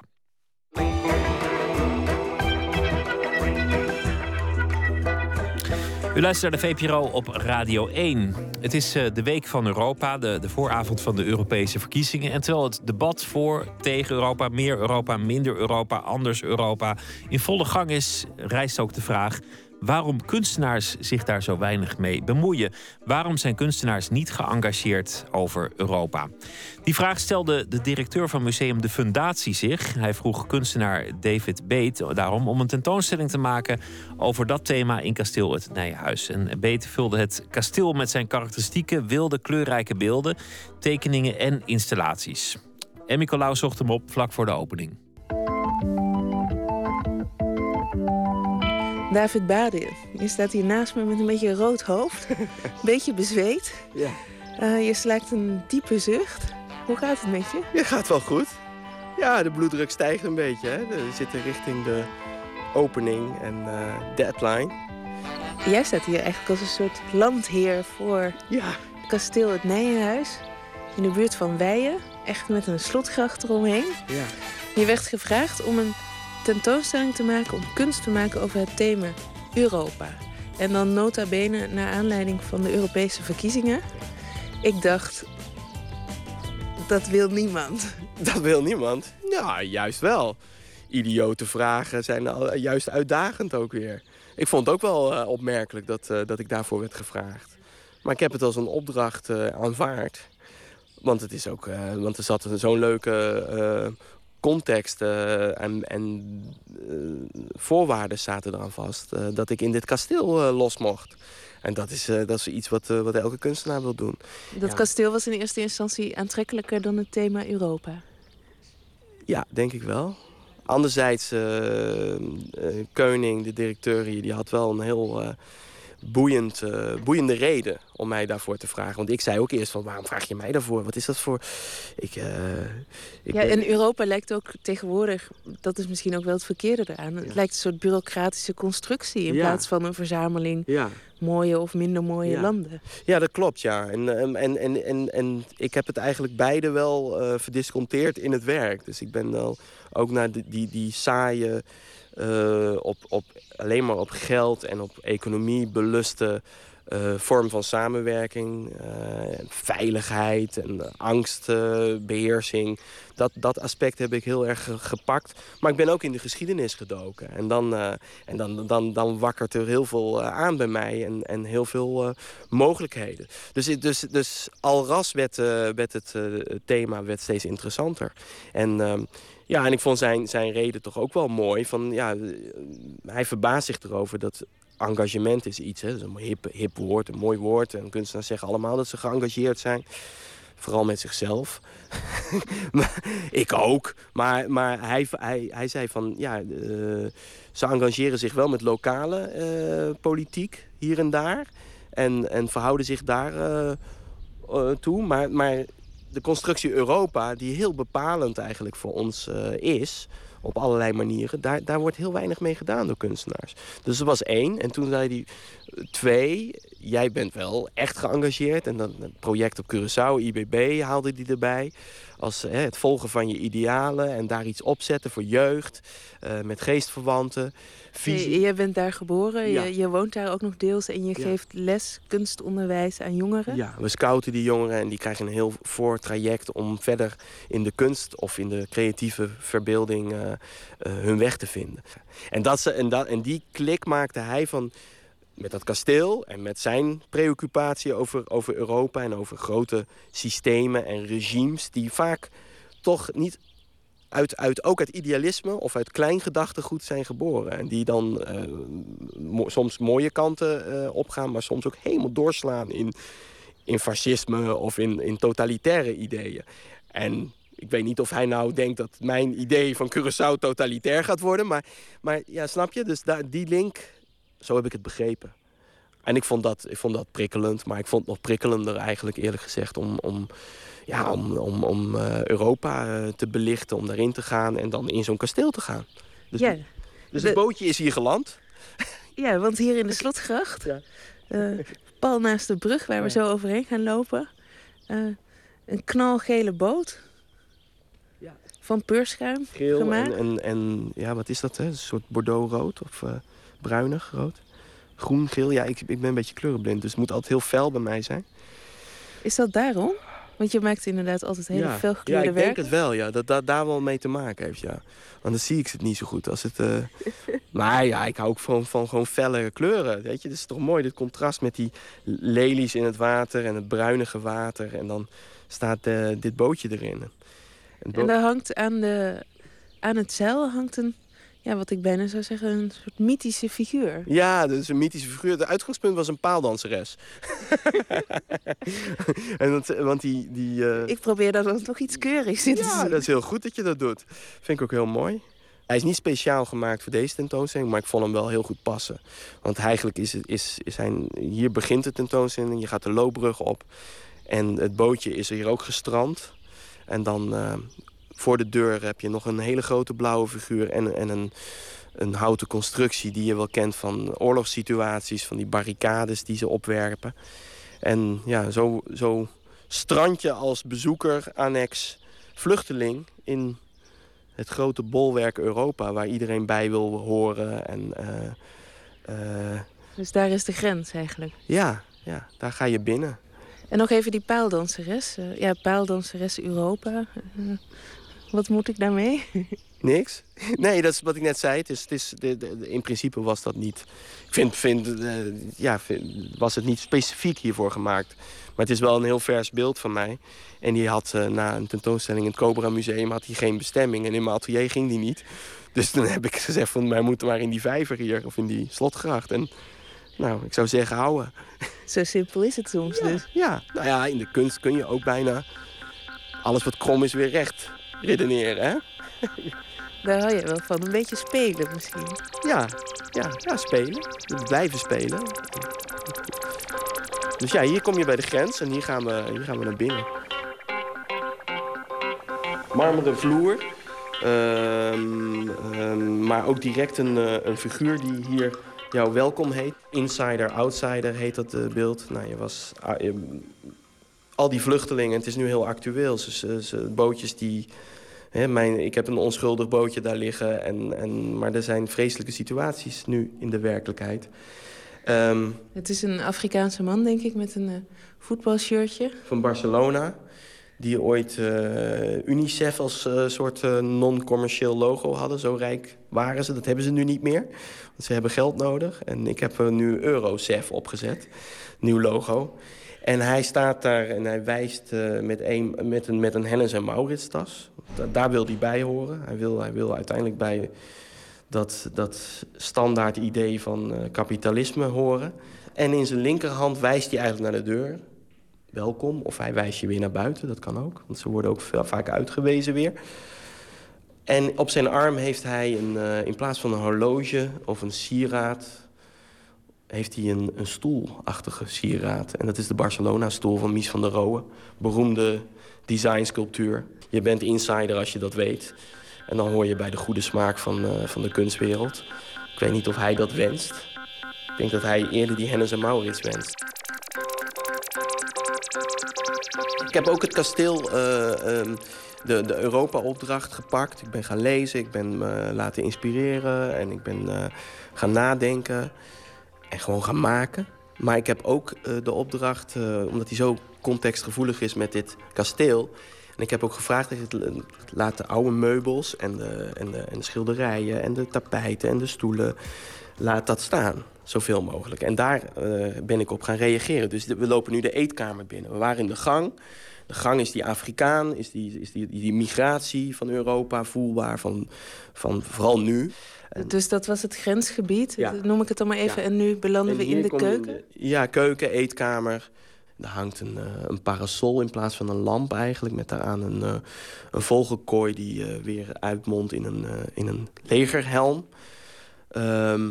[SPEAKER 4] U luistert naar de VPRO op Radio 1. Het is eh, de week van Europa, de, de vooravond van de Europese verkiezingen. En terwijl het debat voor, tegen Europa, meer Europa, minder Europa, anders Europa in volle gang is, rijst ook de vraag: waarom kunstenaars zich daar zo weinig mee bemoeien. Waarom zijn kunstenaars niet geëngageerd over Europa? Die vraag stelde de directeur van museum De Fundatie zich. Hij vroeg kunstenaar David Beet daarom om een tentoonstelling te maken over dat thema in kasteel Het Nijenhuis. En Beet vulde het kasteel met zijn karakteristieke, wilde, kleurrijke beelden, tekeningen en installaties. En Nicolaus zocht hem op vlak voor de opening.
[SPEAKER 12] David Baden, je staat hier naast me met een beetje een rood hoofd. beetje bezweet.
[SPEAKER 13] Ja.
[SPEAKER 12] Eh, je slaakt een diepe zucht. Hoe gaat het met je?
[SPEAKER 13] Het gaat wel goed. Ja, de bloeddruk stijgt een beetje. Hè. We zitten richting de opening en eh, deadline.
[SPEAKER 12] Jij staat hier eigenlijk als een soort landheer voor
[SPEAKER 13] ja.
[SPEAKER 12] kasteel Het Nijenhuis. In de buurt van Weijen. Echt met een slotgracht eromheen.
[SPEAKER 13] Ja.
[SPEAKER 12] Je werd gevraagd om een tentoonstelling te maken, om kunst te maken over het thema Europa. En dan nota bene naar aanleiding van de Europese verkiezingen. Ik dacht, dat wil niemand.
[SPEAKER 13] Dat wil niemand. Ja, juist wel. Idiote vragen zijn al, juist uitdagend ook weer. Ik vond het ook wel eh, opmerkelijk dat, eh, dat ik daarvoor werd gevraagd. Maar ik heb het als een opdracht eh, aanvaard. Want, het is ook, eh, want er zat zo'n leuke eh, context eh, en, en eh, voorwaarden zaten eraan vast. eh, dat ik in dit kasteel los mocht. En dat is, dat is iets wat, wat elke kunstenaar wil doen.
[SPEAKER 12] Dat
[SPEAKER 13] Ja.
[SPEAKER 12] kasteel was in eerste instantie aantrekkelijker dan het thema Europa.
[SPEAKER 13] Ja, denk ik wel. Anderzijds, eh, Keuning, de directeur hier, die had wel een heel boeiend, eh, boeiende reden om mij daarvoor te vragen. Want ik zei ook eerst van, waarom vraag je mij daarvoor? Wat is dat voor... Ik, eh, ik
[SPEAKER 12] ja,
[SPEAKER 13] ben-
[SPEAKER 12] en Europa lijkt ook tegenwoordig, dat is misschien ook wel het verkeerde eraan. Het lijkt een soort bureaucratische constructie in
[SPEAKER 13] Ja.
[SPEAKER 12] plaats van een verzameling
[SPEAKER 13] Ja.
[SPEAKER 12] mooie of minder mooie landen.
[SPEAKER 13] Ja, dat klopt, ja. En, ehm, en, en, en, en ik heb het eigenlijk beide wel eh, verdisconteerd in het werk. Dus ik ben wel ook naar die, die, die saaie, eh, op, op, alleen maar op geld en op economie beluste eh, vorm van samenwerking, eh, veiligheid en angstbeheersing. dat, dat aspect heb ik heel erg ge- gepakt. Maar ik ben ook in de geschiedenis gedoken. En dan, en dan, dan, dan wakkert er heel veel aan bij mij en, en heel veel mogelijkheden. Dus, dus, dus al ras werd, werd het het thema werd steeds interessanter. En, ehm, ja, en ik vond zijn, zijn reden toch ook wel mooi. Van, ja, eh, hij verbaast zich erover dat engagement is iets. Hè, dat is een hip, hip woord, een mooi woord. En kunstenaars zeggen allemaal dat ze geëngageerd zijn. Vooral met zichzelf. Ik ook. Maar, maar hij, hij, hij zei van, ja, eh, ze engageren zich wel met lokale eh, politiek hier en daar. En, en verhouden zich daar toe. Maar, maar de constructie Europa, die heel bepalend eigenlijk voor ons eh, is... op allerlei manieren, daar, daar wordt heel weinig mee gedaan door kunstenaars. Dus dat was één. En toen zei hij, eh, twee, jij bent wel echt geëngageerd. En dan het project op Curaçao, IBB, haalde hij erbij. Als hè, het volgen van je idealen en daar iets opzetten voor jeugd. eh, met geestverwanten. Visie.
[SPEAKER 12] Je, jij bent daar geboren,
[SPEAKER 13] Ja.
[SPEAKER 12] je, je woont daar ook nog deels en je
[SPEAKER 13] Ja.
[SPEAKER 12] geeft les, kunstonderwijs aan jongeren.
[SPEAKER 13] Ja, we scouten die jongeren en die krijgen een heel voortraject om verder in de kunst of in de creatieve verbeelding eh, eh, hun weg te vinden. En, dat ze, en, dat, en die klik maakte hij van met dat kasteel en met zijn preoccupatie over, over Europa en over grote systemen en regimes die vaak toch niet uit, uit, ook uit idealisme of uit klein gedachtegoed zijn geboren. En die dan eh, soms mooie kanten eh, opgaan, maar soms ook helemaal doorslaan in, in fascisme of in, in totalitaire ideeën. En ik weet niet of hij nou denkt dat mijn idee van Curaçao totalitair gaat worden. Maar, maar ja, snap je? Dus daar, die link, zo heb ik het begrepen. En ik vond, dat, ik vond dat prikkelend. Maar ik vond het nog prikkelender eigenlijk eerlijk gezegd om, om, ja, om, om, om eh, Europa eh, te belichten. Om daarin te gaan en dan in zo'n kasteel te gaan. Dus,
[SPEAKER 12] Ja.
[SPEAKER 13] dus het bootje is hier geland.
[SPEAKER 12] Ja, want hier in de slotgracht, eh, pal naast de brug waar we zo overheen gaan lopen, een knalgele boot. Van peurschuim
[SPEAKER 13] Geel
[SPEAKER 12] gemaakt.
[SPEAKER 13] en, en, en ja, wat is dat? Hè? Een soort bordeaux-rood of bruinig rood. Groen, geel. Ja, ik, ik ben een beetje kleurenblind, dus het moet altijd heel fel bij mij zijn.
[SPEAKER 12] Is dat daarom? Want je maakt inderdaad altijd hele
[SPEAKER 13] ja. ja,
[SPEAKER 12] felgekleurde
[SPEAKER 13] ik denk het wel, ja. Dat dat daar wel mee te maken heeft, ja. Want dan zie ik het niet zo goed als het... eh, maar ja, ik hou ook van, van gewoon felle kleuren, weet je. Het is toch mooi, dit contrast met die lelies in het water en het bruinige water. En dan staat eh, dit bootje erin. En
[SPEAKER 12] En daar hangt aan, de, aan het zeil hangt een, ja, wat ik bijna zou zeggen, een soort mythische figuur.
[SPEAKER 13] Ja, dat is een mythische figuur. Het uitgangspunt was een paaldanseres. en dat, want die... die eh,
[SPEAKER 12] Ik probeer daar dan toch iets keurigs in te
[SPEAKER 13] Ja, dat is heel goed dat je dat doet. Vind ik ook heel mooi. Hij is niet speciaal gemaakt voor deze tentoonstelling, maar ik vond hem wel heel goed passen. Want eigenlijk is, het, is, is hij, hier begint de tentoonstelling, je gaat de loopbrug op. En het bootje is hier ook gestrand. En dan eh, voor de deur heb je nog een hele grote blauwe figuur en, en een, een houten constructie die je wel kent van oorlogssituaties, van die barricades die ze opwerpen. En ja, zo, zo strand je als bezoeker, annex, vluchteling in het grote bolwerk Europa waar iedereen bij wil horen. En, eh, eh,
[SPEAKER 12] Dus daar is de grens eigenlijk.
[SPEAKER 13] ja, ja, daar ga je binnen.
[SPEAKER 12] En nog even die paaldanseres. Eh, ja, paaldanseres Europa. Wat moet ik daarmee?
[SPEAKER 13] Niks? Nee, dat is wat ik net zei. Het is, het is, de, de- in principe was dat niet. Ik vind, vind, eh, ja, vind- was het niet specifiek hiervoor gemaakt. Maar het is wel een heel vers beeld van mij. En die had eh, na een tentoonstelling in het Cobra Museum had hij geen bestemming. En in mijn atelier ging die niet. Dus toen heb ik gezegd van wij moeten maar in die vijver hier. Of in die slotgracht. En nou, ik zou zeggen houden.
[SPEAKER 12] Zo simpel is het soms dus.
[SPEAKER 13] Ja, nou ja, in de kunst kun je ook bijna alles wat krom is weer recht redeneren, hè?
[SPEAKER 12] Daar hou je wel van. Een beetje spelen misschien.
[SPEAKER 13] Ja, ja, ja, spelen. Blijven spelen. Dus ja, hier kom je bij de grens en hier gaan we, hier gaan we naar binnen. Marmeren vloer. Ehm, ehm, maar ook direct een, eh, een figuur die hier jou welkom heet. Insider, outsider heet dat eh, beeld. Nou, je was... ah, je- al die vluchtelingen, het is nu heel actueel. Ze- bootjes die... Hè, mijn, ik heb een onschuldig bootje daar liggen. En, en, maar er zijn vreselijke situaties nu in de werkelijkheid. Ehm,
[SPEAKER 12] Het is een Afrikaanse man, denk ik, met een eh, voetbalshirtje.
[SPEAKER 13] van Barcelona. Die ooit eh, UNICEF als eh, soort non-commercieel logo hadden. Zo rijk waren ze. Dat hebben ze nu niet meer. Want ze hebben geld nodig. En ik heb nu Eurocef opgezet. Nieuw logo. En hij staat daar en hij wijst eh, met, een, met, een, met een Hennis en Maurits tas. Da- daar wil hij bij horen. Hij wil, hij wil uiteindelijk bij dat, dat standaard idee van eh, kapitalisme horen. En in zijn linkerhand wijst hij eigenlijk naar de deur. Welkom. Of hij wijst je weer naar buiten, dat kan ook. Want ze worden ook veel- vaak uitgewezen weer. En op zijn arm heeft hij een, eh, in plaats van een horloge of een sieraad... heeft hij een, een stoelachtige sieraad. En dat is de Barcelona-stoel van Mies van der Rohe. Beroemde designsculptuur. Je bent insider als je dat weet. En dan hoor je bij de goede smaak van, eh, van de kunstwereld. Ik weet niet of hij dat wenst. Ik denk dat hij eerder die Hennis en Maurits wenst. Ik heb ook het kasteel, eh, ehm, de, de Europa-opdracht gepakt. Ik ben gaan lezen, ik ben me laten inspireren en ik ben eh, gaan nadenken en gewoon gaan maken. Maar ik heb ook eh, de opdracht, eh, omdat hij zo contextgevoelig is met dit kasteel... En ik heb ook gevraagd, het laat de oude meubels en de, en, de, en de schilderijen en de tapijten en de stoelen... laat dat staan, zoveel mogelijk. En daar eh, ben ik op gaan reageren. Dus we lopen nu de eetkamer binnen. We waren in de gang. De gang is die Afrikaan, is die, is die, die migratie van Europa voelbaar, van, van vooral nu.
[SPEAKER 12] Dus dat was het grensgebied,
[SPEAKER 13] Ja.
[SPEAKER 12] noem ik het dan maar even.
[SPEAKER 13] Ja.
[SPEAKER 12] En nu belanden
[SPEAKER 13] En
[SPEAKER 12] we in de keuken.
[SPEAKER 13] de- ja, keuken, eetkamer. Er hangt een, eh, een parasol in plaats van een lamp eigenlijk. Met daaraan een, eh, een vogelkooi die eh, weer uitmondt in een, in een legerhelm. Ehm,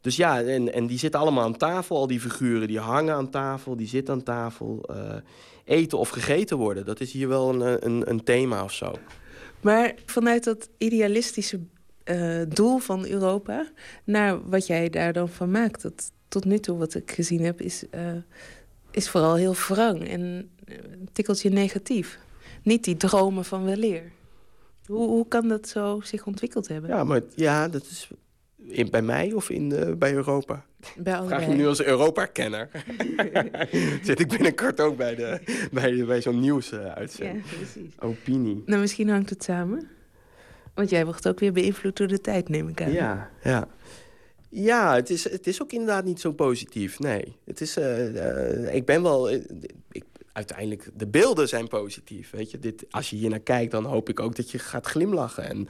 [SPEAKER 13] dus ja, en, en die zitten allemaal aan tafel. Al die figuren die hangen aan tafel, die zitten aan tafel. Eten of gegeten worden, dat is hier wel een, een, een thema of zo.
[SPEAKER 12] Maar vanuit dat idealistische eh, doel van Europa... naar wat jij daar dan van maakt... Dat, tot nu toe wat ik gezien heb, is, eh, is vooral heel wrang en eh, een tikkeltje negatief. Niet die dromen van weleer. Hoe, hoe kan dat zo zich ontwikkeld hebben?
[SPEAKER 13] Ja, maar ja, dat is in, bij mij of in, bij Europa?
[SPEAKER 12] Bij
[SPEAKER 13] Vraag je nu als Europa-kenner. Zit ik binnenkort ook bij, de, bij, bij zo'n nieuwsuitzending.
[SPEAKER 12] Ja, precies.
[SPEAKER 13] Opinie.
[SPEAKER 12] Nou, misschien hangt het samen. Want jij wordt ook weer beïnvloed door de tijd, neem ik aan.
[SPEAKER 13] Ja, ja. Ja, het is, het is ook inderdaad niet zo positief. Nee, het is, eh, eh, ik ben wel... eh, ik, uiteindelijk, de beelden zijn positief. Weet je? Dit, als je hier naar kijkt, dan hoop ik ook dat je gaat glimlachen. En,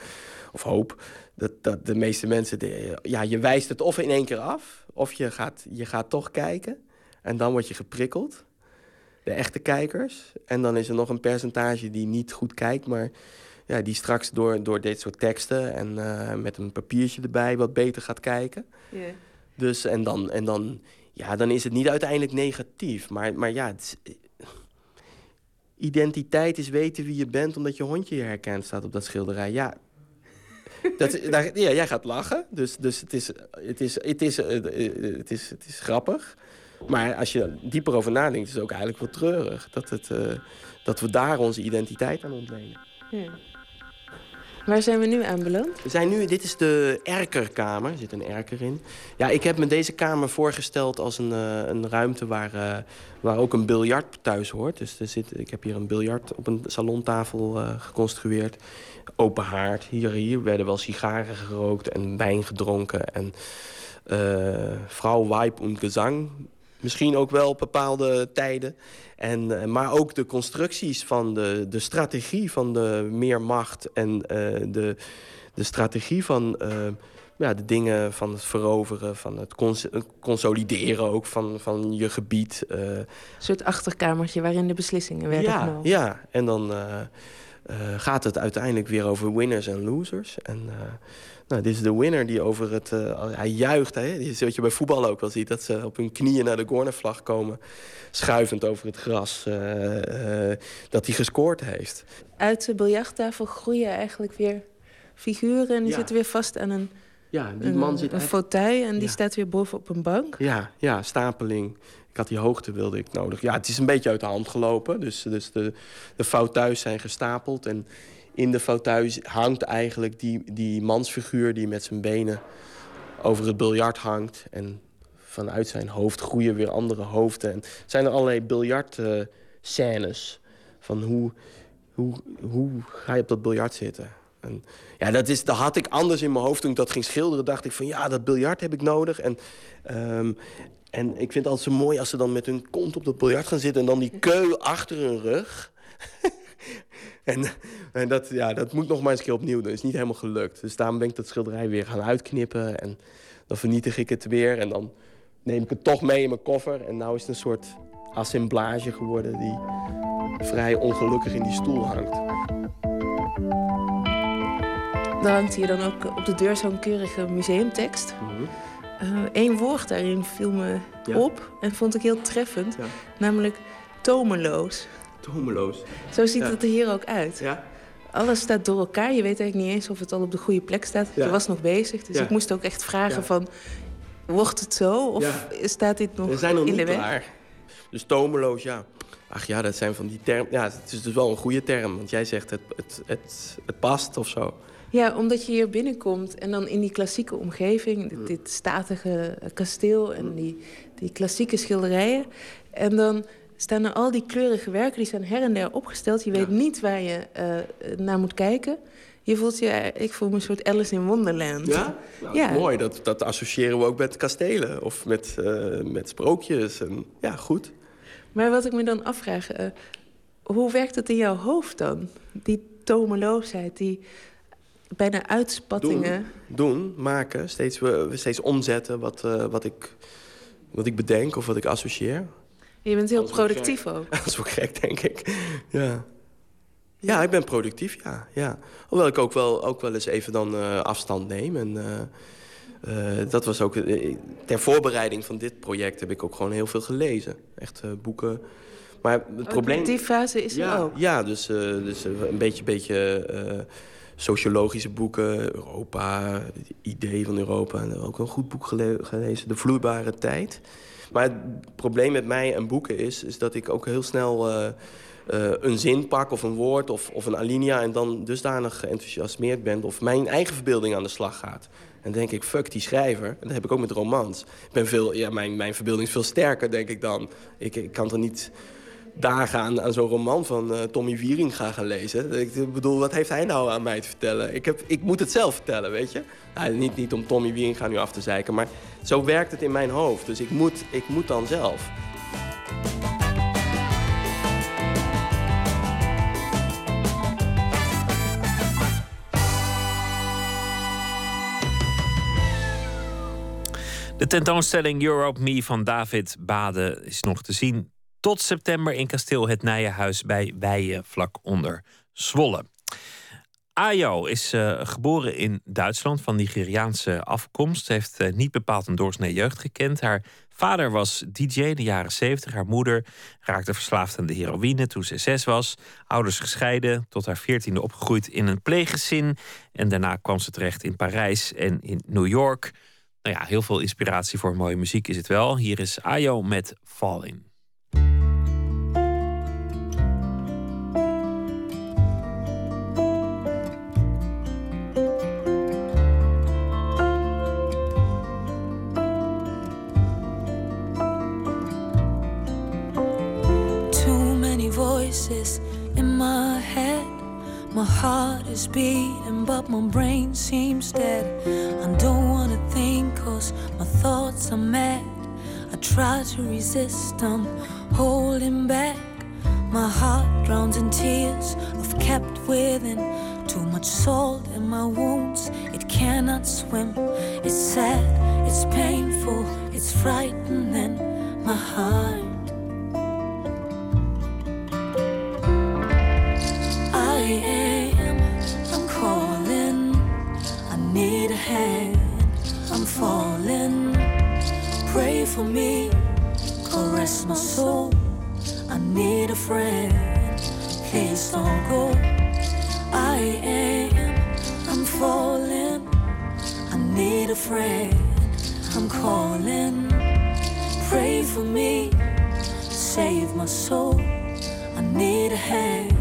[SPEAKER 13] of hoop dat, dat de meeste mensen... De, ja, je wijst het of in één keer af, of je gaat, je gaat toch kijken. En dan word je geprikkeld. De echte kijkers. En dan is er nog een percentage die niet goed kijkt, maar ja, die straks door, door dit soort teksten en eh, met een papiertje erbij wat beter gaat kijken.
[SPEAKER 12] Ja.
[SPEAKER 13] Dus en dan, en dan, ja, dan is het niet uiteindelijk negatief. Maar, maar ja, het is- identiteit is weten wie je bent omdat je hondje je herkent, staat op dat schilderij. Ja, dat, daar, ja jij gaat lachen. Dus, dus het, is, het, is, het, is, eh, eh, het, is, het is grappig. Maar als je er dieper over nadenkt, is het ook eigenlijk wel treurig. Dat, het, eh, dat we daar onze identiteit aan ontlenen.
[SPEAKER 12] Ja. Waar zijn we nu aanbeland?
[SPEAKER 13] We zijn nu, dit is de erkerkamer, er zit een erker in. Ja, ik heb me deze kamer voorgesteld als een, eh, een ruimte waar, eh, waar ook een biljart thuis hoort. Dus er zit, ik heb hier een biljart op een salontafel eh, geconstrueerd. Open haard. Hier, hier werden wel sigaren gerookt en wijn gedronken. En vrouw, Weib en gezang. Misschien ook wel bepaalde tijden. En, eh, maar ook de constructies van de, de strategie van de meer macht en eh, de, de strategie van eh, ja, de dingen van het veroveren, van het cons- het consolideren ook van, van je gebied.
[SPEAKER 12] Een soort achterkamertje waarin de beslissingen werden
[SPEAKER 13] ja,
[SPEAKER 12] genomen.
[SPEAKER 13] ja, en dan gaat het uiteindelijk weer over winners en losers. En nou, dit is de winner die over het... eh, hij juicht, hè? Dit is wat je bij voetbal ook wel ziet. Dat ze op hun knieën naar de cornervlag komen. Schuivend over het gras. eh, eh, dat hij gescoord heeft.
[SPEAKER 12] Uit de biljarttafel groeien eigenlijk weer figuren. En die
[SPEAKER 13] Ja.
[SPEAKER 12] zitten weer vast aan een,
[SPEAKER 13] Ja, die
[SPEAKER 12] een,
[SPEAKER 13] man zit
[SPEAKER 12] een fauteuil. En die
[SPEAKER 13] Ja.
[SPEAKER 12] staat weer bovenop een bank.
[SPEAKER 13] Ja, ja, stapeling. Ik had die hoogte wilde ik nodig. Ja, het is een beetje uit de hand gelopen. Dus, dus de, de fauteuils zijn gestapeld. En in de fauteuils hangt eigenlijk die, die mansfiguur... die met zijn benen over het biljart hangt. En vanuit zijn hoofd groeien weer andere hoofden. En zijn er allerlei biljartscènes van hoe, hoe, hoe ga je op dat biljart zitten. En ja, dat, is, dat had ik anders in mijn hoofd toen ik dat ging schilderen. Dacht ik van ja, dat biljart heb ik nodig. En, ehm, en ik vind het altijd zo mooi als ze dan met hun kont op dat biljart gaan zitten... en dan die keu achter hun rug. en en dat, ja, dat moet nog maar eens een keer opnieuw doen. Dat is niet helemaal gelukt. Dus daarom ben ik dat schilderij weer gaan uitknippen. En dan vernietig ik het weer. En dan neem ik het toch mee in mijn koffer. En nou is het een soort assemblage geworden... die vrij ongelukkig in die stoel hangt.
[SPEAKER 12] Er hangt hier dan ook op de deur zo'n keurige museumtekst. Eén woord daarin viel me
[SPEAKER 13] Ja.
[SPEAKER 12] op en vond ik heel treffend. Namelijk tomeloos.
[SPEAKER 13] Tomeloos.
[SPEAKER 12] Zo ziet
[SPEAKER 13] Ja.
[SPEAKER 12] het er hier ook uit.
[SPEAKER 13] Ja.
[SPEAKER 12] Alles staat door elkaar. Je weet eigenlijk niet eens of het al op de goede plek staat.
[SPEAKER 13] Ja.
[SPEAKER 12] Je was nog bezig, dus
[SPEAKER 13] Ja.
[SPEAKER 12] ik moest ook echt vragen
[SPEAKER 13] Ja.
[SPEAKER 12] van... Wordt het zo of staat dit nog
[SPEAKER 13] We zijn nog
[SPEAKER 12] in
[SPEAKER 13] niet
[SPEAKER 12] de weg?
[SPEAKER 13] klaar. Dus tomeloos, ja. Ach ja, dat zijn van die termen. Ja, het is dus wel een goede term. Want jij zegt het, het, het, het past of zo.
[SPEAKER 12] Ja, omdat je hier binnenkomt en dan in die klassieke omgeving... dit, dit statige kasteel en die, die klassieke schilderijen... en dan staan er al die kleurige werken, die zijn her en der opgesteld. Je weet niet waar je eh, naar moet kijken. Je voelt je, ik voel me een soort Alice in Wonderland.
[SPEAKER 13] Ja? Nou,
[SPEAKER 12] ja.
[SPEAKER 13] Mooi, dat, dat associëren we ook met kastelen. Of met, eh, met sprookjes. En, ja, goed.
[SPEAKER 12] Maar wat ik me dan afvraag, eh, hoe werkt het in jouw hoofd dan? Die tomeloosheid, die bijna uitspattingen.
[SPEAKER 13] Doen, maken, steeds, we, steeds omzetten wat, eh, wat, ik, wat ik bedenk of wat ik associeer.
[SPEAKER 12] Je bent heel productief
[SPEAKER 13] gek.
[SPEAKER 12] ook.
[SPEAKER 13] Dat is ook gek, denk ik. Ja. Ja, ik ben productief, ja. ja. Hoewel ik ook wel, ook wel eens even dan eh, afstand neem. En, eh, eh, dat was ook... ter voorbereiding van dit project heb ik ook gewoon heel veel gelezen. Echt boeken. Maar het probleem...
[SPEAKER 12] Die fase is er
[SPEAKER 13] ja,
[SPEAKER 12] ook.
[SPEAKER 13] Ja, dus, dus een beetje, beetje sociologische boeken. Europa, het idee van Europa. En ook een goed boek gele- gelezen, De Vloeibare Tijd. Maar het probleem met mij en boeken is, is dat ik ook heel snel eh, eh, een zin pak of een woord of, of een alinea... en dan dusdanig geenthousiasmeerd ben of mijn eigen verbeelding aan de slag gaat. En denk ik, fuck die schrijver. En dat heb ik ook met romans. Ik ben veel, ja, mijn, mijn verbeelding is veel sterker, denk ik dan. Ik, ik kan er niet dagen aan, aan zo'n roman van eh, Tommy Wiering gaan gaan lezen. Ik bedoel, wat heeft hij nou aan mij te vertellen? Ik, heb, ik moet het zelf vertellen, weet je? Nou, niet, niet om Tommy Wiering gaan nu af te zeiken, maar zo werkt het in mijn hoofd. Dus ik moet, ik moet dan zelf.
[SPEAKER 4] De tentoonstelling Europe Me van David Bade is nog te zien tot september in kasteel Het Nijenhuis bij Weijen, vlak onder Zwolle. Ayo is eh, geboren in Duitsland van Nigeriaanse afkomst. Heeft eh, niet bepaald een doorsnee jeugd gekend. Haar vader was DJ in de jaren 70. Haar moeder raakte verslaafd aan de heroïne toen ze zes was. Ouders gescheiden, tot haar veertiende opgegroeid in een pleeggezin. En daarna kwam ze terecht in Parijs en in New York. Nou ja, heel veel inspiratie voor mooie muziek is het wel. Hier is Ayo met Falling.
[SPEAKER 7] voices in my head. My heart is beating, but my brain seems dead. I don't wanna think, cause my thoughts are mad. I try to resist them holding back. My heart drowns in tears I've kept within. Too much salt in my wounds, it cannot swim. It's sad, it's painful, it's frightening. My heart. I am, I'm calling. I need a hand, I'm falling. Pray for me, my soul. I need a friend, please don't go. I am, I'm falling. I need a friend, I'm calling. Pray for me, save my soul. I need a hand.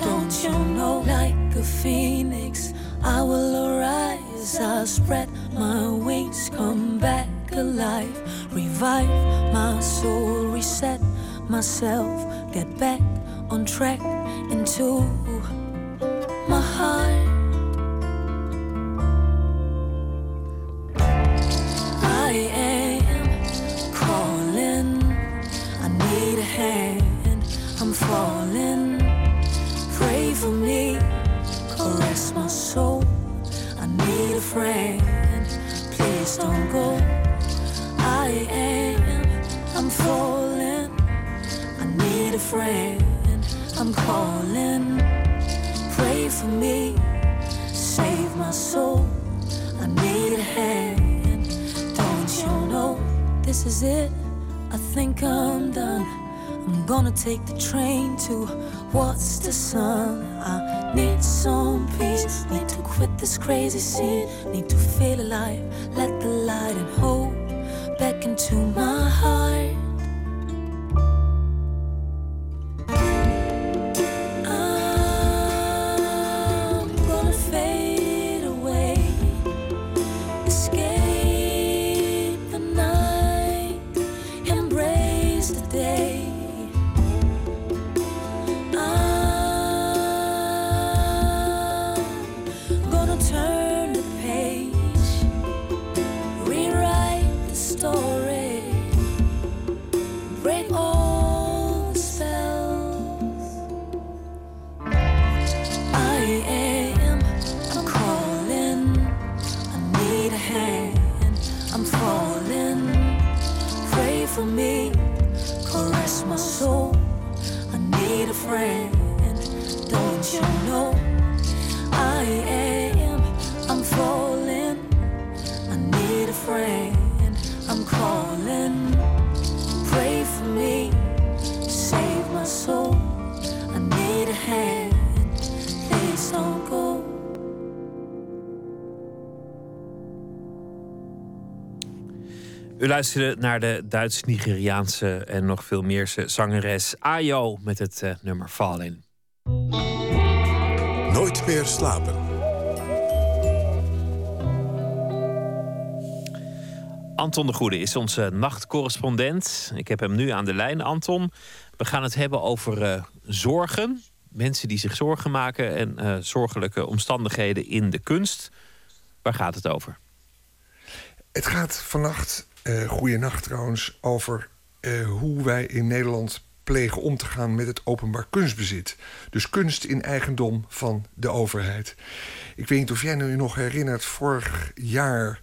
[SPEAKER 7] Don't you know, like a phoenix, I will arise. I'll spread my wings, come back alive, revive my soul, reset myself, get back on track into my heart. Gonna take the train to what's the sun? I need some peace, need to quit this crazy scene, need to feel alive. Let the light and hope back into my heart.
[SPEAKER 4] Luisterde naar de Duits-Nigeriaanse en nog veel meerse zangeres Ayo met het eh, nummer Falling.
[SPEAKER 2] Nooit meer slapen.
[SPEAKER 4] Anton de Goede is onze nachtcorrespondent. Ik heb hem nu aan de lijn, Anton. We gaan het hebben over eh, zorgen. Mensen die zich zorgen maken en eh, zorgelijke omstandigheden in de kunst. Waar gaat het over?
[SPEAKER 14] Het gaat vannacht, uh, goeienacht trouwens, over uh, hoe wij in Nederland plegen om te gaan met het openbaar kunstbezit. Dus kunst in eigendom van de overheid. Ik weet niet of jij nu nog herinnert, vorig jaar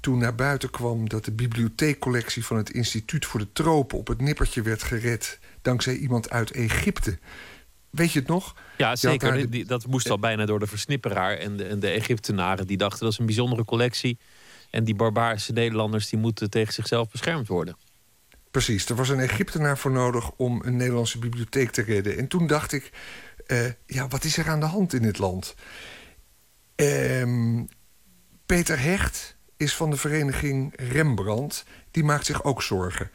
[SPEAKER 14] toen naar buiten kwam dat de bibliotheekcollectie van het Instituut voor de Tropen op het nippertje werd gered dankzij iemand uit Egypte. Weet je het nog?
[SPEAKER 4] Ja, zeker. De... Dat moest al bijna door de versnipperaar en de, en de Egyptenaren. Die dachten dat is een bijzondere collectie. En die barbaarse Nederlanders die moeten tegen zichzelf beschermd worden.
[SPEAKER 14] Precies, er was een Egyptenaar voor nodig om een Nederlandse bibliotheek te redden. En toen dacht ik, uh, ja, wat is er aan de hand in dit land? Uh, Peter Hecht is van de vereniging Rembrandt. Die maakt zich ook zorgen.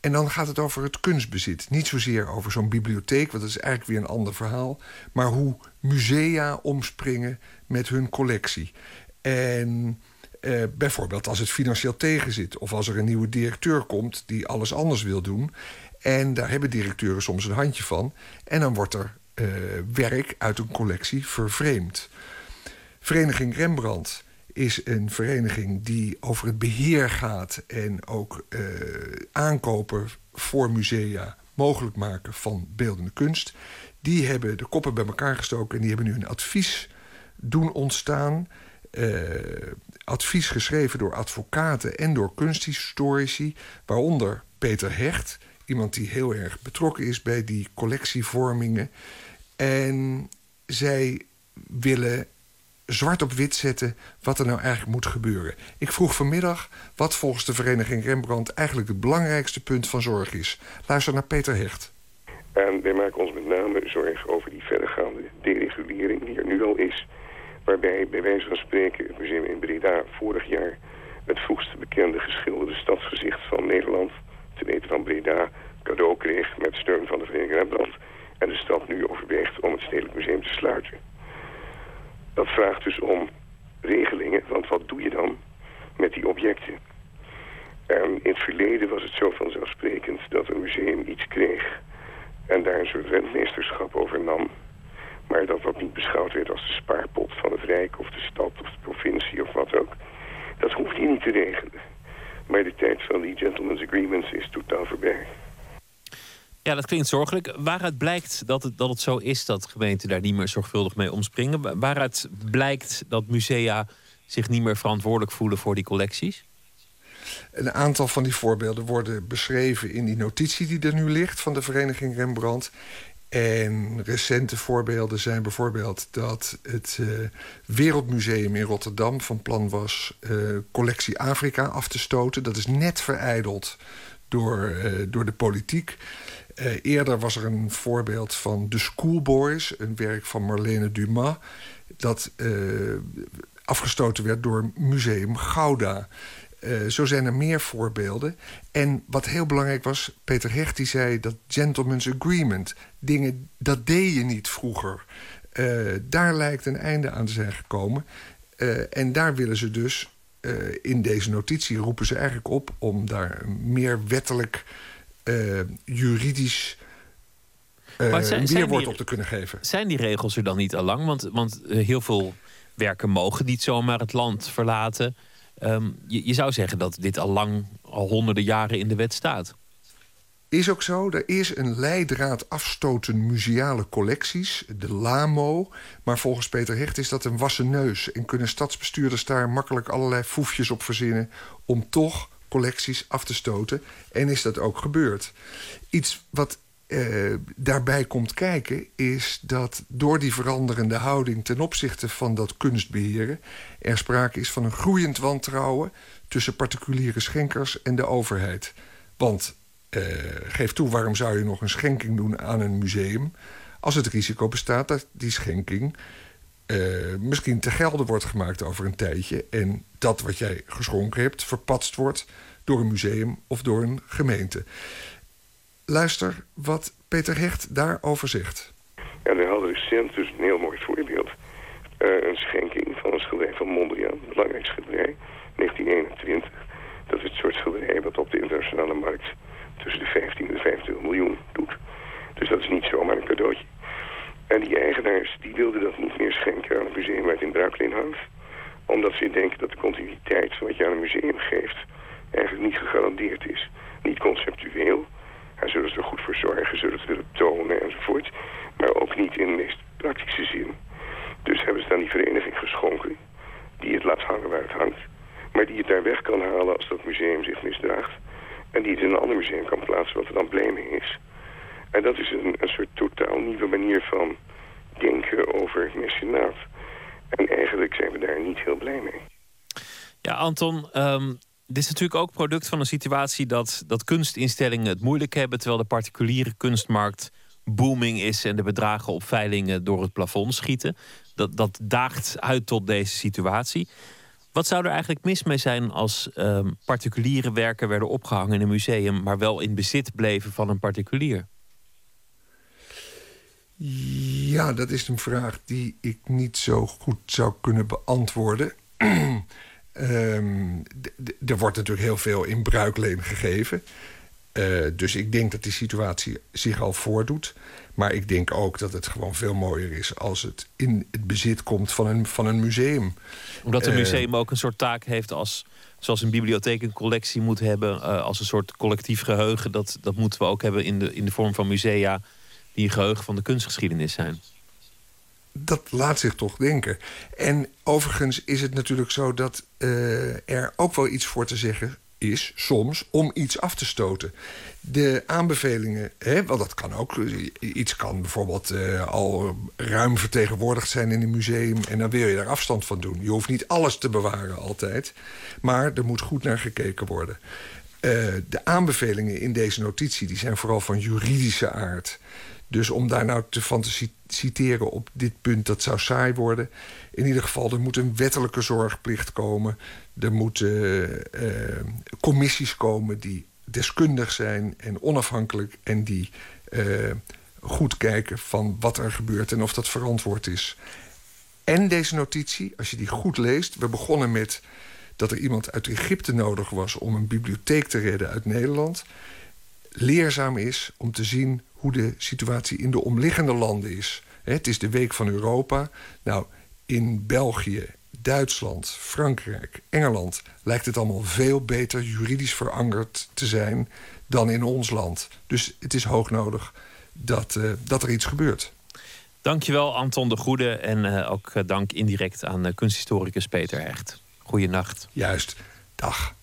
[SPEAKER 14] En dan gaat het over het kunstbezit. Niet zozeer over zo'n bibliotheek, want dat is eigenlijk weer een ander verhaal. Maar hoe musea omspringen met hun collectie. En uh, bijvoorbeeld als het financieel tegenzit... of als er een nieuwe directeur komt die alles anders wil doen. En daar hebben directeuren soms een handje van. En dan wordt er eh, werk uit een collectie vervreemd. Vereniging Rembrandt is een vereniging die over het beheer gaat en ook eh, aankopen voor musea mogelijk maken van beeldende kunst. Die hebben de koppen bij elkaar gestoken en die hebben nu een advies doen ontstaan. Eh, advies geschreven door advocaten en door kunsthistorici, waaronder Peter Hecht, iemand die heel erg betrokken is bij die collectievormingen. En zij willen zwart op wit zetten wat er nou eigenlijk moet gebeuren. Ik vroeg vanmiddag wat volgens de vereniging Rembrandt eigenlijk het belangrijkste punt van zorg is. Luister naar Peter Hecht.
[SPEAKER 15] En wij maken ons met name zorgen over die verregaande deregulering die er nu al is. Waarbij bij wijze van spreken het museum in Breda vorig jaar het vroegste bekende geschilderde stadsgezicht van Nederland, te weten van Breda, cadeau kreeg met steun van de Vereniging Rembrandt. En de stad nu overweegt om het Stedelijk Museum te sluiten. Dat vraagt dus om regelingen, want wat doe je dan met die objecten? En in het verleden was het zo vanzelfsprekend dat een museum iets kreeg en daar een soort rentmeesterschap over nam. Maar dat dat niet beschouwd werd als de spaarpot van het Rijk of de stad of de provincie of wat ook. Dat hoeft je niet te regelen. Maar de tijd van die gentleman's agreements is totaal voorbij.
[SPEAKER 4] Ja, dat klinkt zorgelijk. Waaruit blijkt dat het, dat het zo is dat gemeenten daar niet meer zorgvuldig mee omspringen? Wa- Waaruit blijkt dat musea zich niet meer verantwoordelijk voelen voor die collecties?
[SPEAKER 14] Een aantal van die voorbeelden worden beschreven in die notitie die er nu ligt van de vereniging Rembrandt. En recente voorbeelden zijn bijvoorbeeld dat het eh, Wereldmuseum in Rotterdam van plan was eh, collectie Afrika af te stoten. Dat is net vereideld door, eh, door de politiek. Eerder was er een voorbeeld van The Schoolboys, een werk van Marlene Dumas, dat afgestoten werd door Museum Gouda. Eh, zo zijn er meer voorbeelden. En wat heel belangrijk was, Peter Hecht die zei dat gentleman's agreement, dingen, dat deed je niet vroeger. Eh, daar lijkt een einde aan te zijn gekomen. Eh, en daar willen ze dus, in deze notitie roepen ze eigenlijk op om daar meer wettelijk, juridisch
[SPEAKER 4] Maar zijn-
[SPEAKER 14] weerwoord
[SPEAKER 4] die-
[SPEAKER 14] op te kunnen geven.
[SPEAKER 4] Zijn die regels er dan niet al lang? Want, want heel veel werken mogen niet zomaar het land verlaten. Ehm, je, zou zeggen dat dit al lang, al honderden jaren in de wet staat.
[SPEAKER 14] Is ook zo. Er is een leidraad afstoten museale collecties, de LAMO. Maar volgens Peter Hecht is dat een wassen neus. En kunnen stadsbestuurders daar makkelijk allerlei foefjes op verzinnen... om toch collecties af te stoten. En is dat ook gebeurd. Iets wat eh, daarbij komt kijken... is dat door die veranderende houding ten opzichte van dat kunstbeheren... er sprake is van een groeiend wantrouwen... tussen particuliere schenkers en de overheid. Want eh, geef toe, waarom zou je nog een schenking doen aan een museum... als het risico bestaat dat die schenking eh, misschien te gelden wordt gemaakt over een tijdje... en dat wat jij geschonken hebt verpatst wordt door een museum of door een gemeente. Luister wat Peter Hecht daarover zegt.
[SPEAKER 15] En we hadden recent dus een heel mooi voorbeeld. Eh, een schenking van een schilderij van Mondriaan, belangrijk schilderij, 1921. Dat is het soort schilderij wat op de internationale markt tussen de 15 en de 25 miljoen doet. Dus dat is niet zomaar een cadeautje. En die eigenaars die wilden dat niet meer schenken aan het museum waar het in bruikleen hangt. Omdat ze denken dat de continuïteit wat je aan een museum geeft eigenlijk niet gegarandeerd is. Niet conceptueel. Zullen ze er goed voor zorgen, zullen ze willen tonen enzovoort. Maar ook niet in de meest praktische zin. Dus hebben ze dan die vereniging geschonken. Die het laat hangen waar het hangt. Maar die het daar weg kan halen als dat museum zich misdraagt. En die het in een ander museum kan plaatsen wat er dan mee is. En dat is een, een soort totaal nieuwe manier van denken over mecenaat. En eigenlijk zijn we daar niet heel blij mee.
[SPEAKER 4] Ja, Anton, ehm, dit is natuurlijk ook product van een situatie dat, dat kunstinstellingen het moeilijk hebben, terwijl de particuliere kunstmarkt booming is en de bedragen op veilingen door het plafond schieten. Dat, dat daagt uit tot deze situatie. Wat zou er eigenlijk mis mee zijn als ehm, particuliere werken werden opgehangen in een museum, maar wel in bezit bleven van een particulier?
[SPEAKER 14] Ja, dat is een vraag die ik niet zo goed zou kunnen beantwoorden. Ehm, er wordt natuurlijk heel veel in bruikleen gegeven.
[SPEAKER 16] Eh, dus ik denk dat die situatie zich al voordoet. Maar ik denk ook dat het gewoon veel mooier is als het in het bezit komt van een, van een museum.
[SPEAKER 4] Omdat een
[SPEAKER 16] Eh,
[SPEAKER 4] museum ook een soort taak heeft als... zoals een bibliotheek een collectie moet hebben... eh, als een soort collectief geheugen. Dat, dat moeten we ook hebben in de, in de vorm van musea... die een geheugen van de kunstgeschiedenis zijn.
[SPEAKER 16] Dat laat zich toch denken. En overigens is het natuurlijk zo dat eh, er ook wel iets voor te zeggen is, soms, om iets af te stoten. De aanbevelingen, hè, dat kan ook. Iets kan bijvoorbeeld eh, al ruim vertegenwoordigd zijn in een museum... en dan wil je daar afstand van doen. Je hoeft niet alles te bewaren altijd. Maar er moet goed naar gekeken worden. Eh, de aanbevelingen in deze notitie die zijn vooral van juridische aard. Dus om daar nou te van te ci- citeren op dit punt, dat zou saai worden. In ieder geval, er moet een wettelijke zorgplicht komen. Er moeten eh, commissies komen die deskundig zijn en onafhankelijk... en die eh, goed kijken van wat er gebeurt en of dat verantwoord is. En deze notitie, als je die goed leest... we begonnen met dat er iemand uit Egypte nodig was... om een bibliotheek te redden uit Nederland leerzaam is om te zien hoe de situatie in de omliggende landen is. Het is de week van Europa. Nou, in België, Duitsland, Frankrijk, Engeland lijkt het allemaal veel beter juridisch verankerd te zijn dan in ons land. Dus het is hoog nodig dat, eh, dat er iets gebeurt.
[SPEAKER 4] Dankjewel Anton de Goede. En eh, ook eh, dank indirect aan kunsthistoricus Peter Hecht. Goeienacht.
[SPEAKER 16] Juist. Dag.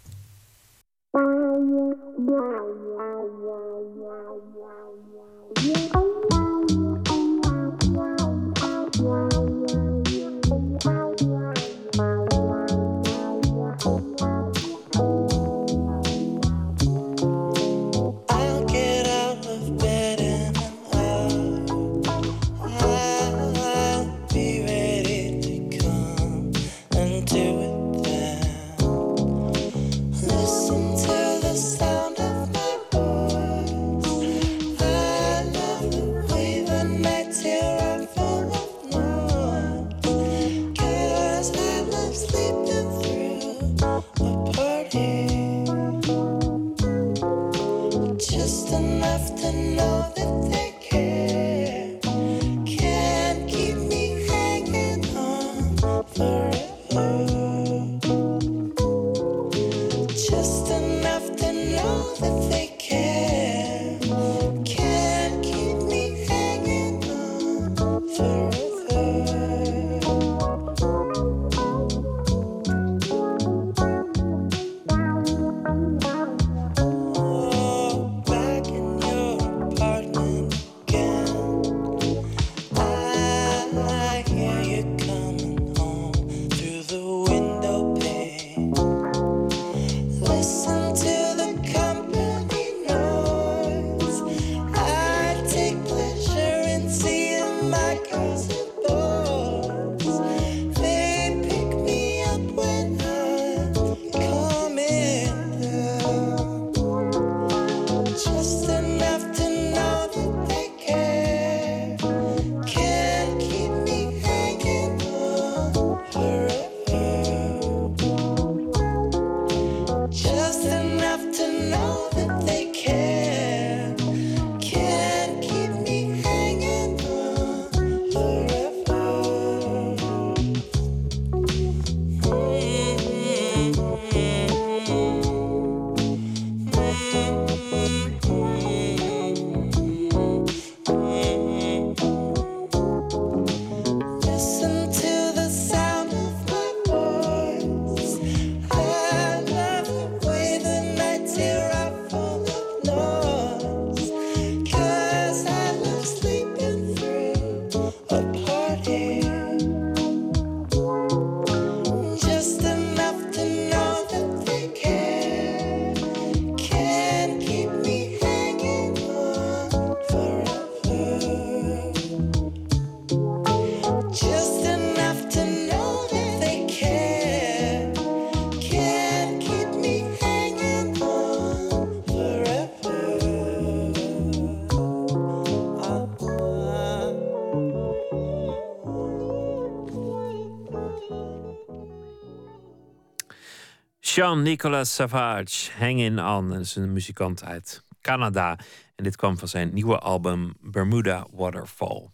[SPEAKER 4] Jean-Nicolas Savage, Hanging On. Dat is een muzikant uit Canada. En dit kwam van zijn nieuwe album Bermuda Waterfall.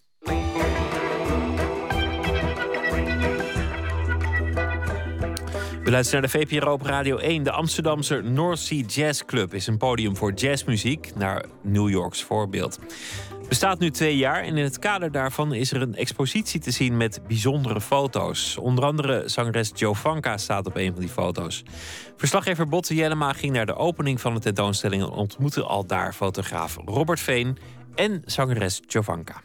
[SPEAKER 4] We luisteren naar de VPRO op Radio 1. De Amsterdamse North Sea Jazz Club is een podium voor jazzmuziek, naar New Yorks voorbeeld. Bestaat nu twee jaar en in het kader daarvan is er een expositie te zien met bijzondere foto's. Onder andere zangeres Jovanka staat op een van die foto's. Verslaggever Botte Jellema ging naar de opening van de tentoonstelling en ontmoette al daar fotograaf Robert Veen en zangeres Jovanka.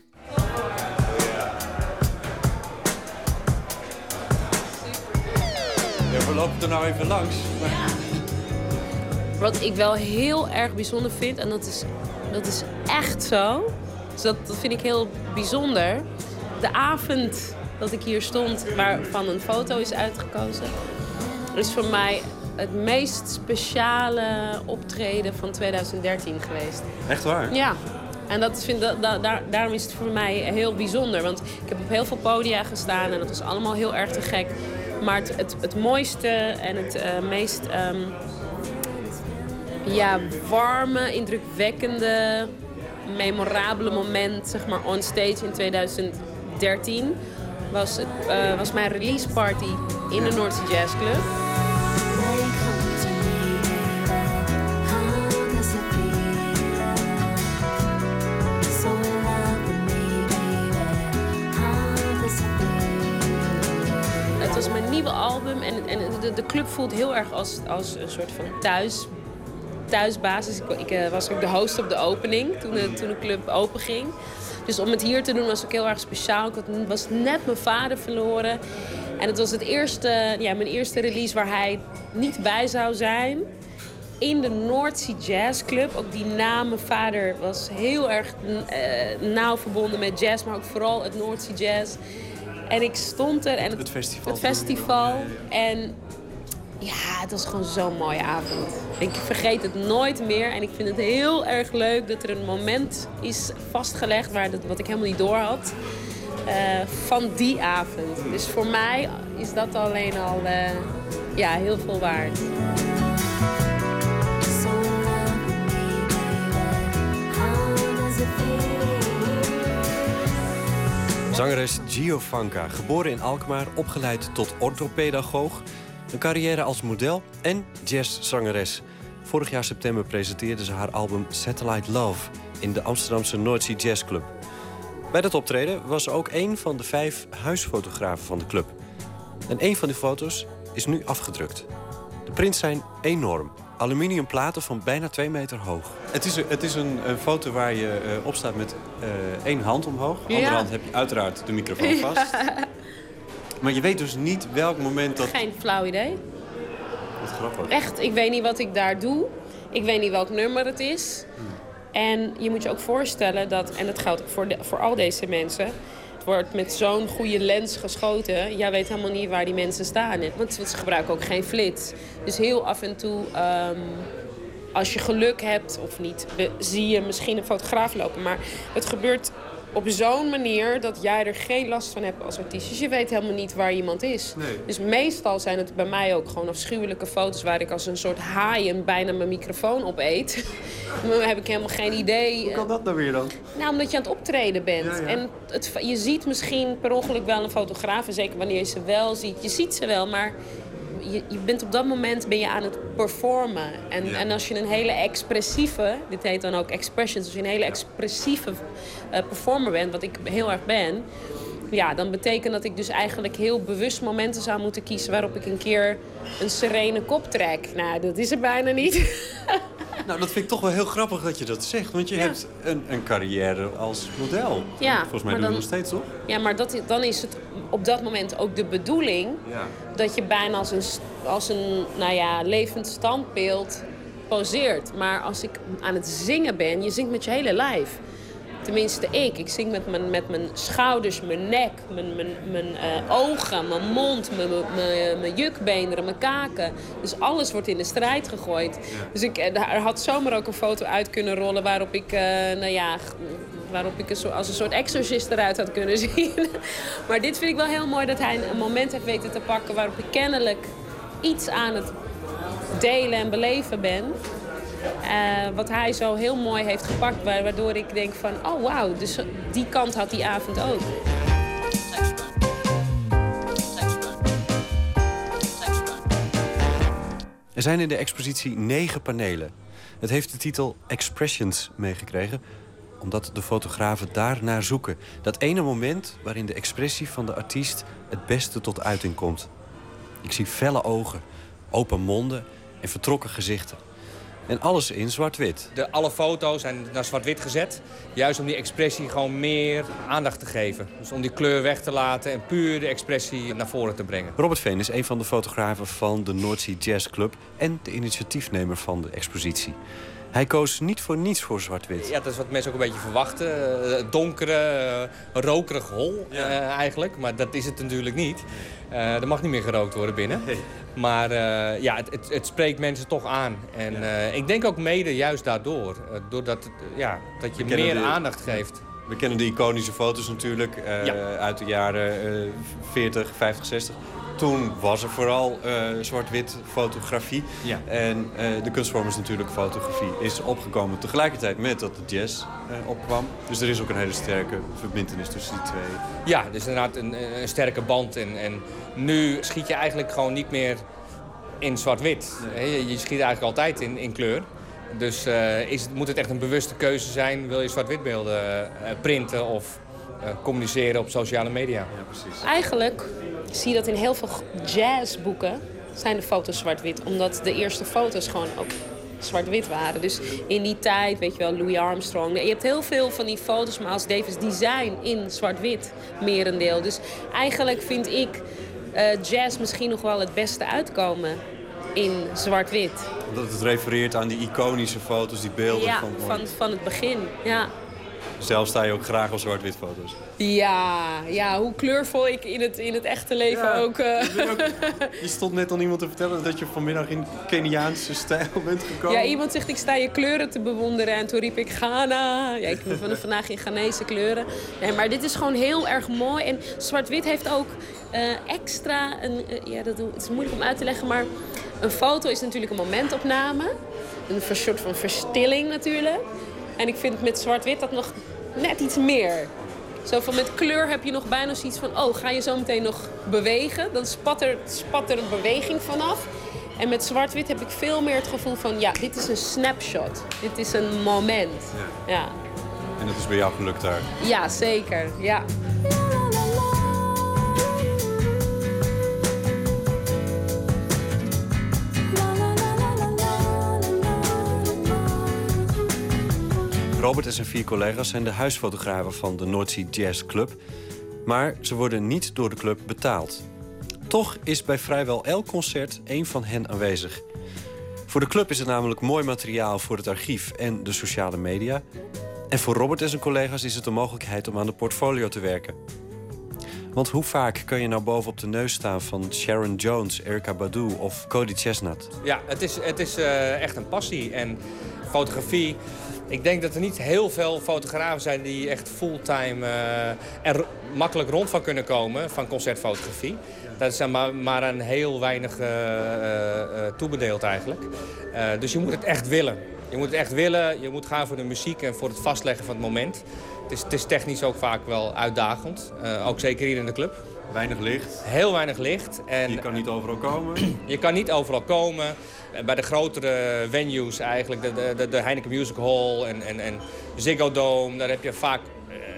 [SPEAKER 5] Ja, we lopen er nou even langs.
[SPEAKER 17] Wat ik wel heel erg bijzonder vind, en dat is, dat is echt zo. Dus dat, dat vind ik heel bijzonder. De avond dat ik hier stond, waarvan een foto is uitgekozen, is voor mij het meest speciale optreden van 2013 geweest.
[SPEAKER 5] Echt waar?
[SPEAKER 17] Ja. En dat vind, da, da- daar, daarom is het voor mij heel bijzonder. Want ik heb op heel veel podia gestaan en dat was allemaal heel erg te gek. Maar het, het, het mooiste en het eh, meest ehm, ja, warme, indrukwekkende, memorabele moment zeg maar, on stage in 2013 was, het, eh, was mijn release party in de Noordse Jazz Club. Het was mijn nieuwe album en, en de, de club voelt heel erg als, als een soort van thuis, thuisbasis. Ik, ik eh, was ook de host op de opening toen de, toen de club open ging. Dus om het hier te doen was ook heel erg speciaal. Ik had- was net mijn vader verloren. En het was het eerste, ja, mijn eerste release waar hij niet bij zou zijn. In de North Sea Jazz Club. Ook die naam, mijn vader was heel erg eh, nauw verbonden met jazz. Maar ook vooral het North Sea Jazz. En ik stond er. En het,
[SPEAKER 5] Het festival.
[SPEAKER 17] Het festival. En ja, het was gewoon zo'n mooie avond. Ik vergeet het nooit meer. En ik vind het heel erg leuk dat er een moment is vastgelegd... Waar dat, wat ik helemaal niet door had. eh, van die avond. Dus voor mij is dat alleen al eh, ja, heel veel waard.
[SPEAKER 5] Zangeres Giovanka, geboren in Alkmaar, opgeleid tot orthopedagoog. Een carrière als model en jazzzangeres. Vorig jaar september presenteerde ze haar album Satellite Love in de Amsterdamse Noordzee Jazz Club. Bij dat optreden was ze ook een van de vijf huisfotografen van de club. En een van die foto's is nu afgedrukt. De prints zijn enorm. Aluminium platen van bijna twee meter hoog. Het is, het is een, een foto waar je eh, op staat met eh, één hand omhoog.
[SPEAKER 17] Ja.
[SPEAKER 5] Andere hand heb je uiteraard de microfoon vast. Maar je weet dus niet welk moment dat...
[SPEAKER 17] Geen flauw idee.
[SPEAKER 5] Wat grappig.
[SPEAKER 17] Echt, ik weet niet wat ik daar doe. Ik weet niet welk nummer het is. En je moet je ook voorstellen dat, en dat geldt voor, de- voor al deze mensen... het wordt met zo'n goede lens geschoten. Jij weet helemaal niet waar die mensen staan. Want ze gebruiken ook geen flits. Dus heel af en toe, ehm, als je geluk hebt of niet... zie je misschien een fotograaf lopen. Maar het gebeurt op zo'n manier dat jij er geen last van hebt als artiest. Dus je weet helemaal niet waar iemand is.
[SPEAKER 5] Nee.
[SPEAKER 17] Dus meestal zijn het bij mij ook gewoon afschuwelijke foto's... waar ik als een soort haaien bijna mijn microfoon opeet. Dan heb ik helemaal geen idee.
[SPEAKER 5] Hoe kan dat nou weer dan?
[SPEAKER 17] Nou, omdat je aan het optreden bent.
[SPEAKER 5] Ja, ja.
[SPEAKER 17] En het, je ziet misschien per ongeluk wel een fotograaf. En zeker wanneer je ze wel ziet. Je ziet ze wel, maar je, je bent op dat moment ben je aan het performen. En, en als je een hele expressieve, dit heet dan ook expressions, als je een hele expressieve eh, performer bent, wat ik heel erg ben, ja, dan betekent dat ik dus eigenlijk heel bewust momenten zou moeten kiezen waarop ik een keer een serene kop trek. Nou, dat is er bijna niet.
[SPEAKER 5] Nou, dat vind ik toch wel heel grappig dat je dat zegt. Want je hebt een, een carrière als model.
[SPEAKER 17] Ja,
[SPEAKER 5] Volgens mij doe je
[SPEAKER 17] dan-
[SPEAKER 5] nog steeds, toch?
[SPEAKER 17] Ja, maar dat, dan is het op dat moment ook de bedoeling
[SPEAKER 5] Ja.
[SPEAKER 17] dat je bijna als een, als een nou ja, levend standbeeld poseert. Maar als ik aan het zingen ben, je zingt met je hele lijf. Tenminste, ik. Ik zing met mijn, met mijn schouders, mijn nek, mijn, mijn, mijn eh, ogen, mijn mond, mijn, mijn, mijn, jukbeenderen, mijn kaken. Dus alles wordt in de strijd gegooid. Dus ik, eh, er had zomaar ook een foto uit kunnen rollen waarop ik, eh, nou ja, waarop ik een soort, als een soort exorcist eruit had kunnen zien. maar dit vind ik wel heel mooi dat hij een moment heeft weten te pakken waarop ik kennelijk iets aan het delen en beleven ben. Eh, wat hij zo heel mooi heeft gepakt, wa- waardoor ik denk van, oh wauw, dus die kant had die avond ook.
[SPEAKER 5] Er zijn in de expositie negen panelen. Het heeft de titel Expressions meegekregen, omdat de fotografen daarnaar zoeken. Dat ene moment waarin de expressie van de artiest het beste tot uiting komt. Ik zie felle ogen, open monden en vertrokken gezichten. En alles in zwart-wit.
[SPEAKER 18] De, alle foto's zijn naar zwart-wit gezet. Juist om die expressie gewoon meer aandacht te geven. Dus om die kleur weg te laten en puur de expressie naar voren te brengen.
[SPEAKER 5] Robert Veen is een van de fotografen van de Sea Jazz Club... en de initiatiefnemer van de expositie. Hij koos niet voor niets voor zwart-wit.
[SPEAKER 18] Ja, dat is wat mensen ook een beetje verwachten. Eh, donkere, eh, rokerig hol eh, eigenlijk. Maar dat is het natuurlijk niet. Eh, er mag niet meer gerookt worden binnen. Maar eh, ja, het, het, het spreekt mensen toch aan. En eh, ik denk ook mede juist daardoor. Eh, doordat het, ja, dat je meer
[SPEAKER 5] de-
[SPEAKER 18] aandacht geeft.
[SPEAKER 5] We kennen de iconische foto's natuurlijk eh,
[SPEAKER 18] Ja.
[SPEAKER 5] uit de jaren eh, 40, 50, 60. Toen was er vooral eh, zwart-wit fotografie.
[SPEAKER 18] Ja.
[SPEAKER 5] En eh, de kunstvorm is natuurlijk fotografie. Is opgekomen tegelijkertijd met dat de jazz eh, opkwam. Dus er is ook een hele sterke verbindenis tussen die twee.
[SPEAKER 18] Ja, dus inderdaad een, een sterke band. En, en nu schiet je eigenlijk gewoon niet meer in zwart-wit. Je, je schiet eigenlijk altijd in, in kleur. Dus is moet het echt een bewuste keuze zijn... wil je zwart-wit beelden printen of communiceren op sociale media. Ja,
[SPEAKER 5] precies.
[SPEAKER 17] Eigenlijk zie je dat in heel veel jazzboeken zijn de foto's zwart-wit. Omdat de eerste foto's gewoon ook zwart-wit waren. Dus in die tijd, weet je wel, Louis Armstrong. Je hebt heel veel van die foto's, maar als Davis Design in zwart-wit merendeel. Dus eigenlijk vind ik eh, jazz misschien nog wel het beste uitkomen in zwart-wit.
[SPEAKER 5] Omdat het refereert aan die iconische foto's, die beelden
[SPEAKER 17] Ja,
[SPEAKER 5] van...
[SPEAKER 17] van, van het begin. Ja.
[SPEAKER 5] Zelf sta je ook graag op zwart-wit foto's.
[SPEAKER 17] Ja, ja, hoe kleurvol ik in het, in het echte leven ook... eh,
[SPEAKER 5] Je stond net aan iemand te vertellen dat je vanmiddag in Keniaanse stijl bent gekomen.
[SPEAKER 17] Ja, iemand zegt ik sta je kleuren te bewonderen. En toen riep ik Ghana. Ja, ik ben van- vandaag in Ghanese kleuren. Nee, maar dit is gewoon heel erg mooi. En zwart-wit heeft ook eh, extra... Een, eh, ja, dat, het is moeilijk om uit te leggen, maar... Een foto is natuurlijk een momentopname. Een soort van verstilling natuurlijk. En ik vind met zwart-wit dat nog net iets meer. Zo van met kleur heb je nog bijna zoiets van... oh, ga je zo meteen nog bewegen? Dan spat er, spat er een beweging vanaf. En met zwart-wit heb ik veel meer het gevoel van... ja, dit is een snapshot. Dit is een moment. Ja,
[SPEAKER 5] En dat is bij jou gelukt daar.
[SPEAKER 17] ja zeker. Ja.
[SPEAKER 5] Robert en zijn vier collega's zijn de huisfotografen van de Sea Jazz Club. Maar ze worden niet door de club betaald. Toch is bij vrijwel elk concert één van hen aanwezig. Voor de club is het namelijk mooi materiaal voor het archief en de sociale media. En voor Robert en zijn collega's is het een mogelijkheid om aan de portfolio te werken. Want hoe vaak kun je nou bovenop de neus staan van Sharon Jones, Erika Badu of Cody Chestnut?
[SPEAKER 18] Ja, het is, het is eh, echt een passie. En fotografie... Ik denk dat er niet heel veel fotografen zijn die echt fulltime eh, er makkelijk rond van kunnen komen van concertfotografie. Dat is maar, maar een heel weinig eh, eh, toebedeeld eigenlijk. Dus je moet het echt willen. Je moet het echt willen, je moet gaan voor de muziek en voor het vastleggen van het moment. Het is, het is technisch ook vaak wel uitdagend, ook zeker hier in de club.
[SPEAKER 5] Weinig licht.
[SPEAKER 18] Heel weinig licht. En
[SPEAKER 5] Je kan niet overal komen.
[SPEAKER 18] je kan niet overal komen. Bij de grotere venues eigenlijk, de, de- de, Heineken Music Hall en, en, en Ziggo Dome, daar heb je vaak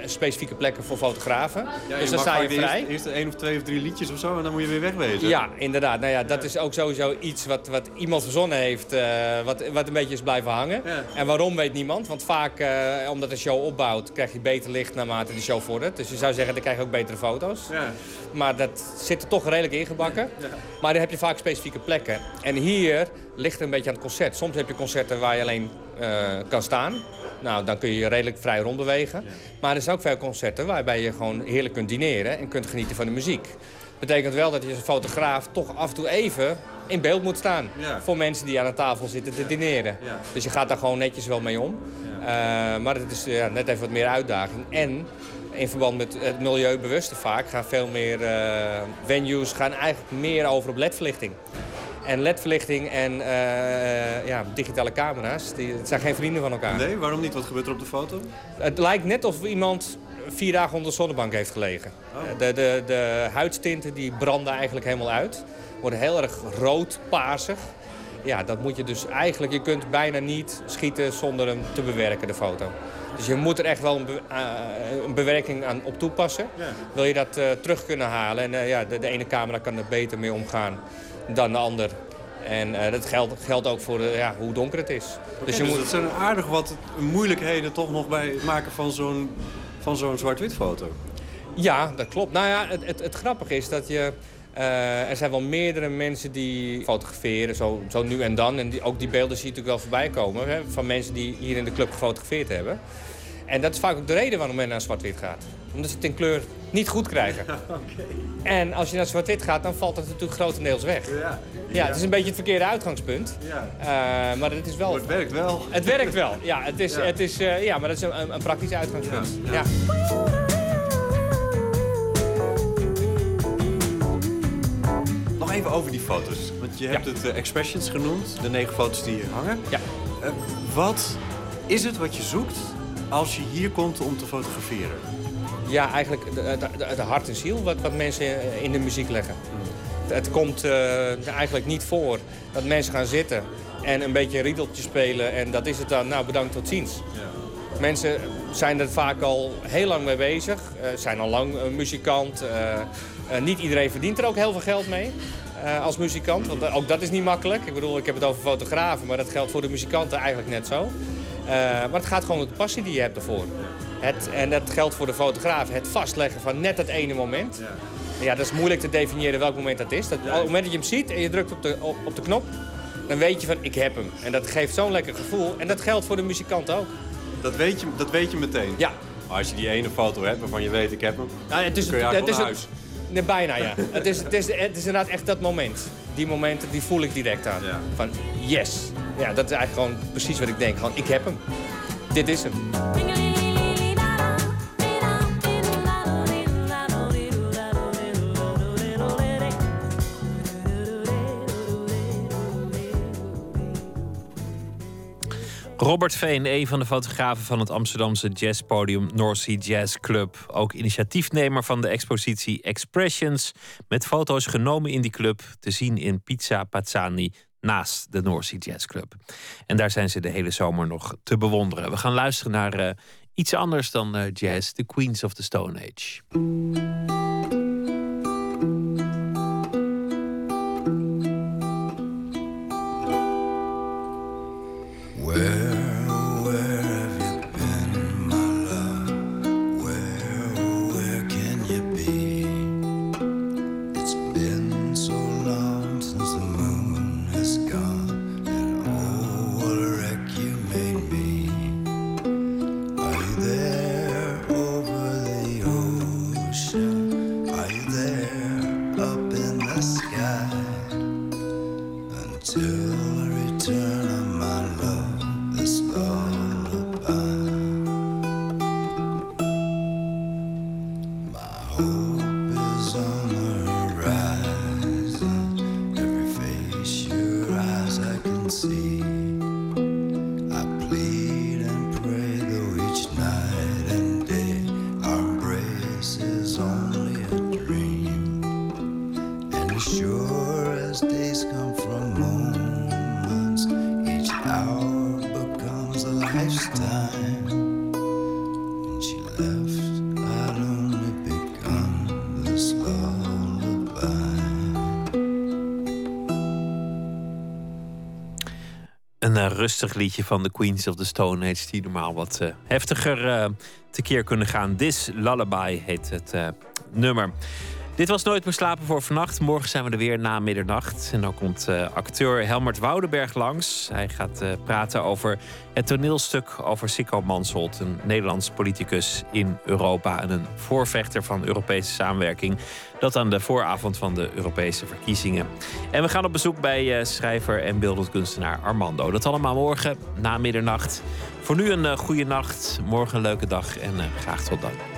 [SPEAKER 18] specifieke plekken voor fotografen. dus dan sta je vrij.
[SPEAKER 5] Eerst, eerst één of twee of drie liedjes of zo en dan moet je weer wegwezen.
[SPEAKER 18] Ja, inderdaad. Nou ja, dat is ook sowieso iets wat, wat iemand verzonnen heeft, eh, wat, wat een beetje is blijven hangen. En waarom weet niemand, want vaak, eh, omdat de show opbouwt, krijg je beter licht naarmate de show vordert. Dus je zou zeggen, dan krijg je ook betere foto's.
[SPEAKER 5] Ja.
[SPEAKER 18] Maar dat zit er toch redelijk ingebakken. Maar dan heb je vaak specifieke plekken. En hier ligt het een beetje aan het concert. Soms heb je concerten waar je alleen eh, kan staan. Nou, dan kun je redelijk vrij rondbewegen. Maar er zijn ook veel concerten waarbij je gewoon heerlijk kunt dineren en kunt genieten van de muziek. Betekent wel dat je als fotograaf toch af en toe even in beeld moet staan.
[SPEAKER 5] Ja.
[SPEAKER 18] Voor mensen die aan een tafel zitten te dineren.
[SPEAKER 5] Ja.
[SPEAKER 18] Dus je gaat daar gewoon netjes wel mee om. Eh, maar het is ja, net even wat meer uitdaging. En in verband met het milieubewuste vaak gaan veel meer eh, venues gaan eigenlijk meer over op ledverlichting. En ledverlichting en eh, ja, digitale camera's, die, het zijn geen vrienden van elkaar.
[SPEAKER 19] Nee, waarom niet? Wat gebeurt er op de foto?
[SPEAKER 18] Het lijkt net of iemand vier dagen onder de zonnebank heeft gelegen. De, de, de huidstinten die branden eigenlijk helemaal uit. Worden heel erg rood, paarsig. Ja, dat moet je dus eigenlijk... Je kunt bijna niet schieten zonder hem te bewerken, de foto. Dus je moet er echt wel een, be- eh, een bewerking aan op toepassen. Wil je dat eh, terug kunnen halen. En eh, ja, de, de ene camera kan er beter mee omgaan dan de ander. En eh, dat geldt, geldt ook voor eh, ja, hoe donker het is.
[SPEAKER 19] Dus, dus dat zijn aardig wat moeilijkheden toch nog bij het maken van zo'n van zo'n zwart-wit foto.
[SPEAKER 18] Ja, dat klopt. Nou ja, het, het, het grappige is dat je... eh, er zijn wel meerdere mensen die fotograferen, zo, zo nu en dan. En die, ook die beelden zie je natuurlijk wel voorbij komen. Hè, van mensen die hier in de club gefotografeerd hebben. En dat is vaak ook de reden waarom men naar zwart-wit gaat. Omdat ze het in kleur niet goed krijgen. En als je naar zwart-wit gaat, dan valt het natuurlijk grotendeels weg.
[SPEAKER 19] Ja,
[SPEAKER 18] Ja, het is een beetje het verkeerde uitgangspunt.
[SPEAKER 19] Ja.
[SPEAKER 18] Eh, maar het is wel...
[SPEAKER 19] het werkt wel.
[SPEAKER 18] Het werkt wel, ja. Het is,
[SPEAKER 19] Ja.
[SPEAKER 18] Het is, eh, ja maar dat is een, een praktisch uitgangspunt. ja.
[SPEAKER 19] Nog even over die foto's. Want je hebt het eh, expressions genoemd, de negen foto's die hier hangen.
[SPEAKER 18] Ja.
[SPEAKER 19] Wat is het wat je zoekt als je hier komt om te fotograferen?
[SPEAKER 18] Ja, eigenlijk de hart en ziel wat, wat mensen eh, in de muziek leggen. Het komt eh, eigenlijk niet voor dat mensen gaan zitten en een beetje een riedeltje spelen en dat is het dan. Nou, bedankt, tot ziens. Mensen zijn er vaak al heel lang mee bezig, eh, zijn al lang een muzikant. niet iedereen verdient er ook heel veel geld mee als muzikant, want ook dat is niet makkelijk. Ik bedoel, ik heb het over fotografen, maar dat geldt voor de muzikanten eigenlijk net zo. Eh, maar het gaat gewoon om de passie die je hebt ervoor. Het, en dat geldt voor de fotograaf, het vastleggen van net dat ene moment. Ja, dat is moeilijk te definiëren welk moment dat is. Dat, op het moment dat je hem ziet en je drukt op de, op, op de knop, dan weet je van ik heb hem. En dat geeft zo'n lekker gevoel. En dat geldt voor de muzikanten ook.
[SPEAKER 19] Dat weet je, dat weet je meteen?
[SPEAKER 18] Ja.
[SPEAKER 19] Maar als je die ene foto hebt waarvan je weet ik heb hem,
[SPEAKER 18] Nou, het is,
[SPEAKER 19] dan kun je
[SPEAKER 18] het is het-
[SPEAKER 19] huis.
[SPEAKER 18] Nee, bijna ja. het, is, het, is, het is inderdaad echt dat moment. Die momenten, die voel ik direct aan. Van yes. Ja, dat is eigenlijk gewoon precies wat ik denk. Gewoon, ik heb hem. Dit is hem.
[SPEAKER 4] Robert Veen, een van de fotografen van het Amsterdamse jazzpodium North Sea Jazz Club. Ook initiatiefnemer van de expositie Expressions. Met foto's genomen in die club te zien in Pizza Pazzani naast de North Sea Jazz Club. En daar zijn ze de hele zomer nog te bewonderen. We gaan luisteren naar eh, iets anders dan eh, jazz, The Queens of the Stone Age. Liedje van de Queens of the Stone Age, die normaal wat eh, heftiger eh, tekeer kunnen gaan. This Lullaby heet het eh, nummer. Dit was Nooit meer slapen voor vannacht. Morgen zijn we er weer na middernacht. En dan komt eh, acteur Helmert Woudenberg langs. Hij gaat eh, praten over het toneelstuk over Sikko Mansholt. Een Nederlands politicus in Europa en een voorvechter van Europese samenwerking. Dat aan de vooravond van de Europese verkiezingen. En we gaan op bezoek bij eh, schrijver en beeldend kunstenaar Armando. Dat allemaal morgen na middernacht. Voor nu een goede nacht, morgen een leuke dag en graag tot dan.